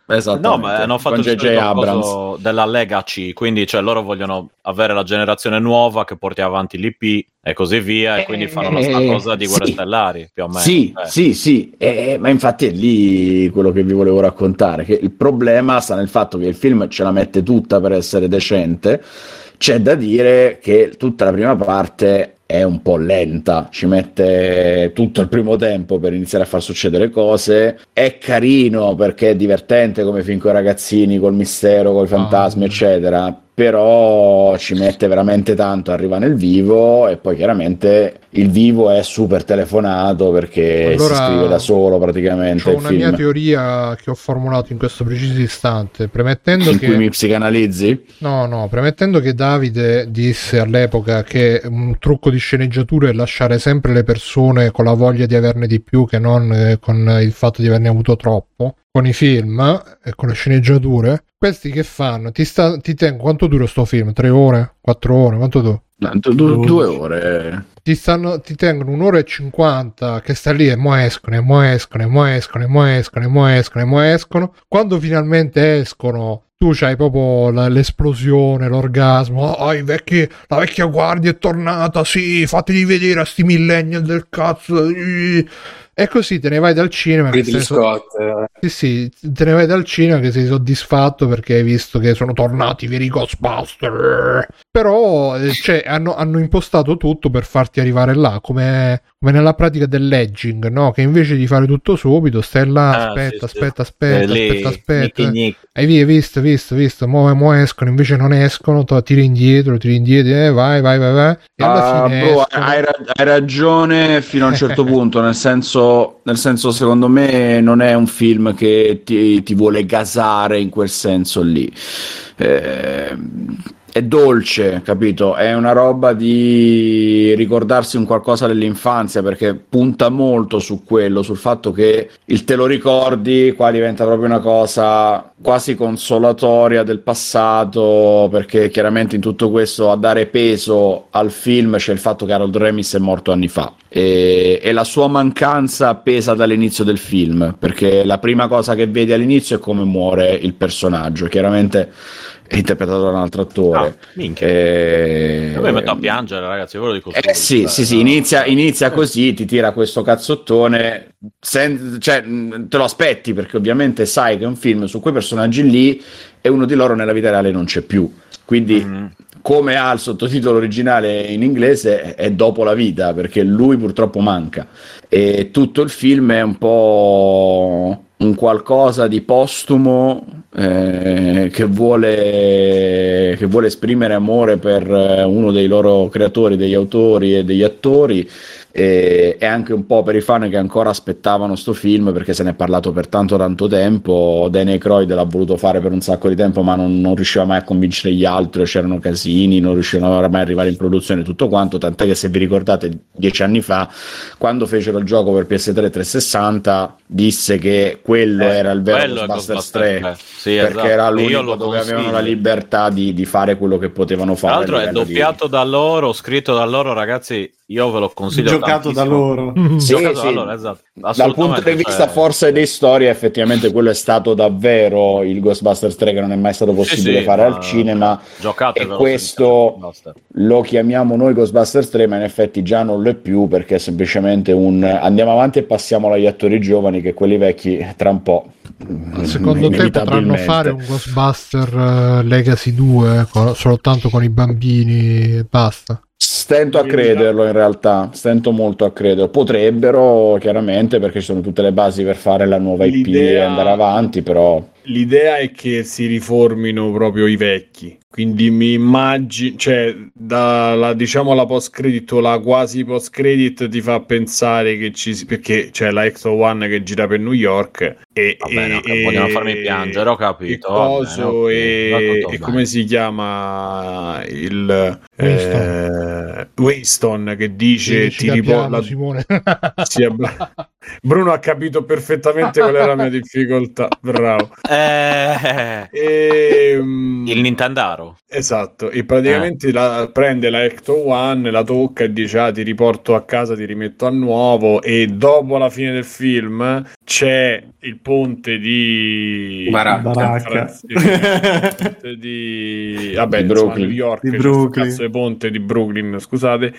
Esattamente, No, ma hanno fatto il coso della Legacy, quindi cioè, loro vogliono avere la generazione nuova che porti avanti l'IP e così via, e quindi fanno la sta Eh, cosa di Guerre sì. Stellari, più o meno. Sì, Eh. sì, sì, eh, ma infatti è lì quello che vi volevo raccontare, che il problema sta nel fatto che il film ce la mette tutta per essere decente, c'è da dire che tutta la prima parte è un po' lenta, ci mette tutto il primo tempo per iniziare a far succedere cose, è carino perché è divertente come film con i ragazzini, col mistero, con i fantasmi, Ah. eccetera, però ci mette veramente tanto, arriva nel vivo e poi chiaramente il vivo è super telefonato perché Allora, si scrive da solo praticamente Ho una film. mia teoria che ho formulato in questo preciso istante, premettendo in che cui mi psicanalizzi? No, no, premettendo che Davide disse all'epoca che un trucco di sceneggiatura è lasciare sempre le persone con la voglia di averne di più che non eh, con il fatto di averne avuto troppo, con i film e con le sceneggiature, questi che fanno? Ti, sta, ti tengo, quanto dura sto film? Tre ore? Quattro ore? Quanto dura? Du- du- due ore. Ti, stanno, ti tengono un'ora e cinquanta che sta lì e mo escono, e mo escono, e mo escono, e mo escono, e mo escono, e mo escono. Quando finalmente escono, tu c'hai proprio la- l'esplosione, l'orgasmo. Oh, vecchi, la vecchia guardia è tornata, sì, fategli vedere a sti millennial del cazzo. ih. E così te ne vai dal cinema. che Ridley sei so- Scott. eh. sì, sì, te ne vai dal cinema che sei soddisfatto perché hai visto che sono tornati i veri Ghostbuster. Però eh, cioè, hanno, hanno impostato tutto per farti arrivare là, come, come nella pratica dell'edging, no? Che invece di fare tutto subito, stai là, Ah, aspetta, sì, sì. aspetta, aspetta, Eh, lì, aspetta, aspetta. Nick. Hai vi- visto, visto, visto, mo, mo escono, invece non escono, to- tiri indietro, tiri indietro, eh, vai, vai, vai, vai. E alla Ah, fine bro, escono. hai, hai ragione fino a un certo punto, nel senso, nel senso, secondo me non è un film che ti, ti vuole gasare in quel senso lì. Eh, è dolce, capito? È una roba di ricordarsi un qualcosa dell'infanzia perché punta molto su quello, sul fatto che il te lo ricordi, qua diventa proprio una cosa quasi consolatoria del passato, perché chiaramente in tutto questo a dare peso al film c'è il fatto che Harold Remis è morto anni fa e, e la sua mancanza pesa dall'inizio del film, perché la prima cosa che vedi all'inizio è come muore il personaggio, chiaramente è interpretato da un altro attore. Ah, minchia. E- Io mi metto a piangere, ragazzi, ve lo dico eh sì, sì, sì, no. inizia, inizia così, ti tira questo cazzottone, sen- cioè, mh, te lo aspetti perché ovviamente sai che è un film su quei personaggi lì e uno di loro nella vita reale non c'è più. Quindi, Mm. come ha il sottotitolo originale in inglese, è dopo la vita perché lui purtroppo manca. E tutto il film è un po' un qualcosa di postumo eh, che, vuole, che vuole esprimere amore per eh, uno dei loro creatori, degli autori e degli attori e, e anche un po' per i fan che ancora aspettavano sto film perché se ne è parlato per tanto tanto tempo Danny Aykroyd l'ha voluto fare per un sacco di tempo ma non, non riusciva mai a convincere gli altri c'erano casini, non riuscivano mai ad arrivare in produzione e tutto quanto tant'è che se vi ricordate dieci anni fa quando fecero il gioco per PS3 360 disse che quello Eh, era il vero Ghostbusters Ghostbusters 3 tre. Sì, perché esatto. era l'unico dove avevano consiglio. la libertà di, di fare quello che potevano Tra fare a l'altro è livello di- doppiato da loro, scritto da loro, ragazzi. Io ve lo consiglio. Giocato da loro. Sì, Giocato da sì. loro, esatto. Dal punto di vista cioè- forse di storia, effettivamente quello è stato davvero il Ghostbusters 3 che non è mai stato possibile sì, fare ma- al cinema. Giocatevelo, e questo lo chiamiamo noi Ghostbusters 3, ma in effetti già non lo è più perché è semplicemente un andiamo avanti e passiamo agli attori giovani che quelli vecchi tra un po'. Secondo te potranno fare un Ghostbuster eh, Legacy 2 con- soltanto con i bambini e basta? Stento a crederlo in realtà, stento molto a crederlo. Potrebbero, chiaramente, perché ci sono tutte le basi per fare la nuova IP e L'idea- andare avanti, però l'idea è che si riformino proprio i vecchi. Quindi mi immagino, cioè, dalla diciamo la post credit o la quasi post credit ti fa pensare che ci si- perché c'è la Exo One che gira per New York e, Va bene, e- vogliono farmi piangere, ho capito, e va bene, coso ok, e, e come si chiama il Winston. eh, Winston che dice ti riporta Simone. Sì, Bruno ha capito perfettamente qual è la mia difficoltà. Bravo. Eh, E, mm, il Nintendaro. Esatto, e praticamente la- prende la Ecto One, la tocca e dice ah, ti riporto a casa, ti rimetto a nuovo e dopo la fine del film c'è il ponte di Baracca. Baracca. di vabbè, Di insomma, Brooklyn. New York, Di Brooklyn. cazzo di ponte di Brooklyn, scusate.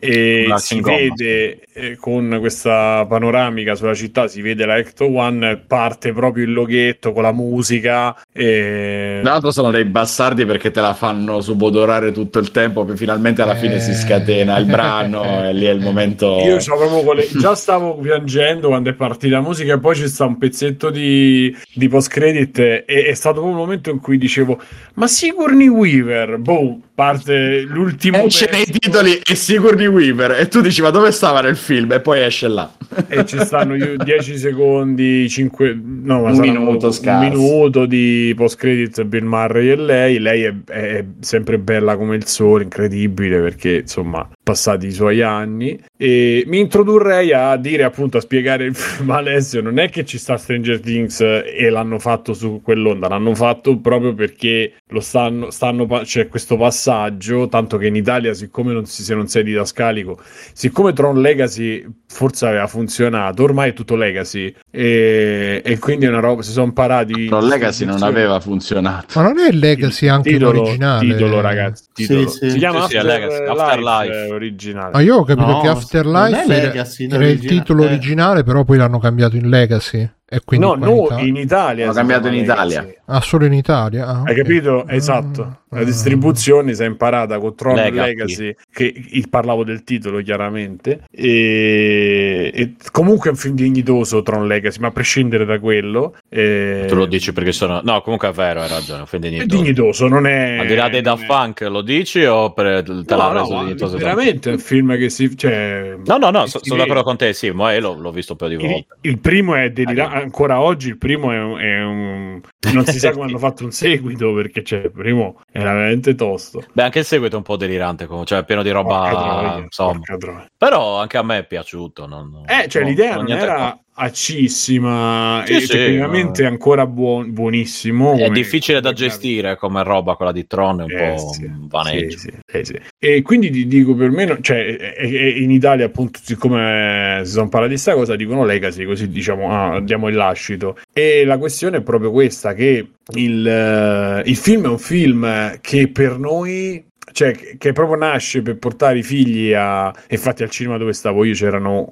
E La si vede eh, con questa panoramica sulla città, si vede la Ecto One, parte proprio il loghetto con la musica. E... Tra l'altro sono dei bastardi perché te la fanno subodorare tutto il tempo, poi finalmente alla fine Eh. si scatena il brano e lì è il momento... Io proprio quelle... già stavo piangendo quando è partita la musica e poi c'è sta un pezzetto di, di post credit e è stato proprio un momento in cui dicevo ma Sigourney Weaver, boh, parte l'ultimo Esce nei titoli e Sigourney Weaver. E tu dici ma dove stava nel film? E poi esce là. e ci stanno io- 10 secondi, 5 no, ma Un minuto un minuto di post credit Bill Murray e lei, lei è, è sempre bella come il sole, incredibile perché insomma passati i suoi anni e mi introdurrei a dire appunto a spiegare il film Alessio non è che ci sta Stranger Things e l'hanno fatto su quell'onda l'hanno fatto proprio perché lo stanno, stanno c'è questo passaggio tanto che in Italia siccome non si, se non sei didascalico siccome Tron Legacy forse aveva funzionato ormai è tutto Legacy e, e quindi è una roba si sono parati Però Legacy non aveva funzionato. Ma non è il Legacy anche titolo, l'originale? titolo ragazzi titolo. Sì, sì. si chiama Sì, After- Legacy, Life, Afterlife. Originale Ma io ho capito No, che Afterlife è era, era il titolo Eh. originale, però poi l'hanno cambiato in Legacy. E quindi no, no, Italia- in Italia si cambiato in. Italia. Ah, solo in Italia? Ah, Hai ok. capito? Ah, Esatto. La ah. distribuzione si è imparata con Tron Legacy. Legacy, che il- parlavo del titolo chiaramente. E, e comunque è un film dignitoso Tron Legacy, ma a prescindere da quello, eh, Tu lo dici perché sono... No, comunque è vero, hai ragione, è dignitoso. dignitoso, non è. Al di là dei è- Punk lo dici o per, te l'ha No, no, reso dignitoso? veramente è un film che si. Cioè, No, no, no, che so- si sono vede. d'accordo con te, sì, ma io l'ho, l'ho visto un paio di Il, volte. il primo è delirante, ancora oggi il primo è, un- è un... Non si sa come hanno fatto un seguito perché cioè, il primo era veramente tosto. Beh, anche il seguito è un po' delirante, cioè pieno di roba, Porca insomma. porca. Però anche a me è piaciuto. Non, Eh, cioè no, l'idea no, non niente era qua. accissima Sì, e sì, tecnicamente ma- ancora buon- buonissimo. È come- difficile da gestire come roba quella di Tron, è un Eh, po' sì, vaneggio. sì, sì. E quindi ti dico per me, no- cioè, e- e- in Italia, appunto, siccome si sono parlati di sta cosa, dicono Legacy, così diciamo, ah, diamo il lascito. E la questione è proprio questa: che il, eh, il film è un film che per noi. Cioè, che- proprio nasce per portare i figli a. Infatti, al cinema dove stavo io c'erano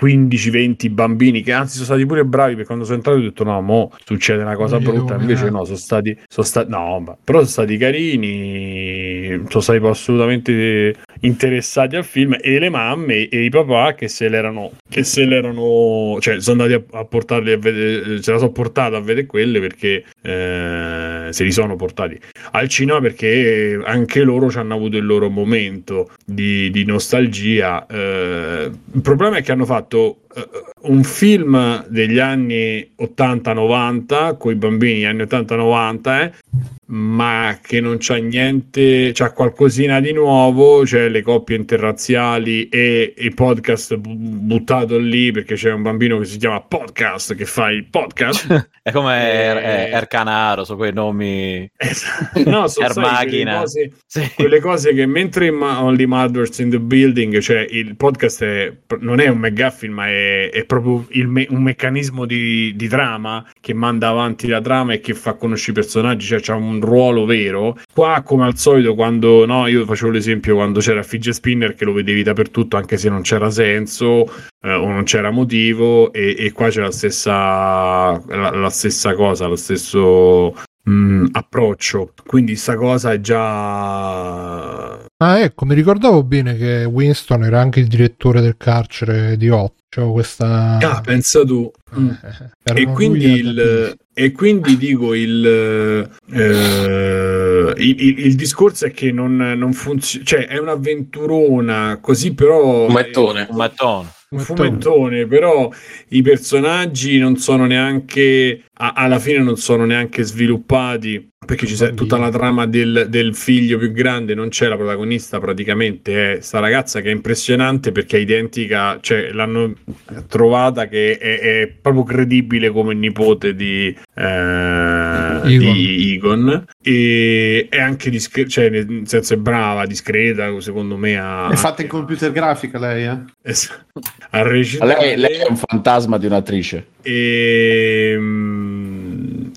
15-20 bambini che anzi sono stati pure bravi perché quando sono entrato ho detto: no, mo succede una cosa Io brutta. Invece, no, sono stati. Sono stati no, ma- però sono stati carini. Sono stati assolutamente interessati al film. E le mamme e i papà che se l'erano. Che se l'erano. Cioè, sono andati a, a portarli a vedere. Ce la sono portata a vedere quelle perché. eh, se li sono portati al cinema perché anche loro ci hanno avuto il loro momento di, di nostalgia. Eh, il problema è che hanno fatto eh, un film degli anni 80-90 con i bambini anni 80-90 eh, ma che non c'ha niente, c'ha qualcosina di nuovo, c'è le coppie interrazziali e il podcast bu- buttato lì perché c'è un bambino che si chiama Podcast che fa il podcast. È come Eh, Er- eh, Ercanaro, su quei nomi. Esatto. no, sono sai, quelle Ermachina. cose, Sì. quelle cose che mentre in Ma- Only Mothers in the Building, cioè il podcast è- non è un McGuffin, ma è, è proprio me- un meccanismo di, di trama che manda avanti la trama e che fa conoscere i personaggi, cioè c'ha un ruolo vero. Qua, come al solito, quando no, io facevo l'esempio quando c'era Fidget Spinner che lo vedevi dappertutto, anche se non c'era senso eh, o non c'era motivo, e, e qua c'è la stessa, la, la stessa cosa, lo stesso mm, approccio. Quindi sta cosa è già Ah, ecco, mi ricordavo bene che Winston era anche il direttore del carcere di Otto. C'avevo questa. Ah, pensa tu. Mm. Erano E quindi il, e quindi dico il, eh, il, il- il discorso è che non, non funziona, cioè è un'avventurona così però... Fumettone. Un mattone. un fumettone, però i personaggi non sono neanche a- alla fine non sono neanche sviluppati perché ci c'è tutta la trama del, del figlio più grande, non c'è la protagonista praticamente, è sta ragazza che è impressionante perché è identica, cioè l'hanno trovata che è, è proprio credibile come nipote di, eh, di Egon e è anche discreta, cioè nel senso è brava, discreta, secondo me ha, È fatta in computer grafica lei, eh? ha recitato Lei, lei è un fantasma di un'attrice. e mm,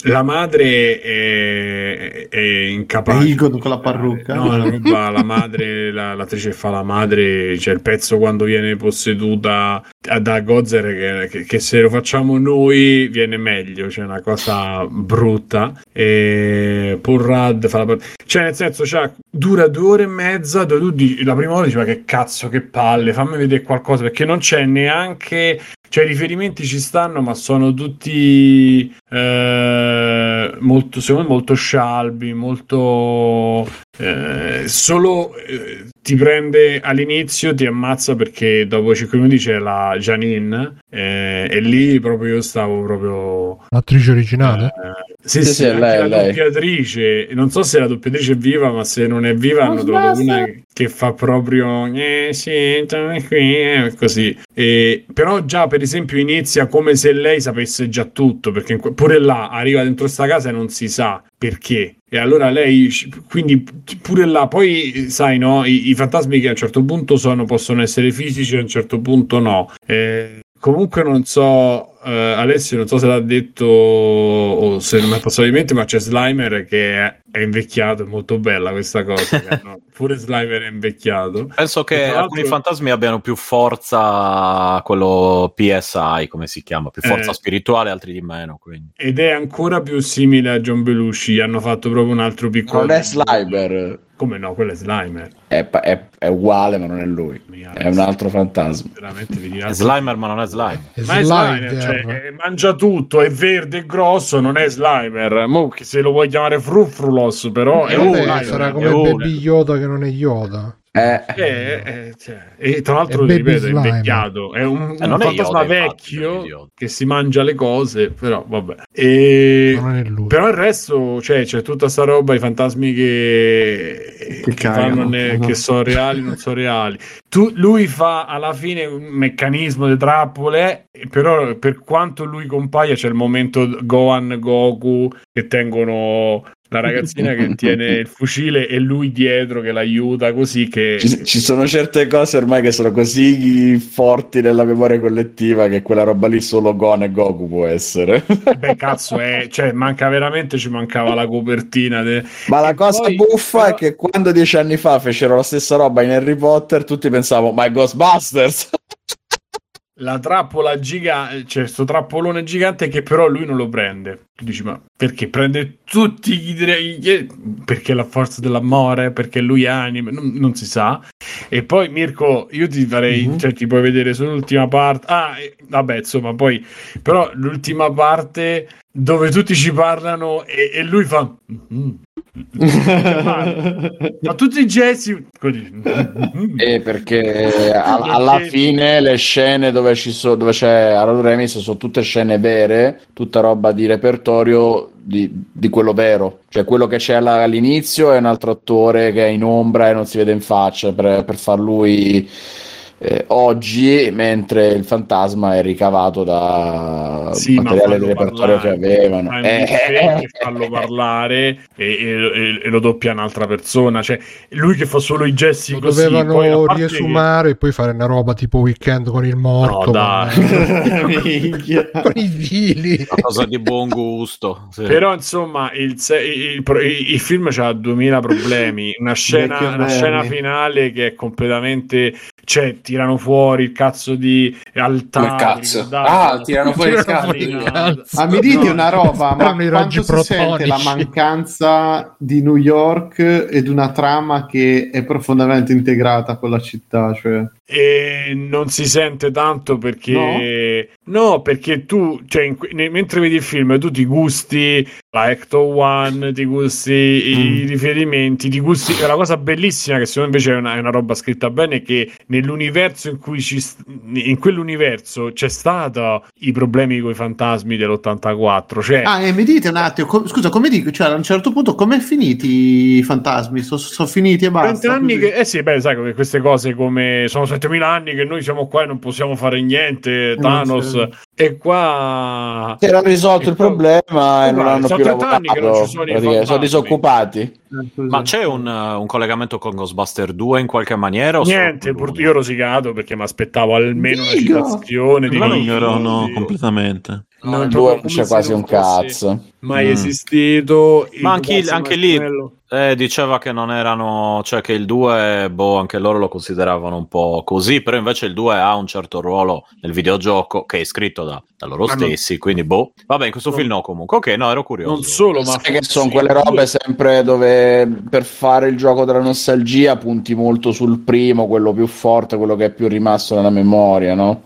la madre è, è incapace Egon con la parrucca. no la, roba, la madre la- l'attrice fa la madre c'è il pezzo quando viene posseduta da Gozer che, che- che se lo facciamo noi viene meglio c'è una cosa brutta. E Rudd fa la cioè nel senso c'ha- dura due ore e mezza dove tu dici, la prima volta dici ma che cazzo che palle fammi vedere qualcosa perché non c'è neanche cioè i riferimenti ci stanno ma sono tutti eh, molto secondo me molto scialbi molto eh, solo eh, ti prende all'inizio ti ammazza perché dopo 5 minuti c'è la Janine eh, e lì proprio io stavo proprio L'attrice originale? eh, sì, Sì, sì, sì, lei, la lei. doppiatrice. Non so se la doppiatrice è viva, ma se non è viva, hanno trovato una che fa proprio eh, sì, qui, eh, così. E, però già, per esempio, inizia come se lei sapesse già tutto, perché pure là arriva dentro sta casa e non si sa perché. E allora lei, quindi pure là, poi sai, no, i, i fantasmi che a un certo punto sono, possono essere fisici, a un certo punto no. Eh, comunque non so, eh, Alessio, non so se l'ha detto o se non è passato di mente, ma c'è Slimer che è, invecchiato, è molto bella questa cosa. che hanno- pure Slimer è invecchiato. Penso che alcuni fantasmi abbiano più forza, quello PSI, come si chiama, più forza Eh. spirituale, altri di meno. Quindi. Ed è ancora più simile a John Belushi. Gli hanno fatto proprio un altro piccolo. Non è Slimer, Come no? Quello è Slimer. è, è- è uguale, ma non è lui. È un altro fantasma. Veramente vi È Slimer, ma non è slime. È Ma è Slimer, cioè, eh, mangia tutto, è verde e grosso, non è Slimer. Mo che se lo vuoi chiamare Frufrulos, però è Eh, uno. vabbè, sarà è come uno. Baby Yoda che non è Yoda. Eh, Eh, eh, cioè, e tra l'altro, È ripeto, è invecchiato. È un, Eh, un non è fantasma Yoda, infatti, vecchio è Yoda. che si mangia le cose, però vabbè. E... È. Però il resto, cioè, c'è tutta sta roba, i fantasmi che, Che che, ne- No. che sono reali, non sono reali. Tu- lui fa alla fine un meccanismo di trappole, però per quanto lui compaia c'è il momento Gohan, Goku che tengono la ragazzina che tiene il fucile e lui dietro che l'aiuta così che... ci, ci sono certe cose ormai che sono così forti nella memoria collettiva che quella roba lì solo Gon e Goku può essere. Beh, cazzo, è, cioè, manca veramente, ci mancava la copertina. de- Ma la E cosa poi, buffa però- è che quando dieci anni fa fecero la stessa roba in Harry Potter, tutti pensavano, ma è Ghostbusters! La trappola gigante, c'è questo trappolone gigante che però lui non lo prende. Tu dici, ma perché prende tutti i direi perché la forza dell'amore, perché lui è anime, non, non si sa. E poi Mirko, io ti farei, Mhm. cioè ti puoi vedere solo l'ultima parte. Ah, vabbè, insomma, poi però l'ultima parte dove tutti ci parlano e, e lui fa "Mhm". Ma tutti i gesti. Eh, perché a- alla fine le scene dove, ci so- dove c'è Harold Remis sono tutte scene vere, tutta roba di repertorio di, di quello vero. Cioè quello che c'è alla- all'inizio è un altro attore che è in ombra e non si vede in faccia per, per far lui eh, oggi, mentre il fantasma è ricavato da Sì, ma materiale fallo repertorio che parlare. avevano. Fai un Eh, mistake e fallo parlare e, e- e lo doppia un'altra persona. Cioè, lui che fa solo i gesti Lo così. dovevano poi, riesumare e poi fare una roba tipo weekend con il morto. No, dai. con, i fili. Una cosa di buon gusto. sì. che- Però, insomma, il, il, il- il film ha 2000 problemi. Una scena, una scena finale che è completamente. Cioè, tirano fuori il cazzo di altare. Come cazzo? Ah, tirano fuori il cazzo. fuori il cazzo. Ma mi dite una roba, ma quanto si sente la mancanza di New York ed una trama che è profondamente integrata con la città? Cioè, e non si sente tanto perché no, perché tu cioè, in ne- mentre vedi il film tu ti gusti la Ecto One ti gusti i, i riferimenti ti gusti è una cosa bellissima che secondo me invece è una, è una roba scritta bene che nell'universo in cui ci in quell'universo c'è stato i problemi con i fantasmi dell'84 cioè Ah, e mi dite un attimo, co- scusa, come dico, cioè a un certo punto come è finiti i fantasmi? Sono finiti e 20 basta? anni che, eh sì, beh, sai che queste cose come sono 7000 anni che noi siamo qua e non possiamo fare niente, Thanos, sì. E qua Si era risolto il qua- problema e non Guarda, hanno sono più 30 anni che non lavorato. ci sono sono disoccupati. Eh. Ma c'è un, uh, un collegamento con Ghostbuster 2 in qualche maniera? Niente, pur- io ho rosicato perché mi aspettavo almeno una Figo! citazione di Ma ignorano di- completamente. Non No, proprio 2 non come c'è quasi un cazzo. mai Mm. esistito Ma anche, anche lì eh, diceva che non erano, cioè che il 2, boh, anche loro lo consideravano un po' così, però invece il 2 ha un certo ruolo nel videogioco che è scritto da, da loro Ma non- stessi, quindi boh. Vabbè, in questo Non- film no comunque. Ok, no, ero curioso. non solo ma Sai che sono quelle robe sempre dove per fare il gioco della nostalgia punti molto sul primo, quello più forte, quello che è più rimasto nella memoria, no?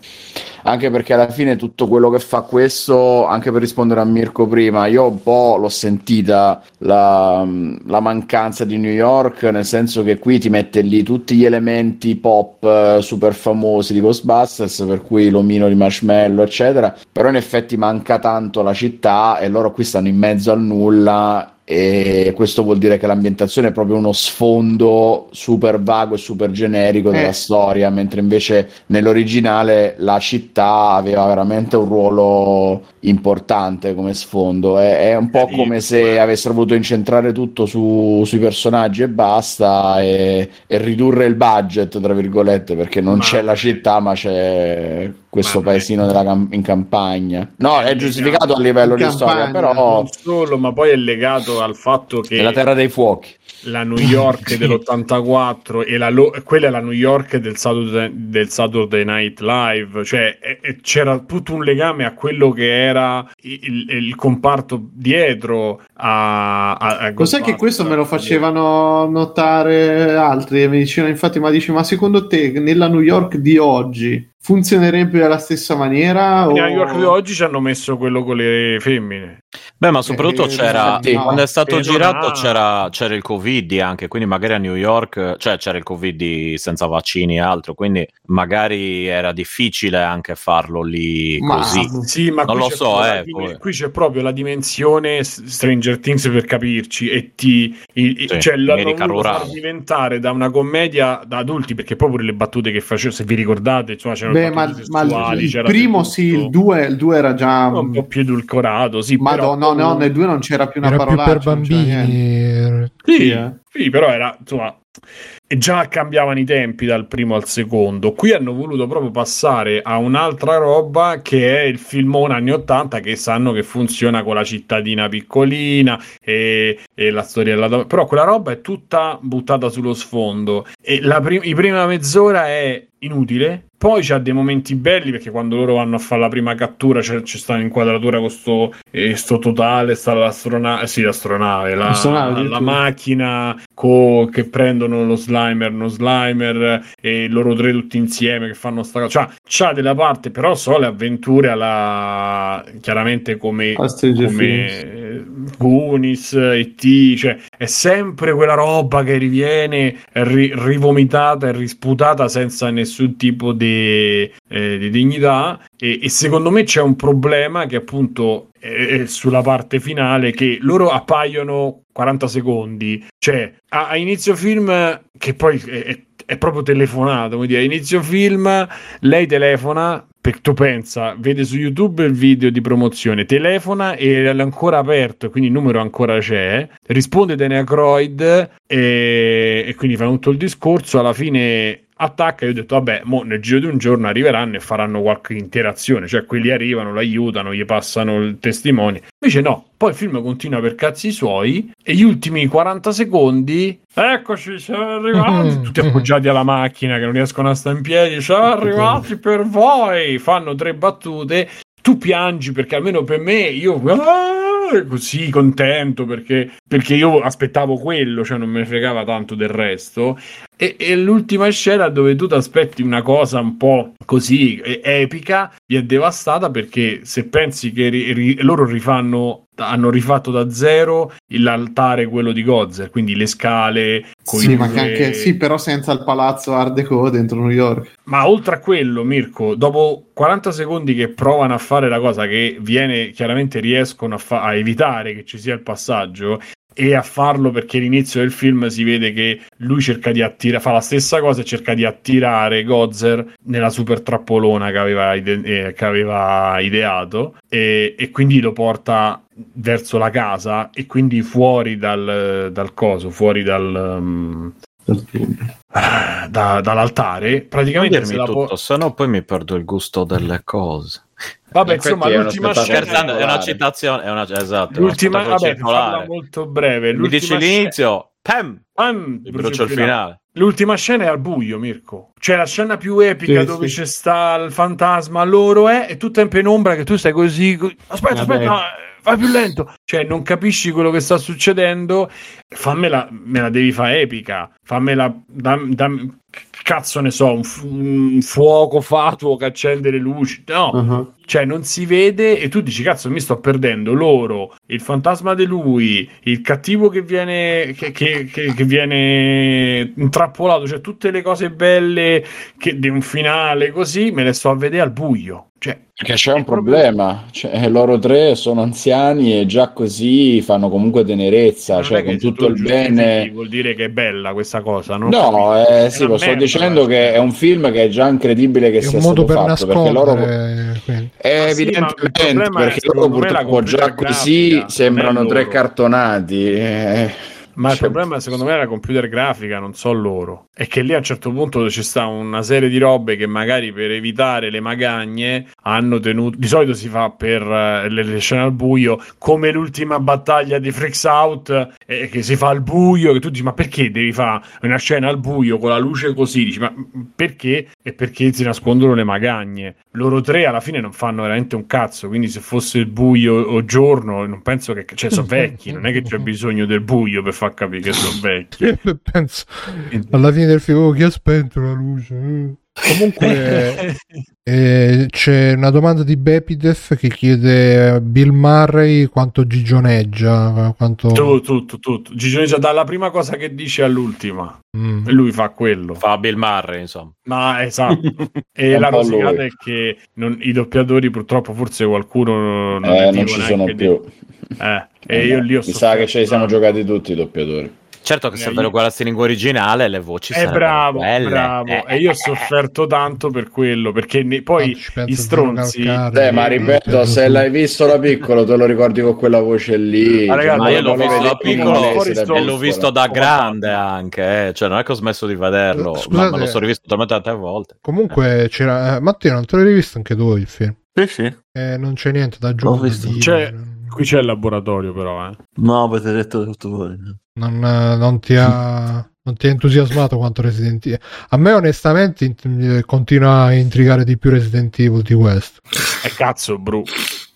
Anche perché alla fine tutto quello che fa questo, anche per rispondere a Mirko prima, io un po' l'ho sentita la, la mancanza di New York, nel senso che qui ti mette lì tutti gli elementi pop eh, super famosi di Ghostbusters, per cui l'omino di marshmallow, eccetera, però in effetti manca tanto la città e loro qui stanno in mezzo al nulla e questo vuol dire che l'ambientazione è proprio uno sfondo super vago e super generico della Eh. storia, mentre invece nell'originale la città aveva veramente un ruolo importante come sfondo. È, è un po' Sì, come se avessero voluto incentrare tutto su- sui personaggi e basta e, e ridurre il budget, tra virgolette, perché non Ma- c'è la città, ma c'è questo Ma- paesino della cam- in campagna. No, è È giustificato a livello di storia, però non solo ma poi è legato al fatto che è la terra dei fuochi. la New York dell'84 e la lo- quella è la New York del Saturday, del Saturday Night Live, cioè e- e c'era tutto un legame a quello che era il, il comparto dietro a, a, a Cos'è che questo me lo facevano notare altri e mi dicevano infatti ma dici ma secondo te nella New York di oggi funzionerebbe alla stessa maniera? O... New York di oggi ci hanno messo quello con le femmine. Beh, ma soprattutto Eh, c'era, infatti, no. quando è stato Eh, girato c'era, c'era il Covid anche, quindi magari a New York, cioè c'era il Covid senza vaccini e altro, quindi magari era difficile anche farlo lì Ma- così. Sì, ma Non qui lo c'è so, proprio la eh, dim- qui c'è proprio la dimensione Stranger Things per capirci e ti i- Sì, cioè, l'hanno far diventare da una commedia da adulti perché poi pure le battute che facevo se vi ricordate insomma c'erano Beh, ma, ma il c'era primo di sì, tutto. il 2 il due era già... un po' più edulcorato sì però Madonna, no, no, nel 2 non c'era più una Era più parola. per bambini. Sì, Sì, eh. sì, però era insomma. E già cambiavano i tempi dal primo al secondo. Qui hanno voluto proprio passare a un'altra roba che è il filmone anni 80 che sanno che funziona con la cittadina piccolina e, e la storia della donna. Però quella roba è tutta buttata sullo sfondo. E la prim- i prima mezz'ora è inutile. Poi c'ha dei momenti belli perché quando loro vanno a fare la prima cattura c'è, c'è sta un'inquadratura con sto, eh, sto totale, sta l'astronave, sì, l'astronave, la, la addirittura. macchina co- che prendono lo slimer, no slimer e loro tre tutti insieme che fanno sta cosa. Cioè, c'ha della parte, però so le avventure alla chiaramente come, come Goonies, E.T., cioè è sempre quella roba che riviene ri- rivomitata e risputata senza nessun tipo di, eh, di dignità. E, e secondo me c'è un problema che appunto è sulla parte finale che loro appaiono 40 secondi. Cioè a, a inizio film che poi è, è- è proprio telefonato come dire, inizio film lei telefona perché tu pensa, vede su YouTube il video di promozione, telefona e è ancora aperto, quindi il numero ancora c'è, risponde Dana Aykroyd e, e quindi fa tutto il discorso, alla fine attacca io ho detto vabbè, mo nel giro di un giorno arriveranno e faranno qualche interazione, cioè quelli arrivano, l'aiutano, gli passano il testimone. Invece no, poi il film continua per cazzi suoi e gli ultimi 40 secondi, eccoci, siamo arrivati, tutti appoggiati alla macchina che non riescono a stare in piedi, siamo arrivati per voi, fanno tre battute, tu piangi perché almeno per me io ah, così contento perché, perché io aspettavo quello, cioè non me ne fregava tanto del resto. E, e l'ultima scena dove tu ti aspetti una cosa un po' così epica vi è devastata perché se pensi che ri- ri- loro rifanno hanno rifatto da zero l'altare quello di Gozer quindi le scale coi Sì, due- anche, sì, però senza il palazzo Art Deco dentro New York. ma oltre a quello, Mirko, dopo 40 secondi che provano a fare la cosa che viene, chiaramente riescono a, fa- a evitare che ci sia il passaggio e a farlo perché all'inizio del film si vede che lui cerca di attirare, fa la stessa cosa e cerca di attirare Gozer nella super trappolona che aveva, ide- eh, che aveva ideato e, e quindi lo porta verso la casa e quindi fuori dal, dal coso, fuori dal... um, da- dall'altare praticamente la può- tutto, se no poi mi perdo il gusto delle cose. Vabbè, Infatti insomma, l'ultima scena è una citazione, è una, esatto, l'ultima, vabbè, molto breve. Mi dici l'inizio, pam, mi brucio il finale. L'ultima scena è al buio, Mirko. Cioè, la scena più epica Sì, dove sì. c'è sta il fantasma, loro è, è tutta in penombra che tu stai così. co- Aspetta, Vabbè. aspetta, vai più lento. Cioè, non capisci quello che sta succedendo. Fammela, me la devi fare epica. Fammela, dam- dam- cazzo ne so, un, fu- un fuoco fatuo che accende le luci. No, Uh-huh. Cioè non si vede e tu dici cazzo mi sto perdendo loro il fantasma di lui il cattivo che viene che, che- che- che viene intrappolato cioè tutte le cose belle che, di un finale così me le sto a vedere al buio cioè Perché c'è un problema, cioè, loro tre sono anziani e già così fanno comunque tenerezza, non cioè che con tutto tu il bene. vuol dire che è bella questa cosa no, No, eh, sì, lo sto merda, dicendo cioè. che è un film che è già incredibile che È sia un modo stato per fatto, perché loro nascondere. Eh, sì, evidentemente, è, perché loro purtroppo già così sembrano tre cartonati. eh. Ma il Cioè, problema, secondo me, è la computer grafica, non so loro. È che lì a un certo punto ci sta una serie di robe che magari per evitare le magagne hanno tenuto. Di solito si fa per eh, le, le scene al buio, come l'ultima battaglia di Freaks Out, eh, che si fa al buio. Che tu dici, ma perché devi fare una scena al buio con la luce così? Dici, ma perché? E perché si nascondono le magagne. Loro tre alla fine non fanno veramente un cazzo. Quindi, se fosse il buio o giorno, non penso che. Cioè, sono vecchi, non è che c'è bisogno del buio per far capire che sono vecchi. Penso alla fine del film, oh, chi ha spento la luce? Eh. Comunque eh, c'è una domanda di Bepidef che chiede a Bill Murray quanto gigioneggia, quanto... tutto, tutto, tutto. Gigioneggia dalla prima cosa che dice all'ultima. Mm. E lui fa quello. Fa Bill Murray, insomma. Ma esatto. E la rosicata lui. è che non- i doppiatori, purtroppo, forse qualcuno non, Eh, non ci sono di- più. Eh, e io lì ho Mi sa che ce li siamo giocati tutti i doppiatori. Certo che Eh, se ve lo guardassi in lingua originale, le voci Eh, sarebbero bravo, quelle. bravo. Eh, E io ho sofferto tanto per quello, perché ne- poi i stronzi... Calcare, Eh, ma ripeto, se l'hai visto da piccolo, te lo ricordi con quella voce lì. Ma ragazzi, Ma Cioè, io l'ho visto da piccolo e l'ho visto da grande anche, eh. cioè non è che ho smesso di vederlo, Scusate. ma me lo sono rivisto talmente tante volte. Comunque c'era... eh, Matteo, non te l'hai rivisto anche tu il film? Sì, sì. Non c'è niente da visto. C'è- Qui c'è il laboratorio, però, eh. No, avete detto tutto voi. Non, eh, non ti ha... Non ti ha entusiasmato quanto Resident Evil? A me onestamente int- eh, continua a intrigare di più Resident Evil di questo. E cazzo, bru.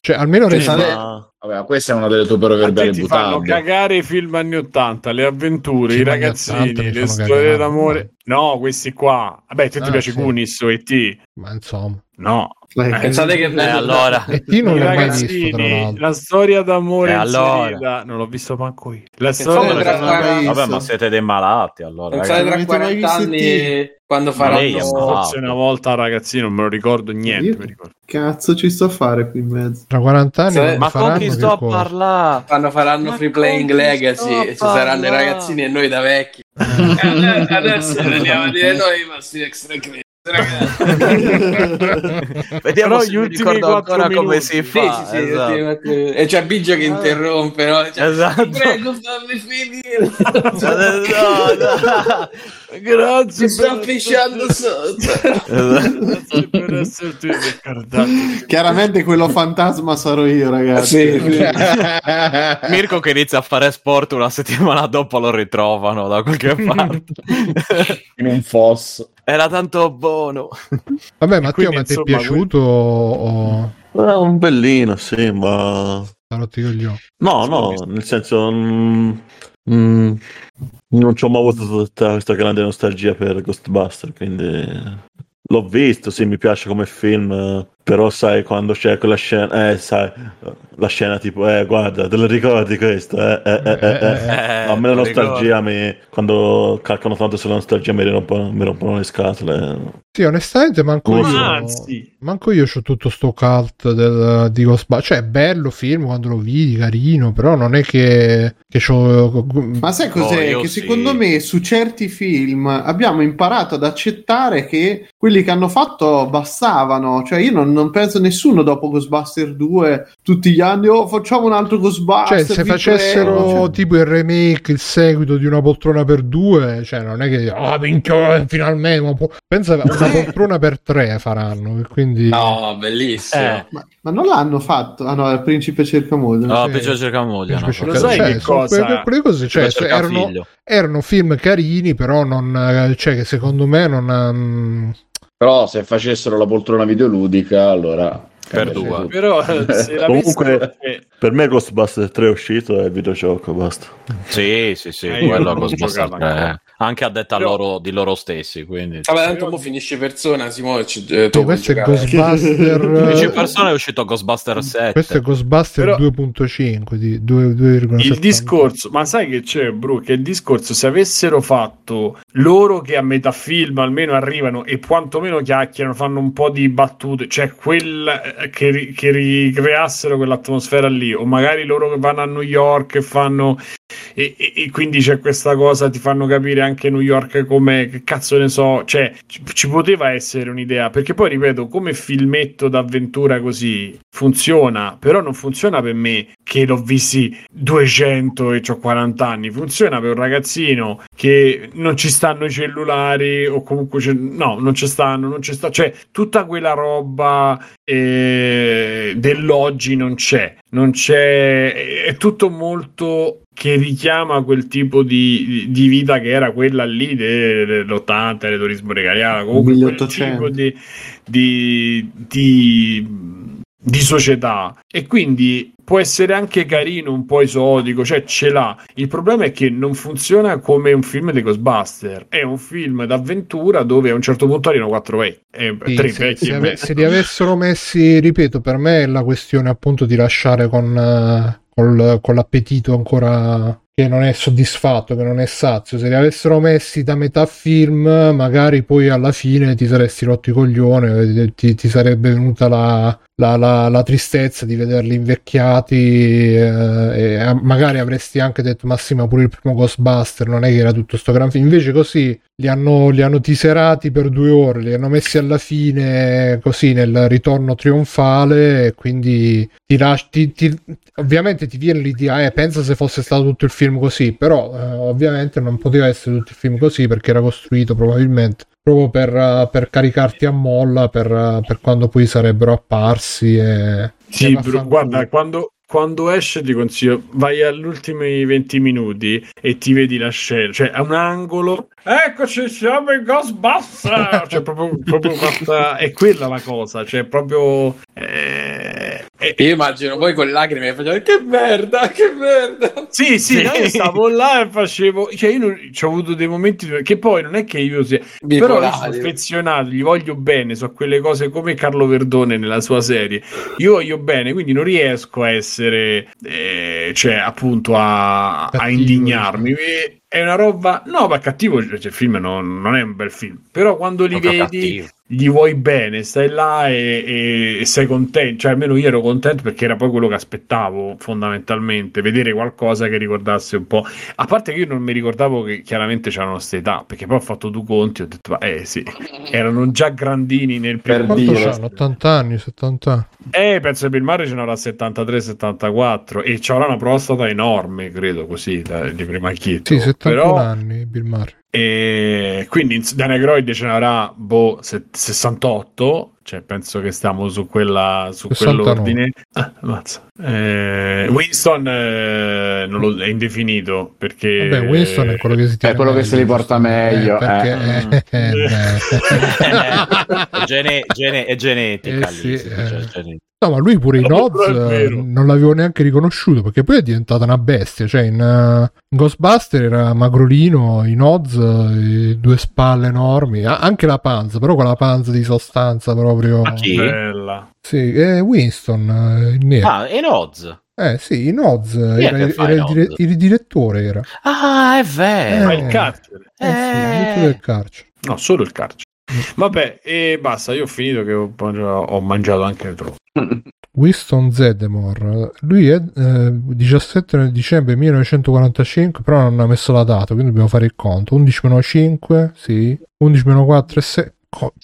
Cioè, almeno Resident ma- Vabbè, ma questa è una delle tue A te proverbiali ti fanno cagare i film anni 80, le avventure, Film i ragazzini, 80 mi le storie cagare. d'amore. No, questi qua. Vabbè, te ti Ah, piace sì. Goonies o E.T.? Ma insomma. No. Eh, Eh, Pensate che Eh, allora, E non I l'ho mai visto, la storia d'amore E allora? inserita. Non l'ho visto manco io. La storia tra d'amore- qua- vabbè, ma siete dei malati allora. Pensate ragazzi. tra Non avete mai 40 visto anni quando Ma lei è faranno una volta ragazzino, non me lo ricordo niente. Io- mi ricordo. Cazzo ci sto a fare qui in mezzo? Tra 40 anni Sì, quando Ma con faranno chi sto a parlare? quando faranno Ma Free Playing Legacy e ci saranno i ragazzini e noi da vecchi. Eh, Adesso andiamo a dire noi i massi extra credit. Ragazzi. Vediamo Però se gli mi ultimi ricordo quattro ancora come minuti. si Sì, fa. sì, sì, esatto. ultimi- e c'è Biggio che interrompe, no? Cioè, Esatto. "Ti Prego, fammi finire. No, no. Grazie Mi sto pisciando sotto. Esatto. Grazie per esserti ricordato. Chiaramente quello fantasma sarò io, ragazzi. Sì, sì. Mirko che inizia a fare sport una settimana dopo lo ritrovano da qualche parte. In un fosso. Era tanto buono. Vabbè, Matteo, ma ti è piaciuto o... È un bellino, sì, ma... No, no, nel senso... mm, Mm, non ci ho mai avuto tutta questa grande nostalgia per Ghostbuster, quindi l'ho visto, sì, mi piace come film, eh, però sai quando c'è quella scena, eh, sai, la scena tipo, eh, guarda, te lo ricordi questo? Eh, eh, eh, eh, eh. Eh, a me la nostalgia, mi, quando calcano tanto sulla nostalgia mi rompono, mi rompono le scatole. Sì, onestamente manco Ma io, anzi. manco io ho tutto sto cult del, di Ghostbusters. Cioè, è bello film quando lo vidi, carino, però non è che, che c'ho... Ma sai cos'è? No, che sì. secondo me su certi film abbiamo imparato ad accettare che quelli che hanno fatto bastavano. Cioè, io non, non penso nessuno dopo Ghostbuster 2 tutti gli anni, oh, facciamo un altro Ghostbuster. Cioè, se facessero prego", cioè. tipo il remake, il seguito di una poltrona per due, cioè non è che ah, minchia, finalmente una po-". pensa una poltrona per tre faranno, e quindi No, bellissimo. Eh, Ma, ma non l'hanno fatto? Ah no, il principe cerca moglie. no, Sì. peggio cerca moglie. No, Lo sai cioè, che cosa- quelle, quelle cose cioè, Cerca erano, erano film carini, però non, cioè, che secondo me non. Però se facessero la poltrona videoludica, allora... Per due. Però se la Comunque- eh, Per me Ghostbuster 3 è uscito, è il videogioco, basta. Sì, sì, sì, Eh, quello non è ho Ghostbuster giocato 3, ancora. eh. Anche a detta Però- loro, di loro stessi, quindi... Vabbè, tanto mo finisce persona, Simone, ci, eh, tu questo è giocare. Ghostbuster. Dieci eh, persone è uscito Ghostbuster 7. questo è Ghostbuster Però- 2.5 di 2, 2,70. il discorso, ma sai che c'è, Bru? Che il discorso, se avessero fatto loro che a metà film almeno arrivano e quantomeno chiacchierano, fanno un po' di battute, cioè quel eh, che, ri- che ricreassero quell'atmosfera lì, o magari loro che vanno a New York e fanno. E, e- e quindi c'è questa cosa, ti fanno capire anche New York come che cazzo ne so, cioè ci, ci poteva essere un'idea, perché poi ripeto, come filmetto d'avventura così funziona, però non funziona per me che l'ho visti 200 e ho 40 anni, funziona per un ragazzino che non ci stanno i cellulari o comunque no, non ci stanno, non ci sta, cioè tutta quella roba eh, dell'oggi non c'è, non c'è, è tutto molto che richiama quel tipo di, di vita che era quella lì de- dell'80, del turismo regaliano, comunque quel 1800. tipo di, di, di, di società e quindi può essere anche carino, un po' esotico, cioè ce l'ha. Il problema è che non funziona come un film di Ghostbuster, è un film d'avventura dove a un certo punto arrivano quattro vecchi, eh, Sì, tre se, vecchi se e ave- se li avessero messi, ripeto, per me è la questione appunto di lasciare con, eh, col- con l'appetito ancora che non è soddisfatto, che non è sazio. Se li avessero messi da metà film, magari poi alla fine ti saresti rotto i coglioni, eh, ti, ti sarebbe venuta la, la- la- la tristezza di vederli invecchiati eh, eh, magari avresti anche detto ma pure il primo Ghostbuster non è che era tutto sto gran film invece così li hanno, li hanno tiserati per due ore li hanno messi alla fine così nel ritorno trionfale quindi ti lasci ovviamente ti viene l'idea eh, pensa se fosse stato tutto il film così però eh, ovviamente non poteva essere tutto il film così perché era costruito probabilmente proprio per, eh, per caricarti a molla per, eh, per quando poi sarebbero apparsi e Sì, e guarda, quando, quando esce ti consiglio, vai agli ultimi 20 minuti e ti vedi la scena, cioè a un angolo, eccoci, siamo in Ghostbusters, cioè proprio, proprio fatta, è quella la cosa, cioè proprio... eh, è- Io immagino poi con lacrime che facevano che merda, che merda. Sì, sì, Sì. no, io stavo là e facevo, cioè io non- ci ho avuto dei momenti che poi non è che io sia, però io sono affezionato, gli voglio bene, so quelle cose come Carlo Verdone nella sua serie. Io voglio bene, quindi non riesco a essere, eh, cioè appunto a, a indignarmi. E- È una roba, no, ma cattivo, cioè, il film non, non è un bel film, però quando li Proprio vedi cattivo. Gli vuoi bene, stai là e, e- sei contento, cioè almeno io ero contento perché era poi quello che aspettavo fondamentalmente, vedere qualcosa che ricordasse un po', a parte che io non mi ricordavo che chiaramente c'erano questa età, perché poi ho fatto due conti, ho detto, ma eh sì, erano già grandini nel primo Per quanto dire. c'hanno? 80 anni 70 anni eh, penso che Bill Murray ce n'avrà 73-74 e c'avrà una prostata enorme, credo, così, da, di prima chitto. sì 71 Però, anni Bill Murray e quindi Dan Aykroyd ce n'avrà boh, se- 68, cioè penso che stiamo su quella su 69. quell'ordine. Ah. Eh, Winston eh, non lo- è indefinito perché Vabbè, Winston è quello che si tiene quello che meglio, se li porta giusto? meglio, perché eh. beh. è, gene- gene- è genetica Eh sì, si dice, eh. genetica. No, ma lui pure in Oz eh, non l'avevo neanche riconosciuto perché poi è diventata una bestia. Cioè, in, eh, in Ghostbuster era magrolino, in Oz eh, due spalle enormi, ha- anche la panza, però quella panza di sostanza proprio. Ma chi? Bella. Sì, è Winston, il nero. Ah, in Oz. Eh sì, in Oz era, era in il, dire- il direttore. Era. Ah, è vero. Ma Eh. il carcere. Eh, sì, il direttore del carcere. No, solo il carcere. Vabbè, e basta, io ho finito che ho, ho mangiato anche troppo. Winston Zedemore, lui è eh, 17 dicembre 1945, però non ha messo la data, quindi dobbiamo fare il conto. 11 meno 5, sì, 11 meno 4 e 6,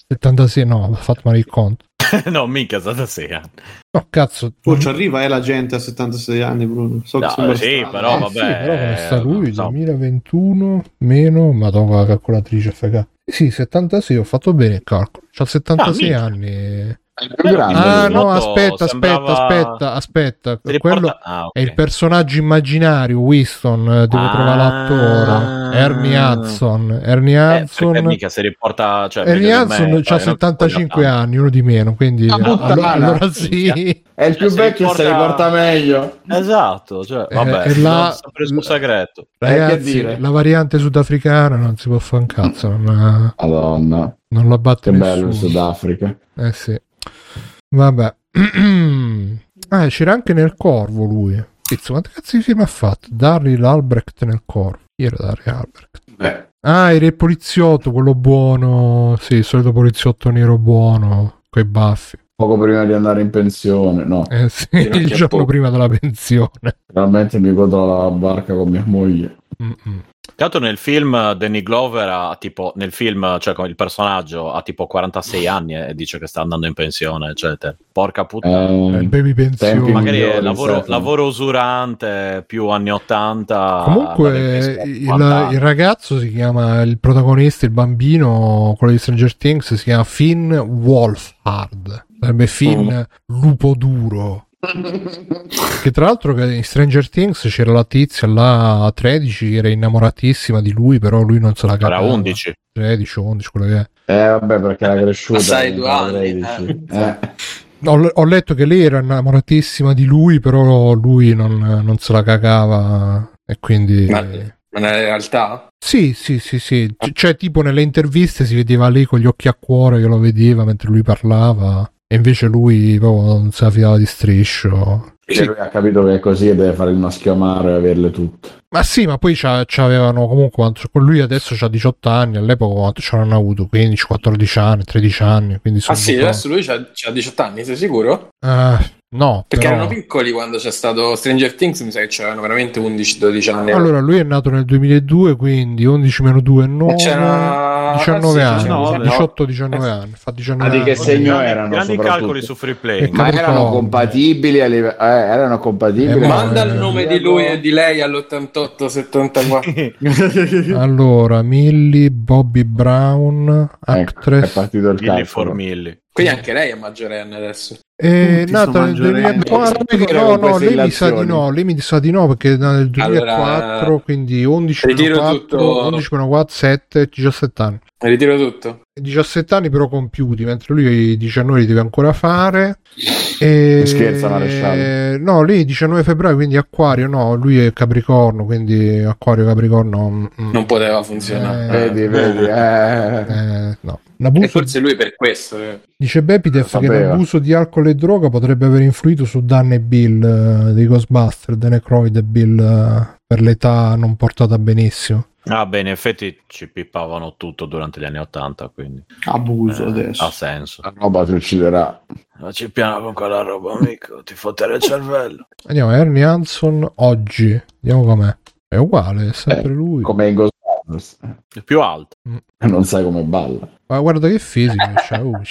76, no, ho fatto male il conto. no, mica, stata sei anni. No, cazzo. Oh, ci arriva eh, la gente a 76 anni, Bruno. So che No, sembra sì, però Eh, vabbè. sì, però come sta lui, insomma. 2021 meno, ma dopo la calcolatrice FK. Sì, 76, ho fatto bene il calcolo. C'ha 76 Ah, anni. È il più grande. Ah, no, aspetta, aspetta, sembrava- aspetta, aspetta. Si Quello riporta- ah, ok. è il personaggio immaginario, Winston, eh, devo Ah. trovare l'attore. Ernie Hudson. Ernie Eh, Hudson. perché mica si riporta. Cioè, Ernie Hudson ha una 75 cosa anni, uno di meno, quindi Ah, allora, allora sì. È il più vecchio e se li riporta- porta meglio. Esatto, cioè, Eh, vabbè, e non sempre sul segreto. Ragazzi, che dire? la variante sudafricana non si può fare un cazzo, non, Madonna, non la batte che bello il nessuno. Sudafrica. Eh sì. Vabbè. ah, c'era anche nel Corvo lui. Pizzo, quanti cazzo di film ha fatto? Daryl Albrecht nel Corvo. Chi era Daryl Albrecht? Beh, Ah, era il poliziotto, quello buono. Sì, il solito poliziotto nero buono, coi baffi. poco prima di andare in pensione, no. Eh sì, il che giorno po- prima della pensione. Realmente mi godrò la barca con mia moglie. Mm-mm. Tanto nel film Danny Glover ha tipo nel film, cioè con il personaggio ha tipo 46 anni e dice che sta andando in pensione, eccetera. Porca puttana. Eh, Eh, baby pensione. Magari migliori, lavoro, lavoro usurante più anni 80. andare in Comunque il, 50 anni. il ragazzo si chiama il protagonista, il bambino, quello di Stranger Things, si chiama Finn Wolfhard. Sarebbe Finn lupo duro. Che tra l'altro in Stranger Things c'era la tizia là a 13 che era innamoratissima di lui, però lui non se la Era cagava. 11. 13 o 11 quello che è. Eh, vabbè, perché era cresciuta. Passai due era anni, 13. Eh. Ho, ho letto che lei era innamoratissima di lui, però lui non, non se la cagava e quindi... Ma- Non è la realtà? Sì, sì, sì, sì. C- cioè, tipo nelle interviste si vedeva lei con gli occhi a cuore che lo vedeva mentre lui parlava, e invece lui proprio non se la fidava di striscio. Perché lui ha capito che è così e deve fare il maschio amaro e averle tutte. Ma sì, ma poi c'avevano comunque, lui adesso c'ha 18 anni, all'epoca quanto c'erano avuto? 15, 14 anni, 13 anni, quindi Ah sì, po'- adesso lui c'ha, 18 anni, sei sicuro? Eh, no, Perché però- erano piccoli quando c'è stato Stranger Things, mi sa che c'erano veramente 11-12 anni. Allora, lui è nato nel 2002, quindi 11 meno 2 è 9, c'era 19 ah, anni, sì, 19. 18-19 anni, fa 19 Ah, di anni. che segno grandi, erano grandi calcoli su free play. Ma erano compatibili eh, erano compatibili Eh, ma- Manda il Eh, nome di lui e di lei all'88-74. Allora, Millie, Bobby Brown, Ecco, è actress, partito il Milli calcolo. formilli. Quindi anche lei è maggiorenne adesso. è Tutti nata nel maggiorenni. 2004, Non no, no, lei mi sa di no, lei mi sa di no perché nel 2004, Allora, quindi 11 ritiro meno 4, tutto. 11 meno 4, 7, 17 anni. Ritiro tutto. 17 anni però compiuti, mentre lui i 19 li deve ancora fare. E... Mi scherza, maresciallo. No, lì 19 febbraio, quindi Acquario, no, lui è Capricorno, quindi Acquario Capricorno. mm, mm. Non poteva funzionare. Eh, Vedi, vedi. Eh. eh, no. E L'abuso, forse lui per questo. eh. dice Bepidef che l'abuso di alcol e droga potrebbe aver influito su Dan e Bill eh, dei Ghostbusters, Dan Aykroyd e Bill eh, per l'età non portata benissimo. Ah, beh, in effetti ci pippavano tutto durante gli anni 80, quindi Abuso eh, adesso. ha senso. La roba ti ucciderà. Ma ci piano con quella roba, amico, ti fottere il cervello. Andiamo, Ernie Hanson oggi, vediamo com'è. È uguale, è sempre Eh, lui. Come in Ghostbusters. È più alto. Non sai come balla. Ma guarda che fisico uh,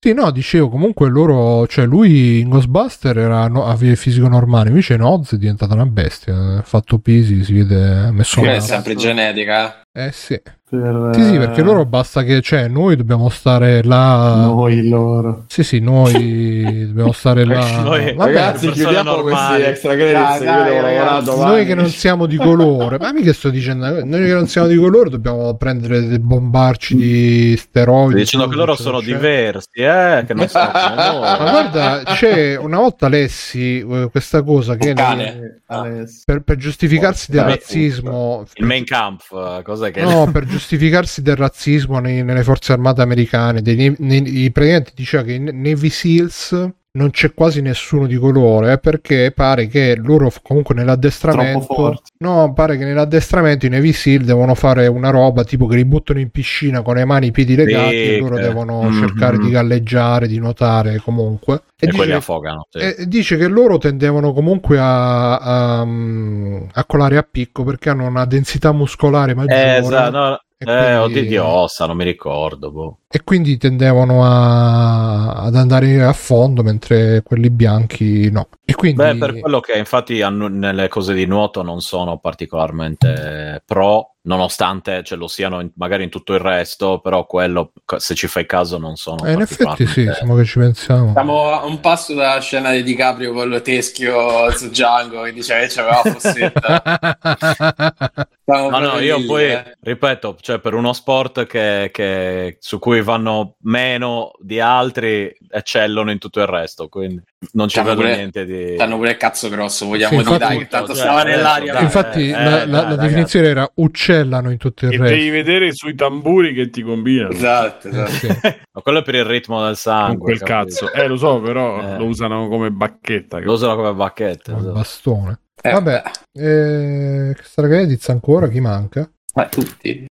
Sì, no, dicevo, comunque loro, cioè lui in Ghostbuster era, no, aveva il fisico normale, invece in Oz è diventata una bestia, ha fatto pesi, si vede ha messo Quella è sempre genetica. Eh sì. Per, Sì, sì, perché eh, loro basta che, cioè, noi dobbiamo stare là. Noi loro. Sì, sì, noi dobbiamo stare là. Noi- Vabbè, Ragazzi, chiudiamo normali. questi extra credits. Dai, dai, ragazzi. noi che non siamo di colore, ma mica sto dicendo, noi che non siamo di colore dobbiamo prendere dei bombarci di steroidi. Dicendo che loro sono eccetera. diversi, eh, che non sono. Ma guarda, c'è una volta lessi eh, questa cosa che cane. Alessio. per, per giustificarsi del Vabbè, razzismo, Il main camp, eh, cos'è che... no, per giustificarsi del razzismo nei- nelle forze armate americane, dei, nei, nei- praticamente diceva che in Navy Seals non c'è quasi nessuno di colore eh, perché pare che loro comunque nell'addestramento no pare che nell'addestramento i Navy Seal devono fare una roba tipo che li buttano in piscina con le mani e i piedi legati e Sì, loro che- devono Mhm. cercare di galleggiare di nuotare comunque E dice quelli che- affogano. sì. e dice che loro tendevano comunque a, a, a colare a picco perché hanno una densità muscolare maggiore Eh, esatto, no, e eh, quindi- di ossa, non mi ricordo. boh. e quindi tendevano a- ad andare a fondo mentre quelli bianchi no e quindi Beh, per quello che infatti hanno- nelle cose di nuoto non sono particolarmente pro, nonostante ce lo siano in- magari in tutto il resto, però quello, se ci fai caso, non sono eh, in effetti sì siamo che ci pensiamo Siamo a un passo dalla scena di DiCaprio con lo teschio su Django che diceva che c'aveva la fossetta. No, io lì, poi eh. ripeto, cioè per uno sport che, che- su cui vanno meno di altri, eccellono in tutto il resto, quindi non Stanno vedo pure- niente di... Stanno pure il cazzo grosso, vogliamo Sì, dire, che tanto Cioè, stava nell'aria. dai. infatti eh, la, eh, la- dai, la ragazzi. definizione era uccellano in tutto il E resto devi vedere sui tamburi che ti combinano Esatto, Eh, esatto. sì. Ma quello è per il ritmo del sangue. con quel cazzo. Eh, lo so, però Eh. lo usano come bacchetta. Lo usano come bacchette. un esatto. bastone Eh, vabbè eh, Credits ancora chi manca? Ma tutti.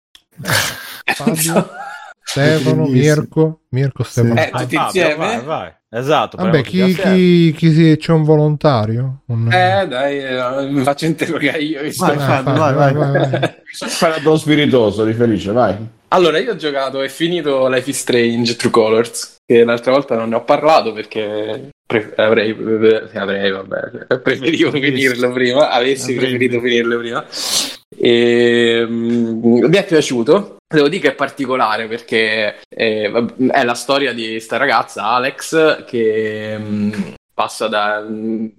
Fabio Stefano. Mirko Mirko Stefano Eh, tutti insieme? vai, vai. Esatto. Vabbè, chi, chi, chi si- c'è un volontario? Un- Eh, dai, eh, mi faccio interrogare io. Vai, vai, vai, vai. vai, vai. Fai lo spiritoso, di felice, vai. Allora, io ho giocato e finito Life is Strange True Colors, che l'altra volta non ne ho parlato perché pre- avrei, eh, avrei vabbè, preferivo finirlo prima, avessi preferito finirlo prima. E, mm, mi è piaciuto. Devo dire che è particolare perché eh, è la storia di sta ragazza, Alex, che mm, passa da,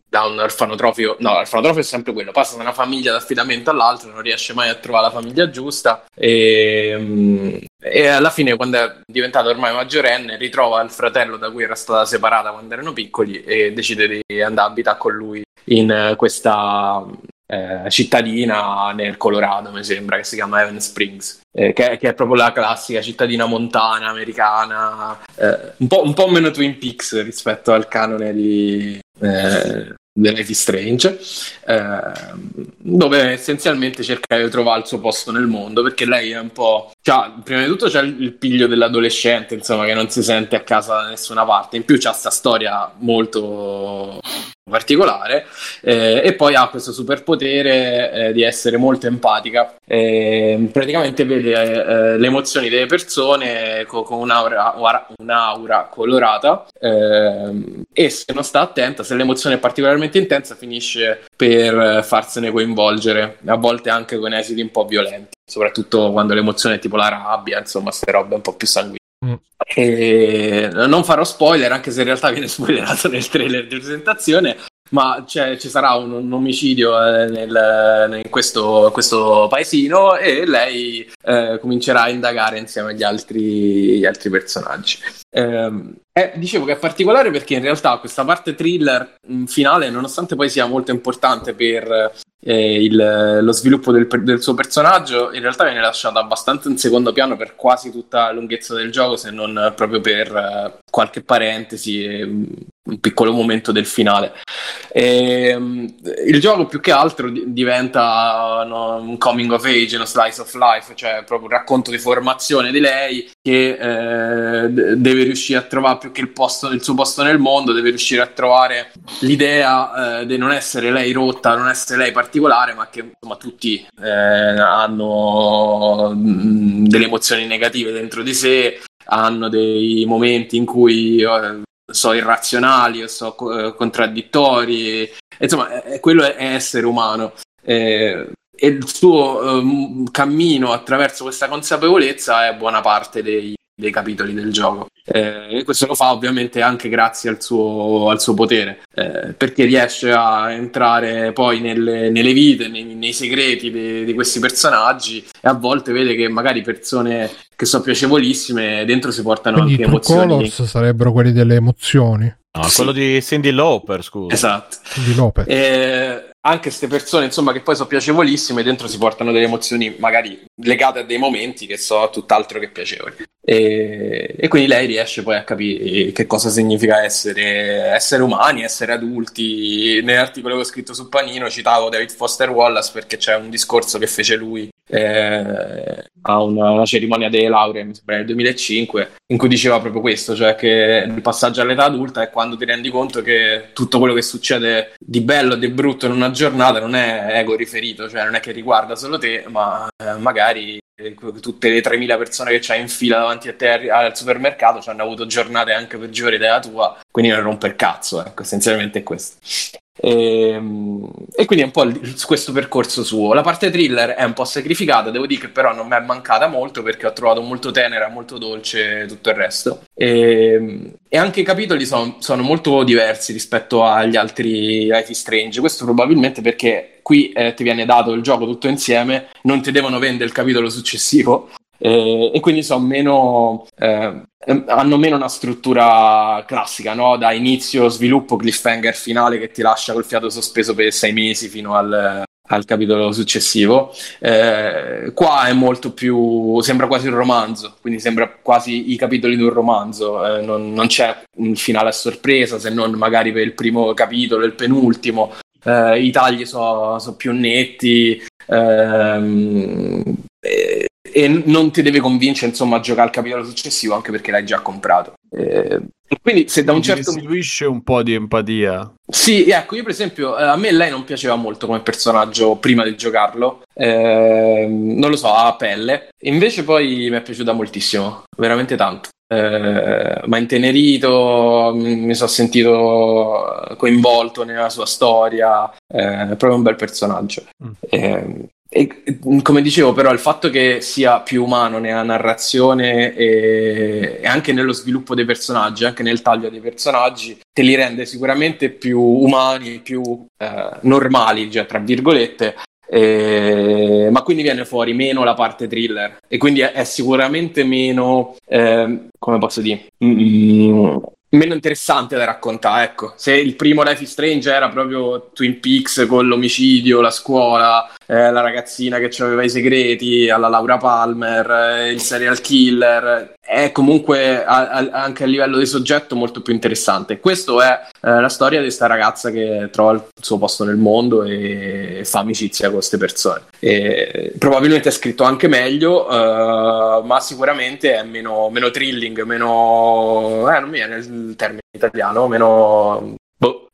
da un orfanotrofio, no, l'orfanotrofio è sempre quello, passa da una famiglia d'affidamento all'altra, non riesce mai a trovare la famiglia giusta e, mm, e alla fine quando è diventata ormai maggiorenne ritrova il fratello da cui era stata separata quando erano piccoli e decide di andare a abitare con lui in eh, questa eh, cittadina nel Colorado, mi sembra, che si chiama Evan Springs, eh, che, che è proprio la classica cittadina montana americana, eh, un, po', un po' meno Twin Peaks rispetto al canone di, eh, Life is Strange, eh, dove essenzialmente cerca di trovare il suo posto nel mondo, perché lei è un po'... Cioè, prima di tutto c'è il il piglio dell'adolescente, insomma, che non si sente a casa da nessuna parte, in più c'ha questa storia molto particolare eh, e poi ha questo superpotere eh, di essere molto empatica. Eh, praticamente vede eh, le emozioni delle persone co- con un'aura, un'aura colorata ehm, e se non sta attenta se l'emozione è particolarmente intensa finisce per eh, farsene coinvolgere a volte anche con esiti un po' violenti soprattutto quando l'emozione è tipo la rabbia insomma queste robe un po' più sanguinose Mm. e non farò spoiler, anche se in realtà viene spoilerato nel trailer di presentazione. Ma ci sarà un, un omicidio eh, nel- in questo, questo paesino e lei eh, comincerà a indagare insieme agli altri, gli altri personaggi. Ehm, eh, dicevo che è particolare perché in realtà questa parte thriller mh, finale, nonostante poi sia molto importante per eh, il- lo sviluppo del, del suo personaggio, in realtà viene lasciata abbastanza in secondo piano per quasi tutta la lunghezza del gioco, se non proprio per eh, qualche parentesi e mh, un piccolo momento del finale. Ehm, il gioco più che altro di- diventa no, un coming of age, uno slice of life, cioè proprio un racconto di formazione di lei che eh, deve riuscire a trovare più che il, posto, il suo posto nel mondo, deve riuscire a trovare l'idea eh, di non essere lei rotta, non essere lei particolare, ma che insomma tutti eh, hanno mm, delle emozioni negative dentro di sé, hanno dei momenti in cui eh, so irrazionali o so co- eh, contraddittori, insomma, eh, quello è essere umano. Eh, e il suo ehm, cammino attraverso questa consapevolezza è buona parte dei, dei capitoli del gioco. Eh, e questo lo fa ovviamente anche grazie al suo, al suo potere, eh, perché riesce a entrare poi nelle, nelle vite, nei, nei segreti di, di questi personaggi e a volte vede che magari persone che sono piacevolissime dentro si portano Quindi i anche True emozioni. Colors sarebbero quelli delle emozioni. No, Sì. quello di Cindy Lauper, scusa. Esatto. Di Lopez. Eh, anche queste persone, insomma, che poi sono piacevolissime, dentro si portano delle emozioni magari legate a dei momenti che sono tutt'altro che piacevoli. E, e quindi lei riesce poi a capire che cosa significa essere, essere umani, essere adulti. Nell'articolo che ho scritto su Panino citavo David Foster Wallace perché c'è un discorso che fece lui eh, a una, una cerimonia delle lauree, mi sembra nel 2005, in cui diceva proprio questo, cioè che il passaggio all'età adulta è quando ti rendi conto che tutto quello che succede di bello e di brutto in una giornata non è ego riferito, cioè non è che riguarda solo te, ma eh, magari tutte le 3.000 persone che c'hai in fila davanti a te al- al supermercato ci hanno avuto giornate anche peggiori della tua, quindi non romper cazzo, ecco, essenzialmente è questo. E, e quindi è un po' il- questo percorso suo. La parte thriller è un po' sacrificata, devo dire che però non mi è mancata molto perché ho trovato molto tenera, molto dolce tutto il resto. E, e anche i capitoli son- sono molto diversi rispetto agli altri Life Strange. Questo probabilmente perché qui eh, ti viene dato il gioco tutto insieme, non ti devono vendere il capitolo successivo. Eh, e quindi sono meno eh, hanno meno una struttura classica no? da inizio sviluppo cliffhanger finale che ti lascia col fiato sospeso per sei mesi fino al, al capitolo successivo. Eh, qua è molto più sembra quasi un romanzo quindi sembra quasi i capitoli di un romanzo. Eh, non, non c'è un finale a sorpresa se non magari per il primo capitolo il penultimo. Eh, i tagli sono più netti ehm, e, non ti deve convincere insomma a giocare al capitolo successivo anche perché l'hai già comprato Eh, quindi se da un certo restituisce un po' di empatia. sì, ecco, io per esempio, eh, a me lei non piaceva molto come personaggio prima di giocarlo, Ehm, non lo so, a pelle, invece poi mi è piaciuta moltissimo, veramente tanto. Eh, mi ha intenerito, mi mi sono sentito coinvolto nella sua storia, eh, è proprio un bel personaggio. Mm. Eh, e come dicevo, però, il fatto che sia più umano nella narrazione e, e anche nello sviluppo dei personaggi, anche nel taglio dei personaggi, te li rende sicuramente più umani, più eh, normali, cioè, tra virgolette. eh, ma quindi viene fuori meno la parte thriller e quindi è, è sicuramente meno, ehm, come posso dire, mm, meno interessante da raccontare. Ecco, se il primo Life is Strange era proprio Twin Peaks con l'omicidio, la scuola, eh, la ragazzina che aveva i segreti, alla Laura Palmer, eh, il serial killer, è comunque a- a- anche a livello di soggetto molto più interessante. Questo è eh, la storia di questa ragazza che trova il suo posto nel mondo e fa amicizia con queste persone. E probabilmente è scritto anche meglio, eh, ma sicuramente è meno, meno thrilling, meno... Eh, non mi viene il termine italiano, meno...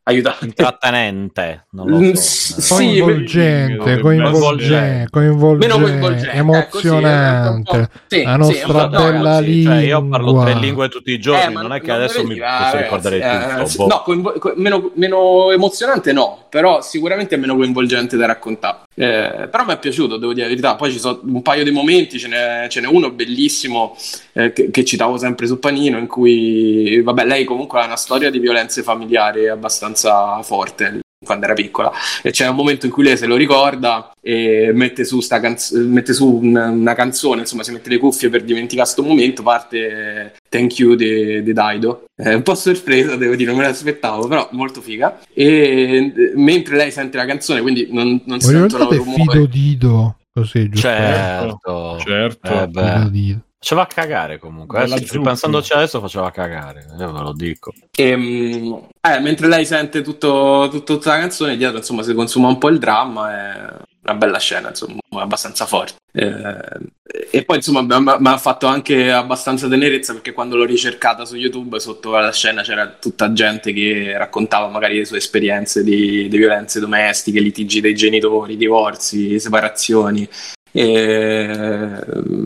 Aiutate. Intrattenente, non lo so. sì, coinvolgente, Coinvolgente. coinvolgente, coinvolgente, Meno coinvolgente, emozionante. ecco, sì, la po'- sì, nostra po'- no, bella sì, lingua. Cioè, io parlo tre lingue tutti i giorni, Eh, ma non è che non adesso mi posso ricordare eh, tutto. sì, boh. no, coinvo- co- meno, meno emozionante no, però sicuramente è meno coinvolgente da raccontare. Eh, però mi è piaciuto, devo dire la verità. Poi ci sono un paio di momenti, ce n'è, ce n'è uno bellissimo eh, che, che citavo sempre su Panino, in cui, vabbè, lei comunque ha una storia di violenze familiari abbastanza forte quando era piccola e c'è un momento in cui lei se lo ricorda e mette su, sta canz- mette su una, una canzone, insomma si mette le cuffie per dimenticare sto momento, parte eh, Thank You di Daido. È un po' sorpresa, devo dire, non me l'aspettavo, però molto figa. E eh, mentre lei sente la canzone, quindi non, non si sentono rumori. Fido Dido? Così, giusto? Certo, Certo. Eh, Fido beh. Dido. Faceva cagare comunque. Zucca. ripensandoci adesso faceva cagare, io ve lo dico. Ehm, eh, mentre lei sente tutto, tutto- tutta la canzone, dietro insomma si consuma un po' il dramma. È una bella scena, insomma, abbastanza forte. Eh, e poi insomma mi ha fatto anche abbastanza tenerezza perché quando l'ho ricercata su YouTube sotto la scena c'era tutta gente che raccontava magari le sue esperienze di, di violenze domestiche, litigi dei genitori, divorzi, separazioni. E,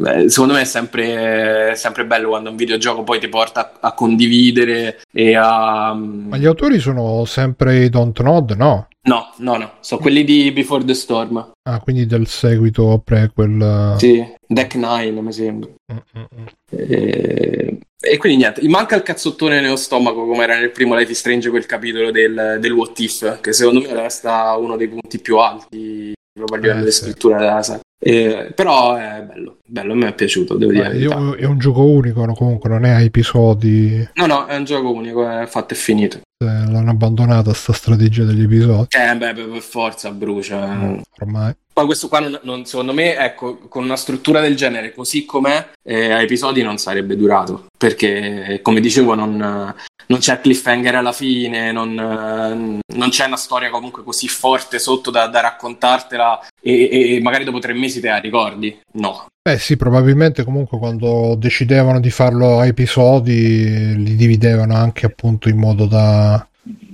eh, secondo me è sempre, sempre bello quando un videogioco poi ti porta a, a condividere e a... Ma gli autori sono sempre i Don't Nod, no? No, no, no, sono quelli di Before the Storm. Ah, quindi del seguito prequel. Sì, Deck 9 mi sembra. Mm, mm, mm. E, e quindi niente, mi manca il cazzottone nello stomaco come era nel primo Life is Strange quel capitolo del, del What If, che secondo me resta uno dei punti più alti proprio a livello Eh, di scrittura della saga. Eh, però è bello, bello, a me è piaciuto, devo dire. la Eh, verità. io- è un gioco unico, no? comunque non è a episodi. No, no, è un gioco unico, è fatto e finito. eh, l'hanno abbandonata sta strategia degli episodi. Eh, beh, per forza brucia. Ormai. Poi questo qua, non, non- secondo me, ecco, con una struttura del genere così com'è, eh, a episodi non sarebbe durato. Perché, come dicevo, non, non c'è cliffhanger alla fine, non, eh, non c'è una storia comunque così forte sotto da, da raccontartela e, e magari dopo tre mesi te la ricordi. No. Eh sì, probabilmente comunque quando decidevano di farlo a episodi li dividevano anche appunto in modo da...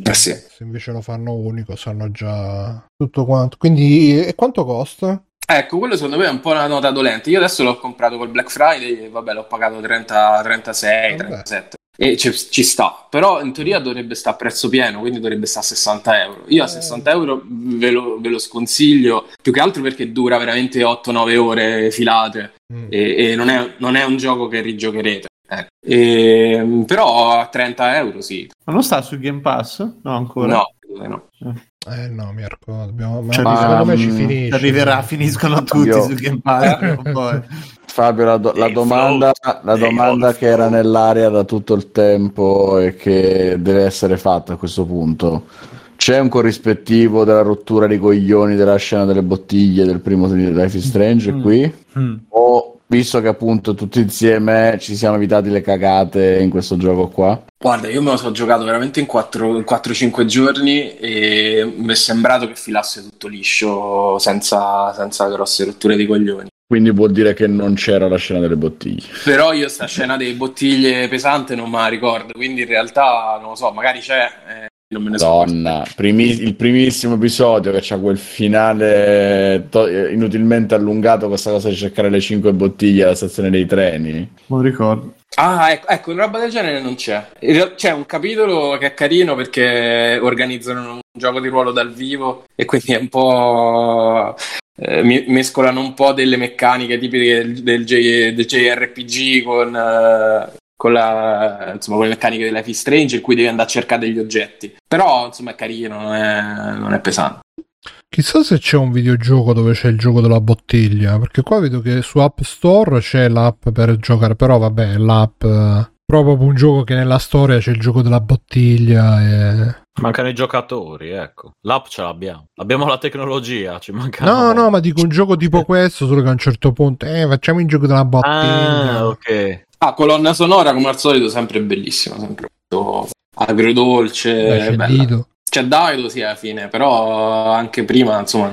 Eh sì. Se invece lo fanno unico sanno già tutto quanto. Quindi e quanto costa? Ecco, quello secondo me è un po' una nota dolente. Io adesso l'ho comprato col Black Friday e vabbè, l'ho pagato 30, 36, Vabbè. 37. E ci, ci sta, però in teoria dovrebbe stare a prezzo pieno, quindi dovrebbe stare a 60 euro. Io a 60 euro ve lo, ve lo sconsiglio, più che altro perché dura veramente 8-9 ore filate Mm. e, e non, è, non è un gioco che rigiocherete. ecco. E, però a 30 euro sì. Ma non sta su Game Pass? No, ancora. No, di no. Eh no, Mirko, dobbiamo... ma Cioè, secondo me ci finisce. Arriverà, finiscono tutti Io- su Game Pass. poi. Fabio, la, do- la Dei domanda, la Dei domanda che era nell'aria da tutto il tempo e che deve essere fatta a questo punto. C'è un corrispettivo della rottura di coglioni della scena delle bottiglie del primo di Life is Strange Mm. qui? Mm. O visto che appunto tutti insieme ci siamo evitati le cagate in questo gioco qua? Guarda, io me lo sono giocato veramente in 4-5 giorni e mi è sembrato che filasse tutto liscio senza, senza grosse rotture di coglioni. Quindi vuol dire che non c'era la scena delle bottiglie. Però io sta scena delle bottiglie pesante non me la ricordo, quindi in realtà non lo so, magari c'è, eh, non me ne so. Madonna, primi- il primissimo episodio che c'ha quel finale to- inutilmente allungato, questa cosa di cercare le cinque bottiglie alla stazione dei treni. Non ricordo. Ah, ecco, ecco, una roba del genere non c'è. C'è un capitolo che è carino perché organizzano un gioco di ruolo dal vivo e quindi è un po'. Eh, mescolano un po' delle meccaniche tipiche del, del J- del JRPG con, eh, con, la, insomma, con le meccaniche di Life is Strange in cui devi andare a cercare degli oggetti. Però, insomma, è carino, non è, non è pesante. Chissà se c'è un videogioco dove c'è il gioco della bottiglia, perché qua vedo che su App Store c'è l'app per giocare, però vabbè, l'app eh, proprio un gioco che nella storia c'è il gioco della bottiglia e... Mancano i giocatori, ecco. L'app ce l'abbiamo. Abbiamo la tecnologia, ci manca. No, no, ma dico un gioco tipo questo, solo che a un certo punto, eh, facciamo il gioco della bottiglia. Ah, ok. Ah, colonna sonora come al solito sempre bellissima, sempre molto agrodolce, Beh, c'è. Dido. C'è Daido sì alla fine, però anche prima, insomma,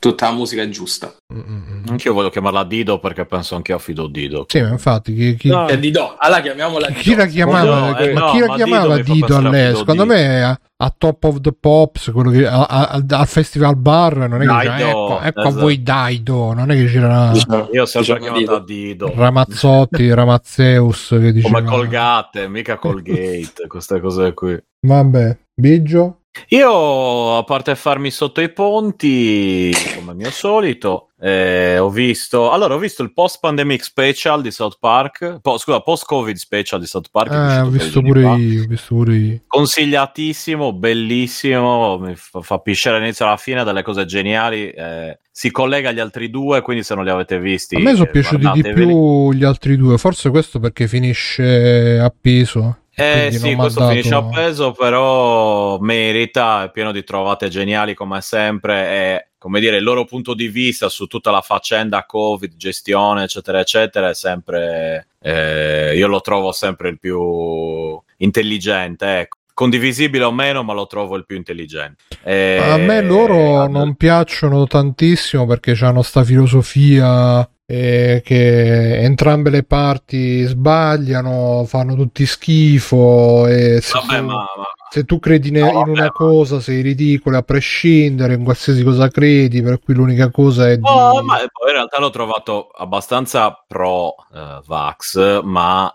tutta la musica è giusta. Mm, mm, mm. Anch'io voglio chiamarla Dido perché penso anche a Fido Dido. Sì, ma infatti, chi, chi- No. È Didò, allora chiamiamola chi Didò. la chiamava, No, eh, ma no, chi la ma chiamava Dido Dido a a? Fido Secondo Dido. me a, a Top of the Pops, quello che, a- a- al Festival Bar, non è che Daido, dice, ecco, ecco a esatto. voi Daido, non è che c'era Diciamo- Io ho sempre diciamo Dido. Dido. Ramazzotti, Ramazzeus che diceva... Come Colgate, mica Colgate, queste cose qui. Vabbè, Biggio? Io, a parte farmi sotto i ponti, come mio solito, eh, ho visto. Allora, ho visto il post-pandemic special di South Park. po- scusa, post-COVID special di South Park. Eh, ho visto pure io, ho visto pure io. Consigliatissimo, bellissimo, mi fa, fa pisciare all'inizio e alla fine delle cose geniali. eh, si collega agli altri due, quindi se non li avete visti, A me sono piaciuti di più gli altri due, forse questo perché finisce a peso. Eh sì, questo dato- finisce a peso, però merita, è pieno di trovate geniali come sempre e come dire il loro punto di vista su tutta la faccenda Covid, gestione, eccetera, eccetera, è sempre eh, io lo trovo sempre il più intelligente, ecco. Condivisibile o meno, ma lo trovo il più intelligente. Eh, A me loro non piacciono tantissimo perché hanno sta filosofia eh, che entrambe le parti sbagliano, fanno tutti schifo e se Vabbè, tu- ma, ma se tu credi ne- No, in vabbè, una ma- cosa sei ridicolo a prescindere, in qualsiasi cosa credi, per cui l'unica cosa è di... No, ma poi in realtà l'ho trovato abbastanza pro eh, Vax, ma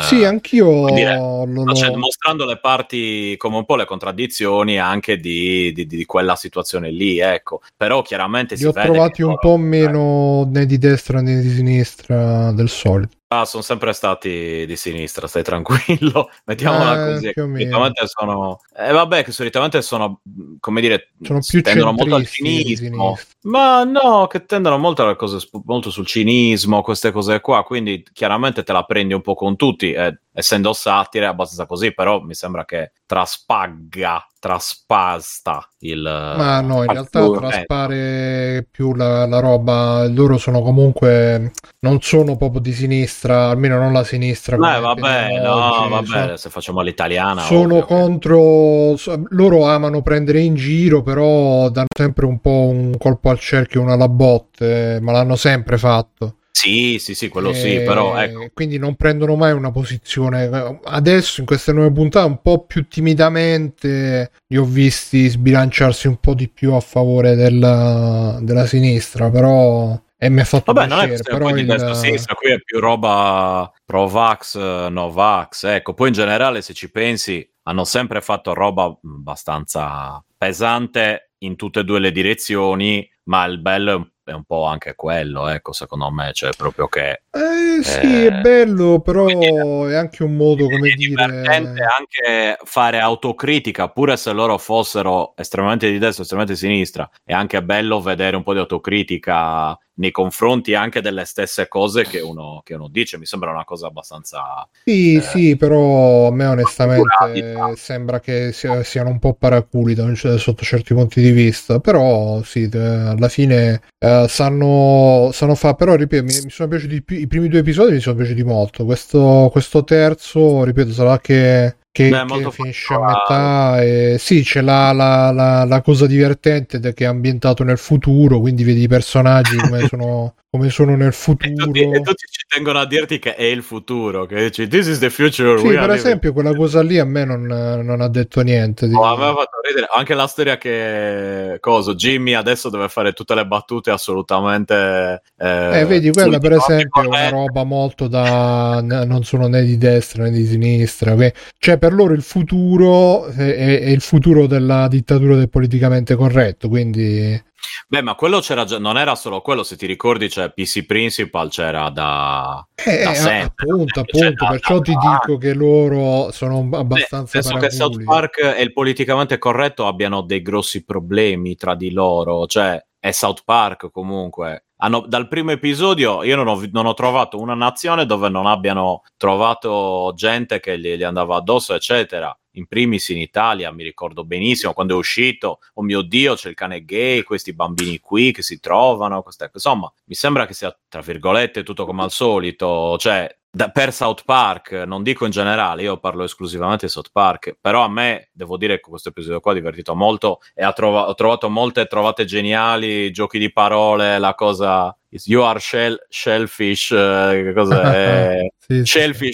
eh, Sì, anch'io dire, lo- cioè, mostrando le parti come un po' le contraddizioni anche di, di- di quella situazione lì, ecco. Però chiaramente li si ho trovati un po' meno né di destra né di sinistra del solito. Ah, sono sempre stati di sinistra, stai tranquillo. Mettiamola Eh, così. Solitamente sono. Eh, vabbè, che solitamente sono, come dire, Sono più tendono molto al cinismo. Ma no, che tendono molto, alle cose, molto sul cinismo, queste cose qua. Quindi chiaramente te la prendi un po' con tutti. eh, essendo satire, è abbastanza così. Però mi sembra che traspagga, traspasta il. Ma no, in realtà traspare più la, la roba. Loro sono comunque. Non sono proprio di sinistra, almeno non la sinistra. Eh, come vabbè, no, vabbè, se facciamo l'italiana. sono ovvio contro loro amano prendere in giro però danno sempre un po' un colpo al cerchio una alla botte ma l'hanno sempre fatto Sì, sì, sì, quello sì, E però ecco. quindi non prendono mai una posizione adesso in queste nuove puntate un po' più timidamente li ho visti sbilanciarsi un po' di più a favore della, della sinistra però e mi ha fatto Vabbè, non è piacere però poi di il- destra o sinistra, qui è più roba pro vax, eh, no vax. Ecco, poi in generale, se ci pensi, hanno sempre fatto roba abbastanza pesante in tutte e due le direzioni, ma il bello è un po' anche quello, ecco, secondo me, cioè proprio che eh, sì Eh, è bello però quindi- è anche un modo come è dire anche fare autocritica, pure se loro fossero estremamente di destra, estremamente di sinistra, è anche bello vedere un po' di autocritica nei confronti anche delle stesse cose che uno, che uno dice. Mi sembra una cosa abbastanza. Sì, Eh, sì, però a me onestamente accurati, sembra che sia- siano un po' paraculi un- sotto certi punti di vista, però sì, alla fine eh, sanno, sanno fare, però ripeto, mi, mi sono piaciuti di più, i primi due episodi mi sono piaciuti molto, questo, questo terzo, ripeto, sarà che, che, Beh, che finisce a metà e sì, c'è la, la- la- la cosa divertente che è ambientato nel futuro, quindi vedi i personaggi come sono, come sono nel E futuro. tutti, e tutti ci tengono a dirti che è il futuro, che dici This is the future. Sì, per are living." esempio, quella cosa lì a me non, non ha detto niente. di- Oh, a me ha fatto ridere anche la storia che coso Jimmy adesso deve fare tutte le battute assolutamente eh, Eh, vedi, quella per esempio è una roba molto da. non sono né di destra né di sinistra. que- Cioè, per loro il futuro è, è- è il futuro della dittatura del politicamente corretto. Quindi, Beh, ma quello c'era già, non era solo quello, se ti ricordi, cioè PC Principal c'era da, eh, da eh, sempre. appunto, appunto, da- perciò da- ti da- dico che loro sono Beh, abbastanza penso che South paraculi. Park e il politicamente corretto abbiano dei grossi problemi tra di loro, cioè è South Park comunque. Hanno- dal primo episodio io non ho, non ho trovato una nazione dove non abbiano trovato gente che gli, gli andava addosso, eccetera. In primis in Italia, mi ricordo benissimo quando è uscito, oh mio Dio, c'è il cane gay, questi bambini qui che si trovano, queste- insomma, mi sembra che sia, tra virgolette, tutto come al solito, cioè da- per South Park, non dico in generale, io parlo esclusivamente di South Park, però a me devo dire che questo episodio qua ha divertito molto e ha trova- ho trovato molte trovate geniali, giochi di parole, la cosa you are shell, shellfish, eh, che cos'è? Sì, sì, sì.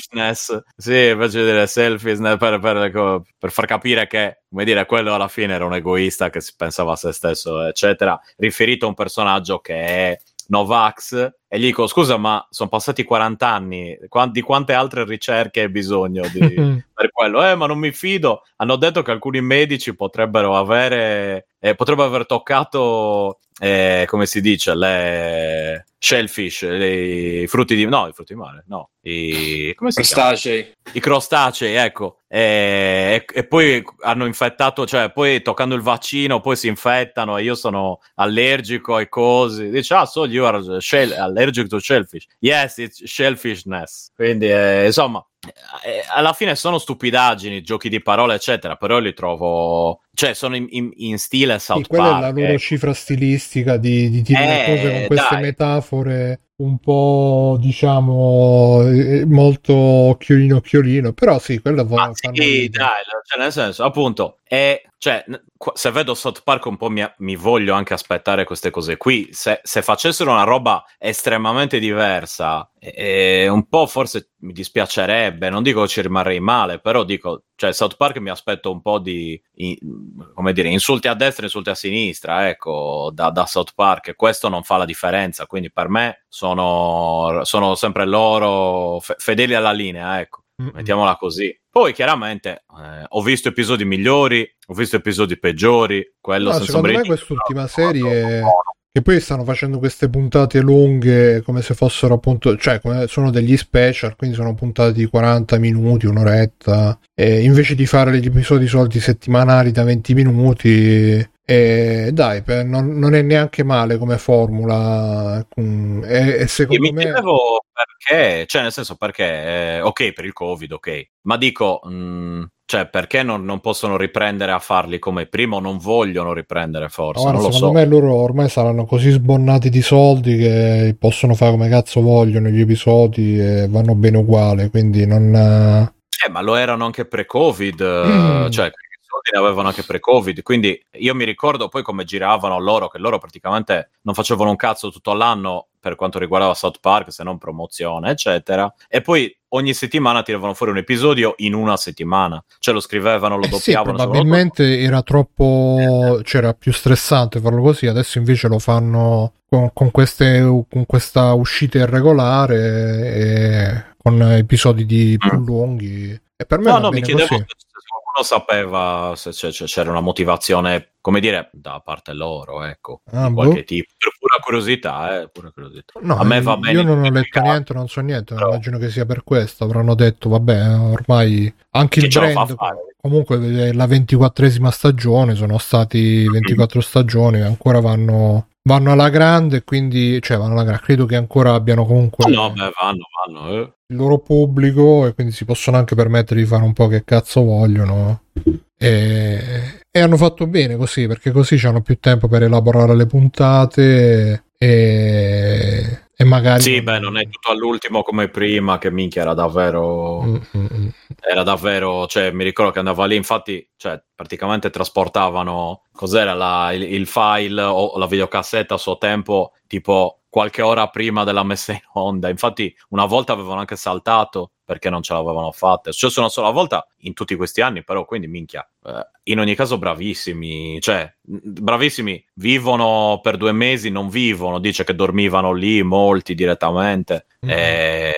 Di dire selfishness per, per- per far capire che, come dire, quello alla fine era un egoista che si pensava a se stesso, eccetera, riferito a un personaggio che è Novax. E gli dico, scusa, ma sono passati 40 anni, qua- di quante altre ricerche hai bisogno di, per quello? Eh, ma non mi fido. Hanno detto che alcuni medici potrebbero avere, eh, potrebbero aver toccato, eh, come si dice, le shellfish, le- i frutti di, no, i frutti di mare, no, i, come si chiama? Crostacei. I crostacei, ecco. E, e- e poi hanno infettato, cioè poi toccando il vaccino, poi si infettano e io sono allergico ai cosi. Dice, ah, so you are shell- allergic to shellfish. Yes, it's shellfishness. Quindi, eh, insomma, eh, alla fine sono stupidaggini, giochi di parole, eccetera, però li trovo, cioè, sono in, in- in stile South Sì, quella è la Park, loro ecco. cifra stilistica di, di dire le Eh, cose con queste dai. metafore un po' diciamo eh, molto occhiolino occhiolino però sì quello va sì, dai, cioè nel senso, appunto, E cioè, se vedo South Park un po' mi, mi voglio anche aspettare queste cose qui. Se, se facessero una roba estremamente diversa, eh, un po' forse mi dispiacerebbe. Non dico ci rimarrei male, però dico, cioè, South Park mi aspetto un po' di, i- come dire, insulti a destra e insulti a sinistra, ecco, da, da South Park. E questo non fa la differenza. Quindi per me sono, sono sempre loro fe- fedeli alla linea, ecco. Mm-mm. Mettiamola così. Poi chiaramente eh, ho visto episodi migliori, ho visto episodi peggiori, quello No, senza secondo me quest'ultima dubbio, serie- buono. Che poi stanno facendo queste puntate lunghe come se fossero appunto, cioè sono degli special, quindi sono puntate di 40 minuti, un'oretta. E invece di fare gli episodi soliti settimanali da 20 minuti, e dai, per- non, non è neanche male come formula. mm, E, e secondo mi me. chiedevo perché, cioè nel senso perché, eh, ok per il covid, ok, ma dico, mh, cioè perché non, non possono riprendere a farli come prima o non vogliono riprendere forse, lo secondo so. me loro ormai saranno così sbonnati di soldi che possono fare come cazzo vogliono gli episodi e vanno bene uguale, quindi non... eh, Eh, ma lo erano anche pre-Covid, Mm. cioè soldi ne avevano anche pre-Covid, quindi io mi ricordo poi come giravano loro, che loro praticamente non facevano un cazzo tutto l'anno per quanto riguardava South Park, se non promozione, eccetera, e poi ogni settimana tiravano fuori un episodio in una settimana, cioè lo scrivevano, lo Eh sì, doppiavano. probabilmente era troppo c'era più stressante farlo così adesso invece lo fanno con, con queste, con questa uscita irregolare e con episodi di più lunghi. E per me No, no, mi chiedevo così. Qualcuno sapeva se c'era una motivazione, come dire, da parte loro, ecco, Ah, di qualche boh. tipo. Per pura curiosità, eh, pura curiosità. No, a me va io- bene. io non ho letto niente non so niente però- immagino che sia per questo avranno detto vabbè ormai anche il brand comunque è la ventiquattresima stagione sono stati 24 stagioni ancora vanno vanno alla grande quindi cioè vanno alla grande credo che ancora abbiano comunque No, beh, vanno, vanno. eh. Il loro pubblico e quindi si possono anche permettere di fare un po' che cazzo vogliono e, e hanno fatto bene così perché così hanno più tempo per elaborare le puntate e, e magari Sì, beh, non è tutto all'ultimo come prima, che minchia era davvero. Mm, mm, mm. Era davvero, cioè, mi ricordo che andava lì, infatti, cioè, praticamente trasportavano cos'era la- il, il file o la videocassetta a suo tempo, tipo qualche ora prima della messa in onda. Infatti, una volta avevano anche saltato perché non ce l'avevano fatta. È successo una sola volta in tutti questi anni, però, quindi minchia. eh, in ogni caso, bravissimi, cioè, bravissimi, vivono per due mesi, non vivono. Dice che dormivano lì molti direttamente. Mm. Eh,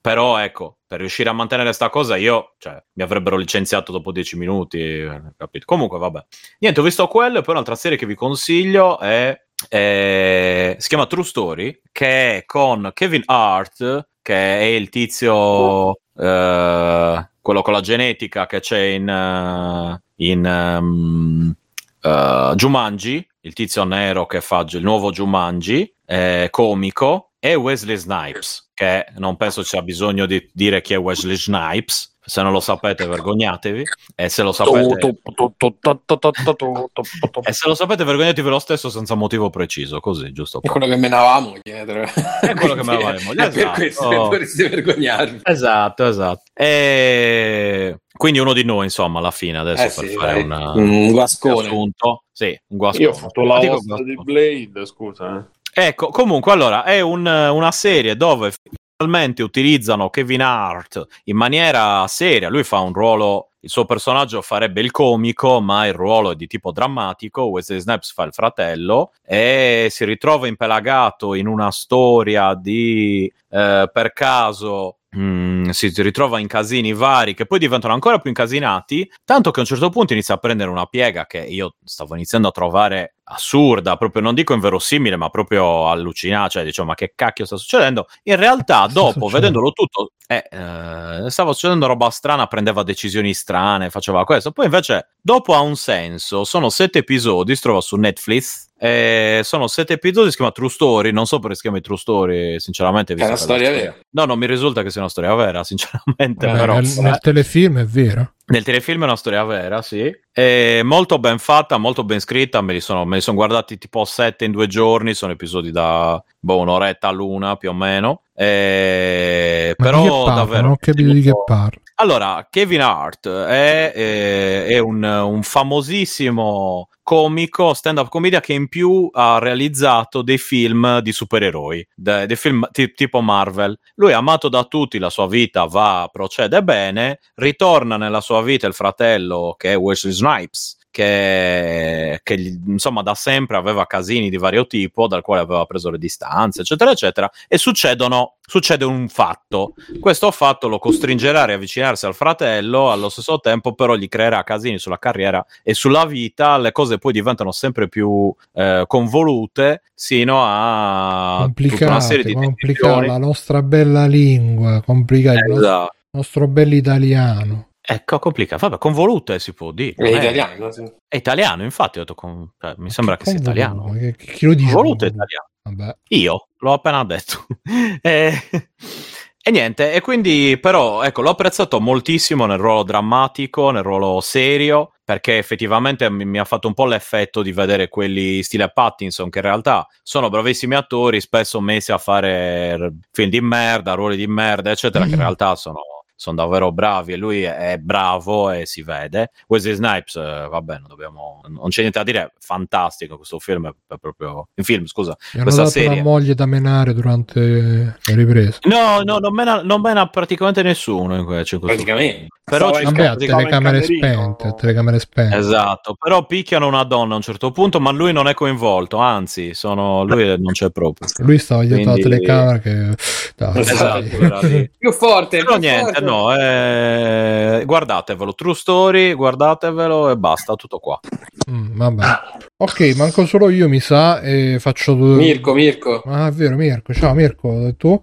però ecco, per riuscire a mantenere sta cosa io, cioè, mi avrebbero licenziato dopo dieci minuti, capito? Comunque, vabbè. Niente, ho visto quello e poi un'altra serie che vi consiglio è, è- si chiama True Story, che è con Kevin Hart, che è il tizio, eh, quello con la genetica che c'è in, eh, in ehm, eh, Jumanji, il tizio nero che fa il nuovo Jumanji, eh, comico, e Wesley Snipes, che non penso ci sia bisogno di dire chi è Wesley Snipes. Se non lo sapete, vergognatevi. E se lo sapete, e se lo sapete, vergognatevi lo stesso senza motivo preciso. Così, giusto? È quello che menavamo dietro. È quello che menavamo, per esatto. questo che dovreste vergognarvi. Esatto, esatto. E quindi uno di noi, insomma, alla fine, adesso Eh per sì, fare una- un guascone. riassunto. Sì, un guascone. Io ho fatto la host di Blade, scusa. eh. Ecco, comunque, allora, è un- una serie dove finalmente utilizzano Kevin Hart in maniera seria. Lui fa un ruolo, il suo personaggio farebbe il comico, ma il ruolo è di tipo drammatico. Wesley Snipes fa il fratello e si ritrova impelagato in una storia di, eh, per caso, mm, si ritrova in casini vari che poi diventano ancora più incasinati, tanto che a un certo punto inizia a prendere una piega che io stavo iniziando a trovare assurda, proprio non dico inverosimile, ma proprio allucinante, cioè diciamo ma che cacchio sta succedendo? In realtà Sta dopo, vedendolo tutto, eh, eh, stava succedendo roba strana, prendeva decisioni strane, faceva questo, poi invece dopo ha un senso, sono sette episodi, si trova su Netflix, eh, sono sette episodi, si chiama True Story, non so perché si chiama True Story, sinceramente. È una storia la vera. No, non mi risulta che sia una storia vera, sinceramente, Beh, però... nel, nel telefilm è vero Nel telefilm è una storia vera, sì. È molto ben fatta, molto ben scritta. Me li sono, me li sono guardati tipo sette in due giorni. Sono episodi da boh, un'oretta all'una più o meno. Eh, però parla? davvero. Non ho capito di che parla. Allora, Kevin Hart è, è- è un, un famosissimo comico, stand-up comedian che in più ha realizzato dei film di supereroi, de- dei film ti- tipo Marvel. Lui è amato da tutti, la sua vita va, procede bene, ritorna nella sua vita il fratello che è Wesley Snipes, che, che insomma da sempre aveva casini di vario tipo, dal quale aveva preso le distanze, eccetera, eccetera, e succedono, succede un fatto. Questo fatto lo costringerà a riavvicinarsi al fratello, allo stesso tempo però gli creerà casini sulla carriera e sulla vita, le cose poi diventano sempre più eh, convolute, sino a tutta una serie di complicate, decisioni. la nostra bella lingua, complicate, il nostro, Esatto. nostro bello italiano. Ecco, complicato. Vabbè, convolute si può dire. È non italiano, sì. È italiano, infatti, ho detto con- cioè, mi sembra che sia Convoluto, italiano. Che, chi lo dice? Convoluto è italiano. Vabbè. Io l'ho appena detto. e, e niente, e quindi però ecco, l'ho apprezzato moltissimo nel ruolo drammatico, nel ruolo serio, perché effettivamente mi, mi ha fatto un po' l'effetto di vedere quelli stile Pattinson, che in realtà sono bravissimi attori, spesso messi a fare film di merda, ruoli di merda, eccetera, che in realtà sono sono davvero bravi e lui è bravo e si vede. Wesley Snipes, eh, vabbè, non, dobbiamo, non c'è niente da dire, fantastico questo film, è, proprio un film, scusa, Mi hanno questa dato serie. una moglie da menare durante le riprese. No, no, non mena, non mena praticamente nessuno in in questo Praticamente. Però Stava ci- in Vabbè, telecamere spente, telecamere spente. Esatto, però picchiano una donna a un certo punto, ma lui non è coinvolto, anzi, sono, lui non c'è proprio. Lui stava dietro Quindi- la telecamera che... Dai, Esatto, lì. Più forte, Però più niente, forte. no, eh, guardatevelo, True Story, guardatevelo e basta, tutto qua. Mm, vabbè. Ok, manco solo io mi sa e faccio. Mirko, Mirko. Ah, è vero, Mirko. Ciao Mirko, e tu?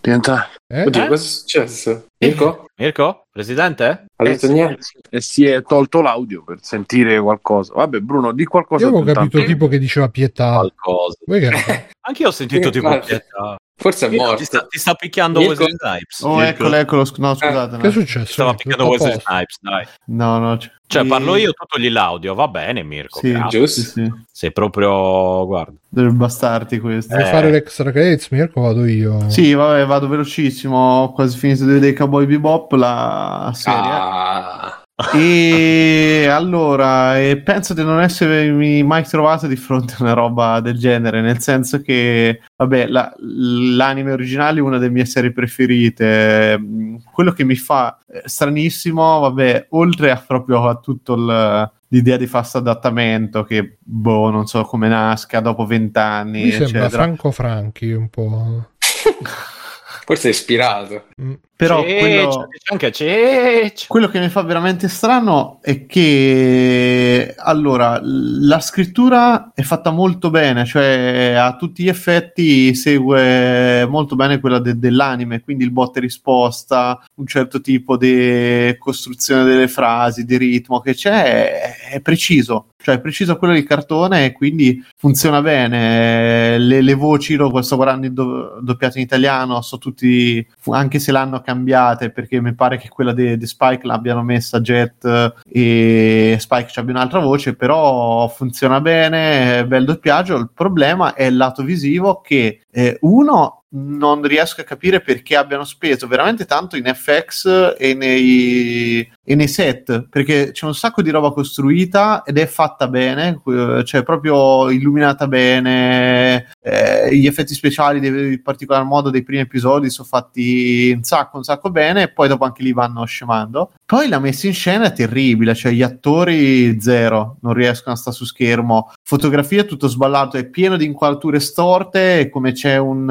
Diventa... Eh? Oddio, Eh? cosa è successo? Mirko? Mirko? Presidente? Ha detto niente? E si è tolto l'audio per sentire qualcosa. Vabbè, Bruno, di qualcosa. Io avevo intanto. capito tipo che diceva pietà. Qualcosa. Anche io ho sentito tipo pietà. Forse è Ti morto. sta, ti sta picchiando Mirko? Wesley Snipes. Oh, eccolo, eccolo. No, scusate. che è successo? Stava Mirko? picchiando Tutto a Wesley posto? Snipes, dai. No, no. c- Cioè, e- parlo io, tu togli l'audio, va bene, Mirko. Sì, grazie. Giusto? sì, sì. Sei proprio, guarda. Delle bastardi questo. Eh. Vuoi fare l'extra credits, Mirko? Vado io. Sì, vabbè, vado velocissimo. Ho quasi finito di vedere Cowboy Bebop, la serie. Ah. E allora, e penso di non essermi mai trovato di fronte a una roba del genere, nel senso che, vabbè, la- l'anime originale è una delle mie serie preferite. Quello che mi fa eh, stranissimo, vabbè, oltre a proprio a tutto il- l'idea di fast adattamento, che boh, non so come nasca dopo vent'anni, Mi sembra eccetera. Franco Franchi un po'. Forse è ispirato. Mm. Però quello... Ciccio. Quello che mi fa veramente strano è che allora la scrittura è fatta molto bene, cioè a tutti gli effetti segue molto bene quella de- dell'anime, quindi il botta e risposta, un certo tipo di costruzione delle frasi, di ritmo che c'è, è, è preciso, cioè è preciso quello del cartone e quindi funziona bene. Le, le voci, lo sto guardando in do- doppiato in italiano, so tutti, anche se l'hanno cambiate, perché mi pare che quella di Spike l'abbiano messa Jet eh, e Spike c'abbia un'altra voce, però funziona bene, bel doppiaggio. Il problema è il lato visivo che eh, uno non riesco a capire perché abbiano speso veramente tanto in FX e nei, e nei set perché c'è un sacco di roba costruita ed è fatta bene, eh, cioè proprio illuminata bene. eh, gli effetti speciali, dei- in particolar modo, dei primi episodi sono fatti un sacco, un sacco bene, e poi dopo anche lì vanno scemando. Poi la messa in scena è terribile, cioè gli attori zero, non riescono a stare su schermo. Fotografia tutto sballato, è pieno di inquadrature storte, come c'è un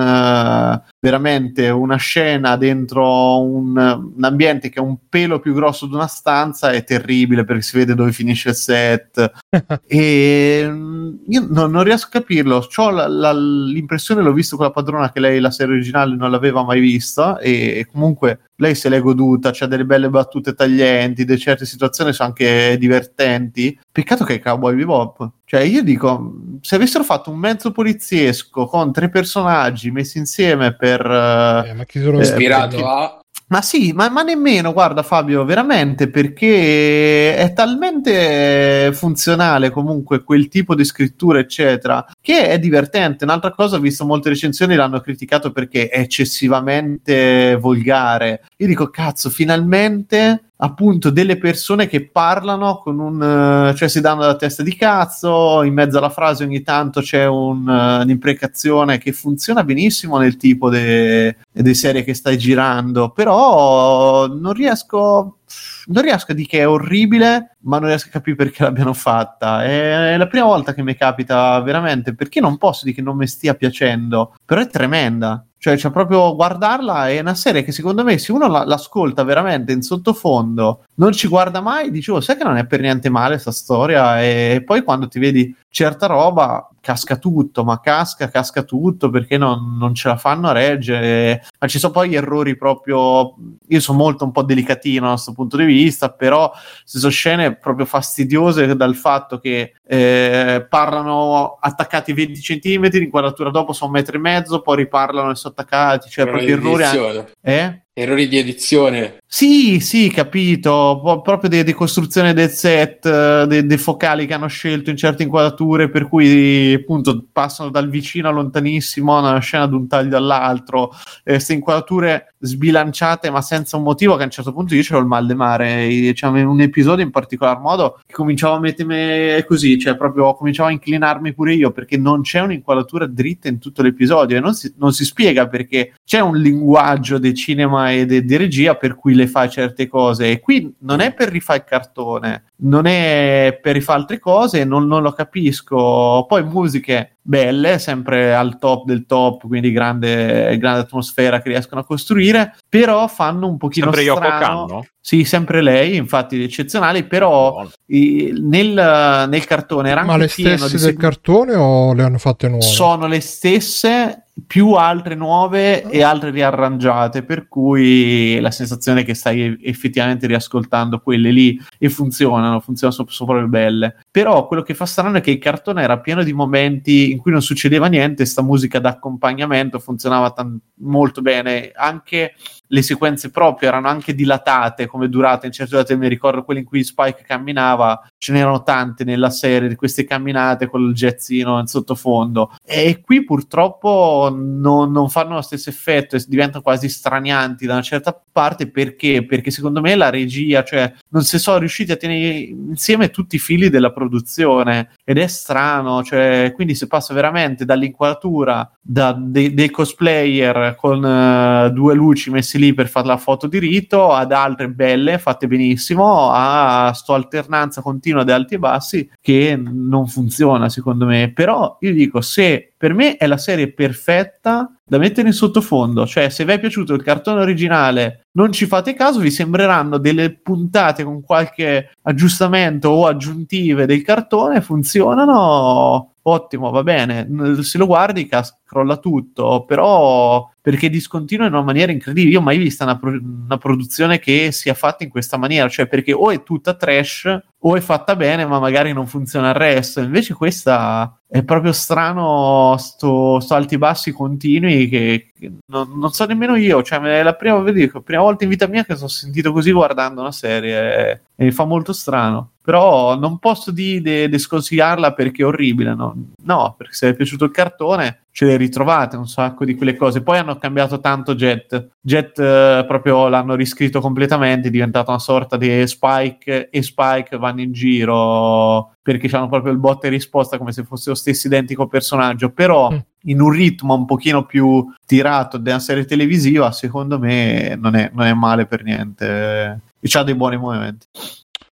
eh, veramente una scena dentro un, un ambiente che è un pelo più grosso di una stanza, è terribile perché si vede dove finisce il set. e mm, io non, non riesco a capirlo. La- la- l'impressione, l'ho visto con la padrona, che lei la serie originale non l'aveva mai vista, e, e comunque lei se l'è goduta, c'ha delle belle battute taglienti, de certe situazioni sono anche divertenti. Peccato che è Cowboy Bebop. Cioè, io dico, se avessero fatto un mezzo poliziesco con tre personaggi messi insieme per... eh, Eh, ma chi Eh, Ispirato perché- a... Ma sì, ma, ma nemmeno, guarda Fabio, veramente, perché è talmente funzionale comunque quel tipo di scrittura, eccetera, che è divertente. Un'altra cosa, ho visto molte recensioni l'hanno criticato perché è eccessivamente volgare. Io dico, cazzo, finalmente appunto delle persone che parlano con un cioè si danno la testa di cazzo in mezzo alla frase ogni tanto c'è un, un'imprecazione che funziona benissimo nel tipo di serie che stai girando però non riesco non riesco a dire che è orribile, ma non riesco a capire perché l'abbiano fatta. È la prima volta che mi capita veramente, perché non posso dire che non mi stia piacendo, però è tremenda. Cioè, c'è proprio guardarla, è una serie che secondo me, se uno la, l'ascolta veramente in sottofondo, non ci guarda mai, dicevo, sai che non è per niente male questa storia, e poi quando ti vedi certa roba, casca tutto, ma casca, casca tutto perché non, non ce la fanno a reggere. Ma ci sono poi errori proprio. Io sono molto un po' delicatino da questo punto di vista, però ci sono scene proprio fastidiose dal fatto che eh, parlano attaccati 20 cm, l'inquadratura dopo sono un metro e mezzo, poi riparlano e sono attaccati, cioè proprio errori. Anche... Eh? Errori di edizione. Sì, sì, capito. Proprio di decostruzione del set, dei, dei focali che hanno scelto in certe inquadrature, per cui appunto passano dal vicino a lontanissimo, una scena ad un taglio all'altro. Queste eh, inquadrature sbilanciate, ma senza un motivo. Che a un certo punto io c'ero il mal de mare. C'era un episodio in particolar modo che cominciavo a mettermi così, cioè proprio cominciavo a inclinarmi pure io perché non c'è un'inquadratura dritta in tutto l'episodio e non si, non si spiega perché c'è un linguaggio del cinema e di regia per cui le fa certe cose. E qui non è per rifare il cartone non è per rifare altre cose non, non lo capisco. Poi musiche belle, sempre al top del top, quindi grande, grande atmosfera che riescono a costruire, però fanno un pochino sempre strano. Yoko Sì, sempre lei, infatti eccezionali, però i, nel, nel, cartone era Ma le stesse del cartone o le hanno fatte nuove? Sono le stesse, più altre nuove e altre riarrangiate, per cui la sensazione è che stai effettivamente riascoltando quelle lì e funzionano, funzionano, sono proprio belle. Però quello che fa strano è che il cartone era pieno di momenti in cui non succedeva niente, sta musica d'accompagnamento funzionava tan- molto bene, anche le sequenze proprio erano anche dilatate come durate in certe date mi ricordo quelle in cui Spike camminava ce n'erano tante nella serie di queste camminate con il jazzino in sottofondo. E qui purtroppo non, non fanno lo stesso effetto e diventano quasi stranianti da una certa parte. Perché? Perché secondo me la regia cioè non si sono riusciti a tenere insieme tutti i fili della produzione. Ed è strano cioè quindi si passa veramente dall'inquadratura da, de, dei cosplayer con uh, due luci messi messi lì per fare la foto di rito, ad altre belle, fatte benissimo, a sto alternanza continua di alti e bassi che non funziona secondo me. Però io dico, se per me è la serie perfetta da mettere in sottofondo, cioè se vi è piaciuto il cartone originale, non ci fate caso, vi sembreranno delle puntate con qualche aggiustamento o aggiuntive del cartone, funzionano ottimo, va bene, se lo guardi cas- crolla tutto, però perché discontinua in una maniera incredibile. Io ho mai vista una, pro- una, produzione che sia fatta in questa maniera, cioè perché o è tutta trash o è fatta bene, ma magari non funziona il resto. Invece questa è proprio strano, sto, sto alti bassi continui che, che non, non, so nemmeno io. Cioè, è la prima, dico, prima volta in vita mia che sono sentito così guardando una serie e mi fa molto strano. Però non posso dire di sconsigliarla perché è orribile, no? no, perché se è piaciuto il cartone ce le ritrovate un sacco di quelle cose. Poi hanno cambiato tanto Jet. Jet eh, proprio l'hanno riscritto completamente, è diventato una sorta di Spike e Spike vanno in giro perché hanno proprio il botta e risposta come se fosse lo stesso identico personaggio, però mm. in un ritmo un pochino più tirato della serie televisiva, secondo me non è, non è male per niente. E c'ha dei buoni momenti.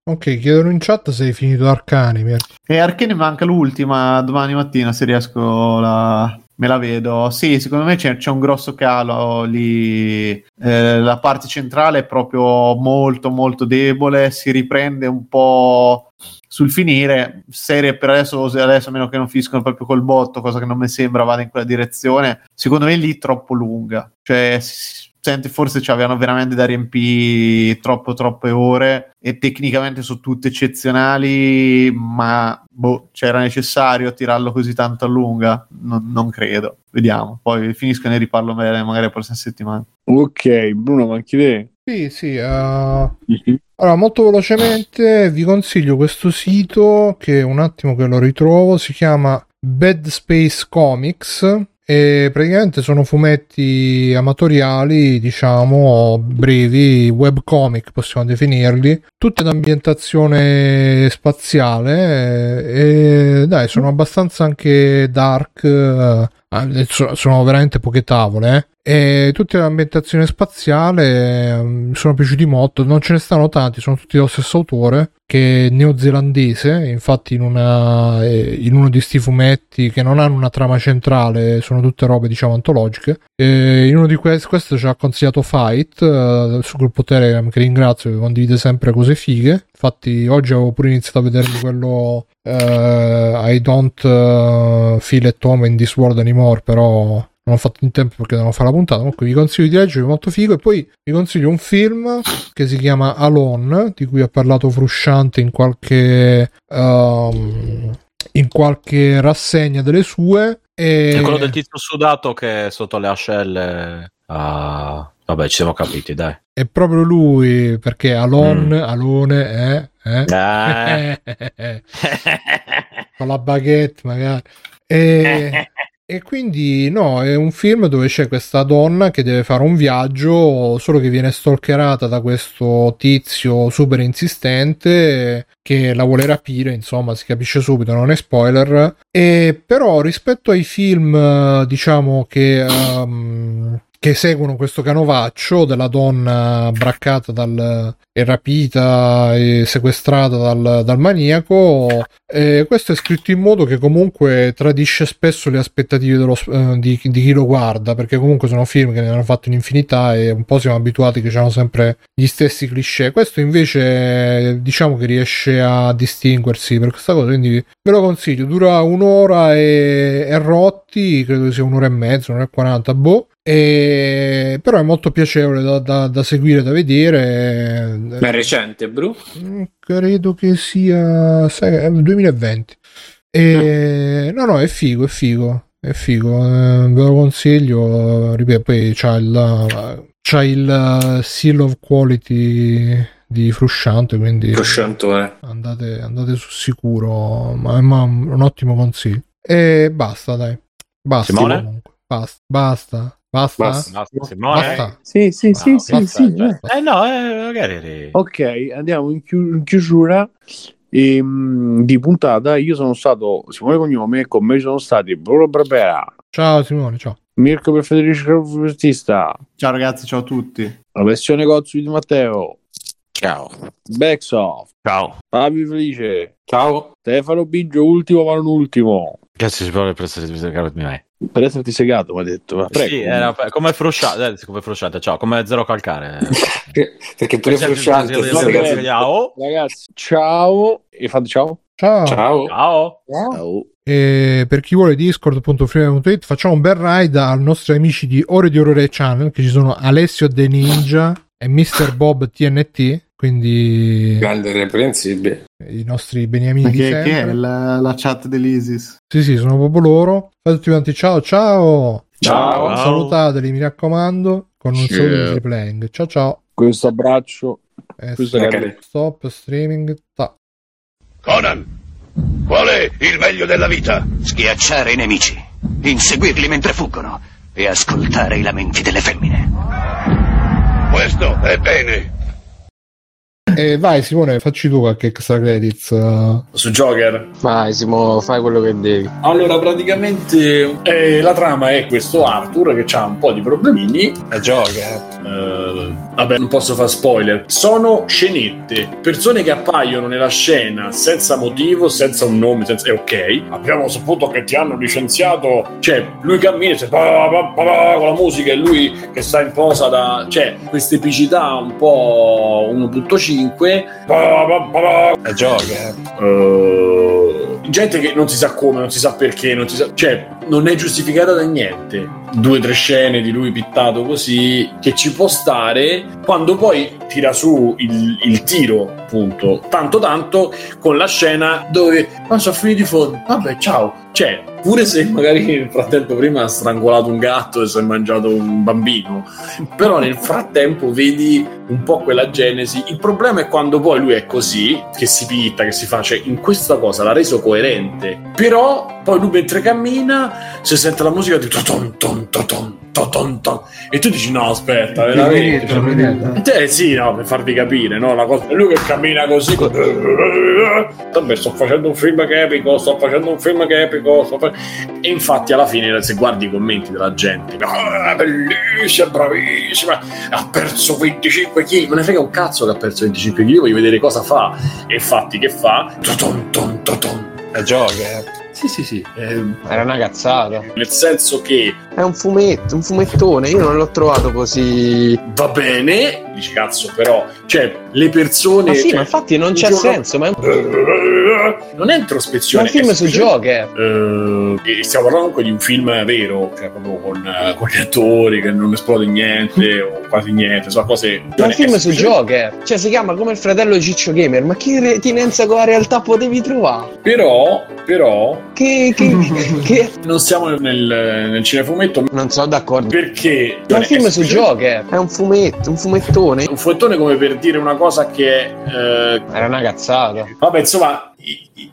Ok, chiedono in chat se hai finito Arcane. E Arcane manca l'ultima domani mattina se riesco la, Me la vedo, sì, secondo me c'è, c'è un grosso calo lì. Eh, la parte centrale è proprio molto, molto debole. Si riprende un po' sul finire. Serie per adesso, adesso a meno che non finiscono proprio col botto, cosa che non mi sembra vada in quella direzione. Secondo me lì troppo lunga. Cioè, senti, forse ci avevano veramente da riempire troppo troppe ore e tecnicamente sono tutte eccezionali, ma boh, c'era necessario tirarlo così tanto a lunga? Non, non credo. Vediamo, poi finisco e ne riparlo magari magari la prossima settimana. Ok, Bruno, ma anche te? Sì, sì. eh, Allora, molto velocemente vi consiglio questo sito che un attimo che lo ritrovo, si chiama Bad Space Comics e praticamente sono fumetti amatoriali, diciamo, brevi, webcomic possiamo definirli, tutte d'ambientazione spaziale eh, e dai, sono abbastanza anche dark, eh, sono veramente poche tavole, eh. E tutte l'ambientazione spaziale eh, mi sono piaciuti molto. Non ce ne stanno tanti, sono tutti dello stesso autore che è neozelandese. Infatti, in, una, eh, in uno di sti fumetti che non hanno una trama centrale, sono tutte robe diciamo antologiche. E in uno di questi, questo ci ha consigliato Fight eh, sul gruppo Telegram, che ringrazio, che condivide sempre cose fighe. Infatti, oggi avevo pure iniziato a vedermi quello eh, I don't eh, feel at home in this world anymore, però non ho fatto in tempo perché devo fare la puntata. Comunque vi consiglio di leggere, è molto figo. E poi vi consiglio un film che si chiama Alone, di cui ha parlato Frusciante in qualche. ehm, in qualche rassegna delle sue. E... È quello del tizio sudato che è sotto le ascelle. Ah, vabbè, ci siamo capiti, dai. È proprio lui, perché Alone, Alone, eh, eh. Ah. con la baguette magari. E, e quindi no, è un film dove c'è questa donna che deve fare un viaggio, solo che viene stalkerata da questo tizio super insistente che la vuole rapire, insomma, si capisce subito, non è spoiler. E però rispetto ai film, diciamo che ehm, che seguono questo canovaccio della donna braccata dal, e rapita e sequestrata dal, dal maniaco. E questo è scritto in modo che comunque tradisce spesso le aspettative dello, eh, di, di chi lo guarda, perché comunque sono film che ne hanno fatto un'infinità e un po' siamo abituati che hanno sempre gli stessi cliché. Questo invece diciamo che riesce a distinguersi per questa cosa, quindi ve lo consiglio. Dura un'ora e, e rotti, credo sia un'ora e mezza, un'ora e quaranta, boh. E... però è molto piacevole da, da- da seguire, da vedere. Ma è recente, Bru? Mm, Credo che sia sai, è il 2020. E... No, no, è figo, è figo. È figo, eh, ve lo consiglio. Ripeto, poi c'ha il, c'ha il eh, seal of quality di Frusciante, quindi Frusciantone. andate, andate su sicuro. Ma, ma un ottimo consiglio. E basta, dai. Basta. Basta. Basta. Basta. Basta. Basta, Simone. Basta. Sì, sì, sì, No, sì, sì. cioè. eh. No, eh, magari Ok, andiamo in, chiu- in chiusura ehm, di puntata. Io sono stato Simone Cognome e con me ci sono stati Bruno Barbera, Ciao Simone, ciao. Mirko per Federico Battista, Ciao ragazzi, ciao a tutti. la versione Gozzi di Matteo, Ciao. Backsoft, Ciao. Fabio Felice, Ciao. Stefano Biggio, ultimo ma non ultimo. Cazzo, si parla per essere mai. Per esserti segato, mi ha detto. Ma prego. Sì, era come frusciate, eh, come frusciate, ciao, come zero calcare. Perché pure Frusciante. sì, si sì, ragazzi-. Ragazzi, ciao e fate ciao. Ciao. Ciao. Ciao. Ciao. E per chi vuole discord.freedom.it facciamo un bel ride ai nostri amici di Ore di Orore Channel che ci sono Alessio De Ninja e Mr. Bob TNT quindi Grande irreprensibile. i nostri beniamini di Che, che è sempre. la, la chat dell'ISIS? sì sì sono proprio loro fate tutti quanti ciao ciao Ciao. salutateli mi raccomando con un solo di playing ciao ciao Questo abbraccio. Eh, Questo stop, è- stop streaming ta. Conan, qual è il meglio della vita? Schiacciare i nemici, inseguirli mentre fuggono e ascoltare i lamenti delle femmine. Questo è bene eh, vai Simone, facci tu qualche extra credits. Eh. Su Joker? Vai Simone, fai quello che devi. Allora, praticamente eh, la trama è questo Arthur che ha un po' di problemini. È Joker. Uh, vabbè, non posso fare spoiler. Sono scenette, persone che appaiono nella scena senza motivo, senza un nome, senza... è ok. Abbiamo saputo che ti hanno licenziato, cioè lui cammina cioè, bah, bah, bah, con la musica e lui che sta in posa da... cioè questa epicità un po' uno tutto cibo 5. E gioca. Gente che non si sa come, non si sa perché, non si sa... cioè non è giustificata da niente. Due o tre scene di lui pittato così che ci può stare quando poi tira su il, il tiro, appunto, tanto tanto con la scena dove ma sono finiti i fondi. Vabbè, ciao. Cioè, pure se magari nel frattempo prima ha strangolato un gatto e si è mangiato un bambino, però nel frattempo vedi un po' quella genesi. Il problema è quando poi lui è così, che si pitta, che si fa, cioè in questa cosa l'ha reso coerente. Però poi lui mentre cammina si sente la musica di toton ton toton toton ton e tu dici no aspetta veramente cioè, eh sì no per farvi capire no la cosa è lui che cammina così vabbè sto facendo un film che è epico sto facendo un film che è epico sto fa- e infatti alla fine se guardi i commenti della gente "Ah, bellissima bravissima ha perso 25 kg me ne frega un cazzo che ha perso 25 kg io voglio vedere cosa fa. E infatti che fa? Toton ton toton. È Joker. Sì sì sì eh, Era una cazzata. nel senso che È un fumetto, un fumettone. Io non l'ho trovato così. va bene dici cazzo però cioè le persone Ma sì, cioè, ma infatti non c'è giorno- senso. Ma è un, non è ma è introspezione un film è su Joker. Eh, stiamo parlando comunque di un film vero, cioè proprio con, eh, con gli attori che non esplode niente o quasi niente, sono cose. Ma è un film su Joker. Cioè, si chiama come il fratello di Ciccio Gamer. Ma che retinenza con la realtà potevi trovare? Però, però, Che. che, che... non siamo nel, nel cinefumetto Non sono d'accordo. perché. Ma è un film su semplicemente Joker. È un fumetto, un fumettone. Un fumettone come per dire una cosa che. eh, Era una cazzata. vabbè, insomma.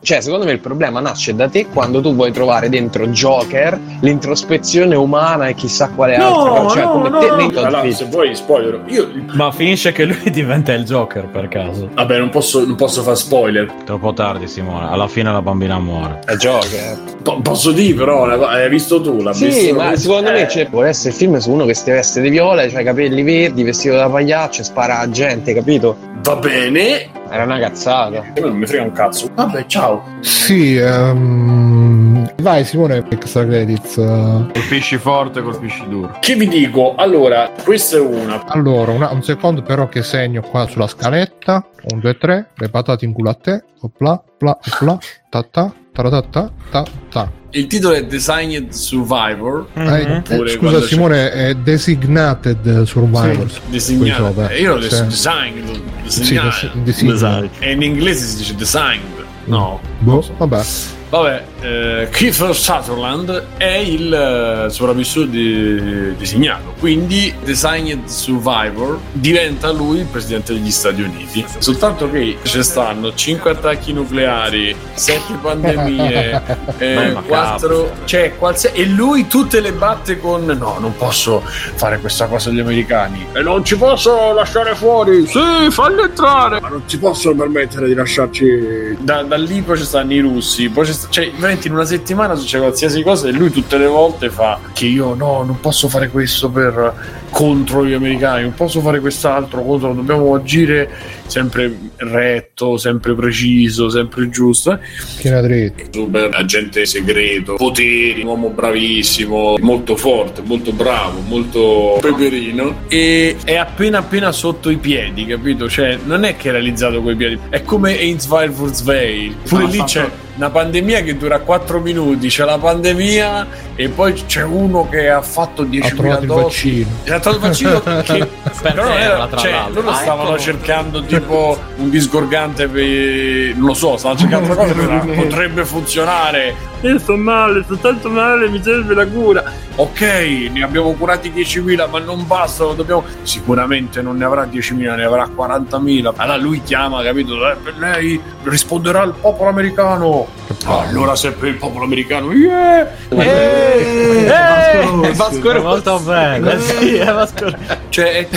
Cioè, secondo me il problema nasce da te quando tu vuoi trovare dentro Joker l'introspezione umana e chissà quale altra cosa. Cioè, come te nei Todd allora, se vuoi spoiler, io. Ma finisce che lui diventa il Joker per caso. Vabbè, non posso, non posso fare spoiler. Troppo tardi, Simone. Alla fine la bambina muore. È Joker. Po- posso dire, però, una co- hai visto tu? L'ha Sì, visto? ma secondo me cioè, vuole essere il film su uno che si veste di viola, cioè capelli verdi, vestito da pagliaccio, e spara a gente, capito? Va bene, Era una cazzata. me non mi frega un cazzo. Vabbè, ciao. Sì, ehm, vai Simone, extra credits. Colpisci forte, colpisci duro. Che vi dico? Allora, questa è una. Allora, una- un secondo però che segno qua sulla scaletta. 1, 2, 3, le patate in culo a te. Opla, pla, pla, ta ta, taratata, ta ta. Il titolo è Designed Survivor. Eh, eh, Oppure scusa quando Simone, è Designated Survivors. c'è- Disegnato. Qui sopra. Eh, Io l'ho Sì. detto designed. Sì, disegnato. des- design. Esatto. E in inglese si dice designed. No. Boh, vabbè. Vabbè, eh, Kiefer Sutherland è il eh, sopravvissuto di- designato, quindi Designed Survivor diventa lui il presidente degli Stati Uniti. Soltanto che ci stanno 5 attacchi nucleari, 7 pandemie, eh, Beh, ma 4, cioè qualsiasi e lui tutte le batte con no, non posso fare questa cosa agli americani e non ci posso lasciare fuori. Sì, falli entrare, ma non ci possono permettere di lasciarci da, da lì poi ci stanno i russi, poi ci sta- cioè veramente in una settimana succede qualsiasi cosa e lui tutte le volte fa che io no, non posso fare questo per contro gli americani, non posso fare quest'altro contro, dobbiamo agire sempre retto, sempre preciso, sempre giusto. Schiena dritta. Super agente segreto, poteri, un uomo bravissimo, molto forte, molto bravo, molto peperino e è appena appena sotto i piedi, capito? Cioè, non è che è realizzato coi piedi, è come Ainsville Veil. Pure Ah, lì fatto- c'è una pandemia che dura 4 minuti, c'è la pandemia e poi c'è uno che ha fatto Ha 10.000 trovato il dosi. vaccino. Ha trovato il vaccino che però non era, tra cioè, l'altro. loro Ah, stavano ecco. cercando tipo un disgorgante per non lo so, stavano cercando una cosa che potrebbe funzionare. Io sto male, sto tanto male, mi serve la cura. Ok, ne abbiamo curati 10.000, ma non bastano, dobbiamo. Sicuramente non ne avrà 10.000, ne avrà 40.000. Allora lui chiama, capito? Eh, lei risponderà il popolo americano. Allora se per il popolo americano, yeah! Eh, È Vasco Rossi. molto bello. eh, Sì, è Vasco Cioè,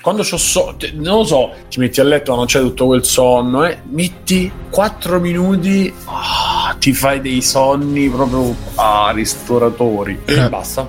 quando c'ho so, non lo so, ti metti a letto, non c'è tutto quel sonno, eh, metti 4 minuti, ah, ti fai dei sonni proprio ah, ristoratori e Eh. basta.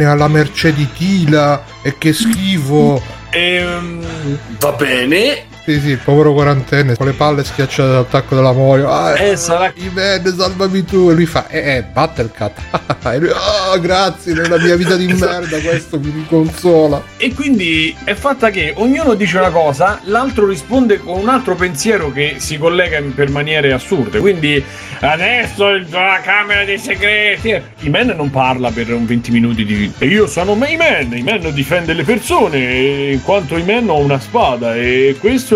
è alla mercé di Tila e che schifo. ehm, va bene. Sì, sì, il povero quarantenne con le palle schiacciate dall'attacco della moglie. Ah, Eh, sarà Iman, salvami tu. E lui fa, eh, eh, Battlecat. e lui, ah, grazie, nella mia vita di merda questo mi riconsola. E quindi è fatta che ognuno dice una cosa, l'altro risponde con un altro pensiero che si collega in- per maniere assurde. Quindi adesso la camera dei segreti. Iman non parla per un 20 minuti di. E io sono Iman. Iman difende le persone. In quanto Iman ho una spada. E questo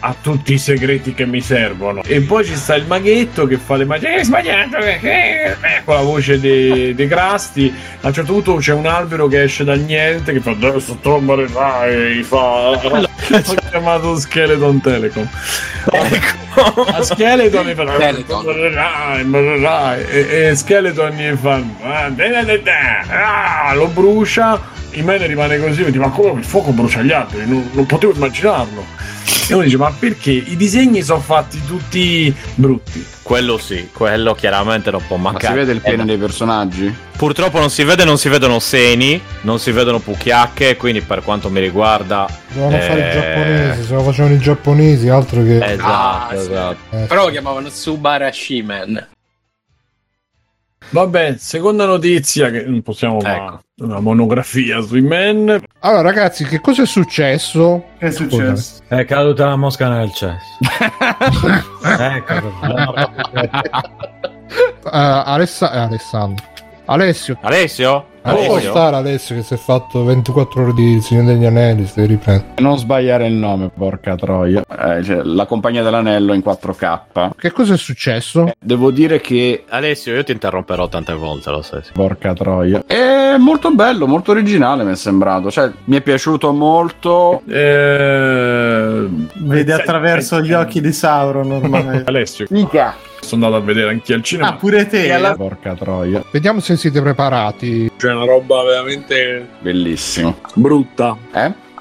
ha tutti i segreti che mi servono. E poi ci sta il maghetto che fa le magie. Hai sbagliato, che- che-" eh, con la voce dei, dei grasti. A un certo punto c'è un albero che esce dal niente che fa adesso tu morirai. Fa. Ho chiamato Skeleton Telecom. A Skeleton mi fa Skeleton. E, e Skeleton gli fa "Ah, da, da, da, da." Ah, lo brucia. Il mene rimane così, mi dice, ma come il fuoco brucia gli alberi? Non, non potevo immaginarlo. E uno dice, ma perché i disegni sono fatti tutti brutti? Quello sì, quello chiaramente non può Ma mancare. si vede il pene Eh, dei personaggi? Purtroppo non si vede, non si vedono seni, non si vedono pucchiacche, quindi per quanto mi riguarda... Dovevano fare i eh, giapponesi, se lo facevano i giapponesi, altro che... Esatto, Ah, sì. esatto. Eh, Però lo chiamavano Subarashi Man. Vabbè, seconda notizia che non possiamo fare Ecco. una monografia sui men. Allora ragazzi, che cosa è successo? Che è successo? È caduta la mosca nel cesso. ecco. Uh, Alessa- eh, Alessandro. Alessio. Alessio? Non può Alessio? stare Alessio che si è fatto 24 ore di Signore degli Anelli, si deve riprendere. Non sbagliare il nome, porca troia. Eh, cioè, la compagnia dell'anello in 4K. Che cosa è successo? Devo dire che Alessio, io ti interromperò tante volte, lo sai. Porca troia. È molto bello, molto originale mi è sembrato. Cioè, mi è piaciuto molto. Eh... Vedi attraverso gli occhi di Sauron ormai. Alessio, Mica. Sono andato a vedere anche al cinema. ah, pure te. Porca troia. Vediamo se siete preparati. C'è una roba veramente Bellissimo. brutta. Eh?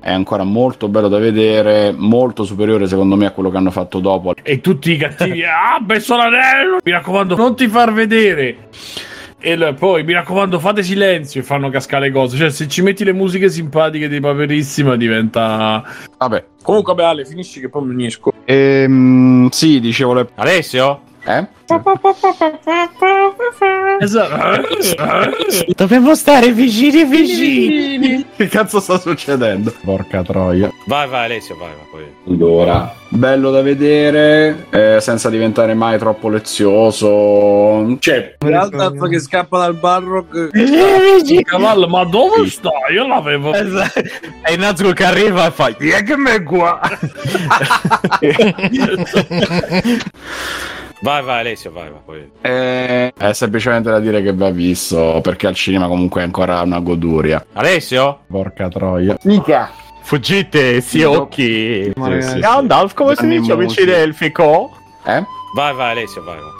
È ancora molto bello da vedere. Molto superiore, secondo me, a quello che hanno fatto dopo. E tutti i cattivi, ah, messo l'anello! Mi raccomando, non ti far vedere! E poi mi raccomando, fate silenzio e fanno cascare le cose. Cioè, se ci metti le musiche simpatiche di Paperissima, diventa. Vabbè. Comunque, vabbè, Ale, finisci che poi mi unisco. Ehm, sì, dicevo le. Alessio? Eh? Esatto. Dobbiamo stare vicini vicini. Che cazzo sta succedendo? Porca troia. Vai, vai, Alessio, vai, vai. Poi. Allora, bello da vedere, eh, senza diventare mai troppo lezioso. Cioè, L'altro che scappa dal Barrock. il cavallo, ma dove sta? Io l'avevo. E Nazgul che arriva e fa, "Chi è che me qua? vai, vai, Alessio, vai, vai. Poi. Eh, è semplicemente da dire che va visto, perché al cinema comunque è ancora una goduria. Alessio? Porca troia. Mica. Fuggite, si occhi. Ma ragazzi, Gandalf, come si dice, amici Musi. delfico? Eh? Vai, vai, Alessio, vai, vai.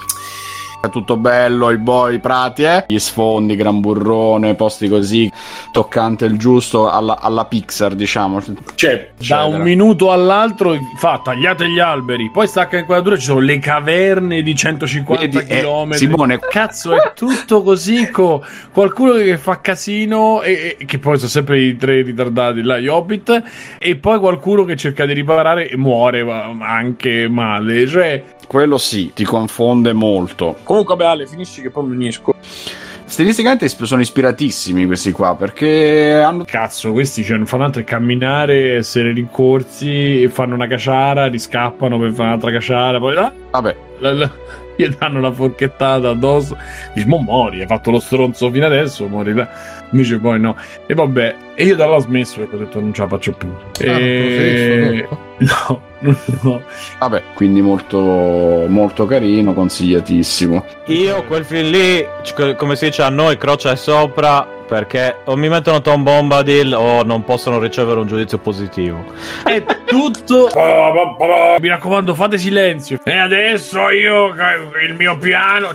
È tutto bello, il boy, i prati, eh? Gli sfondi, gran burrone, posti così, toccante il giusto alla, alla Pixar, diciamo. Cioè, da un minuto all'altro fa tagliate gli alberi, poi stacca inquadratura, ci sono le caverne di 150 Vedi, eh, km. Simone- cazzo, è tutto così. co- qualcuno che fa casino, e, e- che poi sono sempre i tre ritardati là, gli Hobbit, e poi qualcuno che cerca di riparare e muore anche male. Cioè, Quello sì, ti confonde molto. comunque, vabbè, Ale, finisci che poi mi unisco. Stilisticamente sono ispiratissimi questi qua perché hanno Cazzo, questi cioè, non fanno altro che camminare, essere rincorsi, fanno una caciara, riscappano per fare un'altra caciara, poi ah, vabbè la- la- gli danno una forchettata addosso. Dici, mo muori, hai fatto lo stronzo fino adesso, muori là. Invece poi no. E vabbè, e io da là ho smesso perché ho detto non ce la faccio più. E... No, no. Vabbè, quindi molto, molto carino, consigliatissimo. Io quel film lì, come si dice a noi, croce sopra perché o mi mettono Tom Bombadil o non possono ricevere un giudizio positivo. È tutto. Mi raccomando, fate silenzio. E adesso io il mio piano.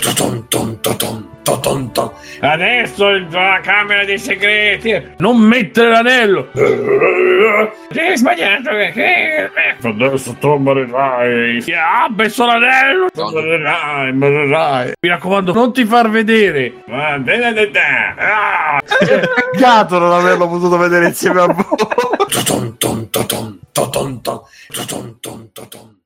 Adesso il- la camera dei segreti. Non mettere l'anello. Hai sbagliato perché. Adesso tu morirai. Ah, messo l'anello. Morirai, morirai. Mi raccomando, non ti far vedere. Da. Ah. Peccato non averlo potuto vedere insieme a voi. ントン、ドトントントン。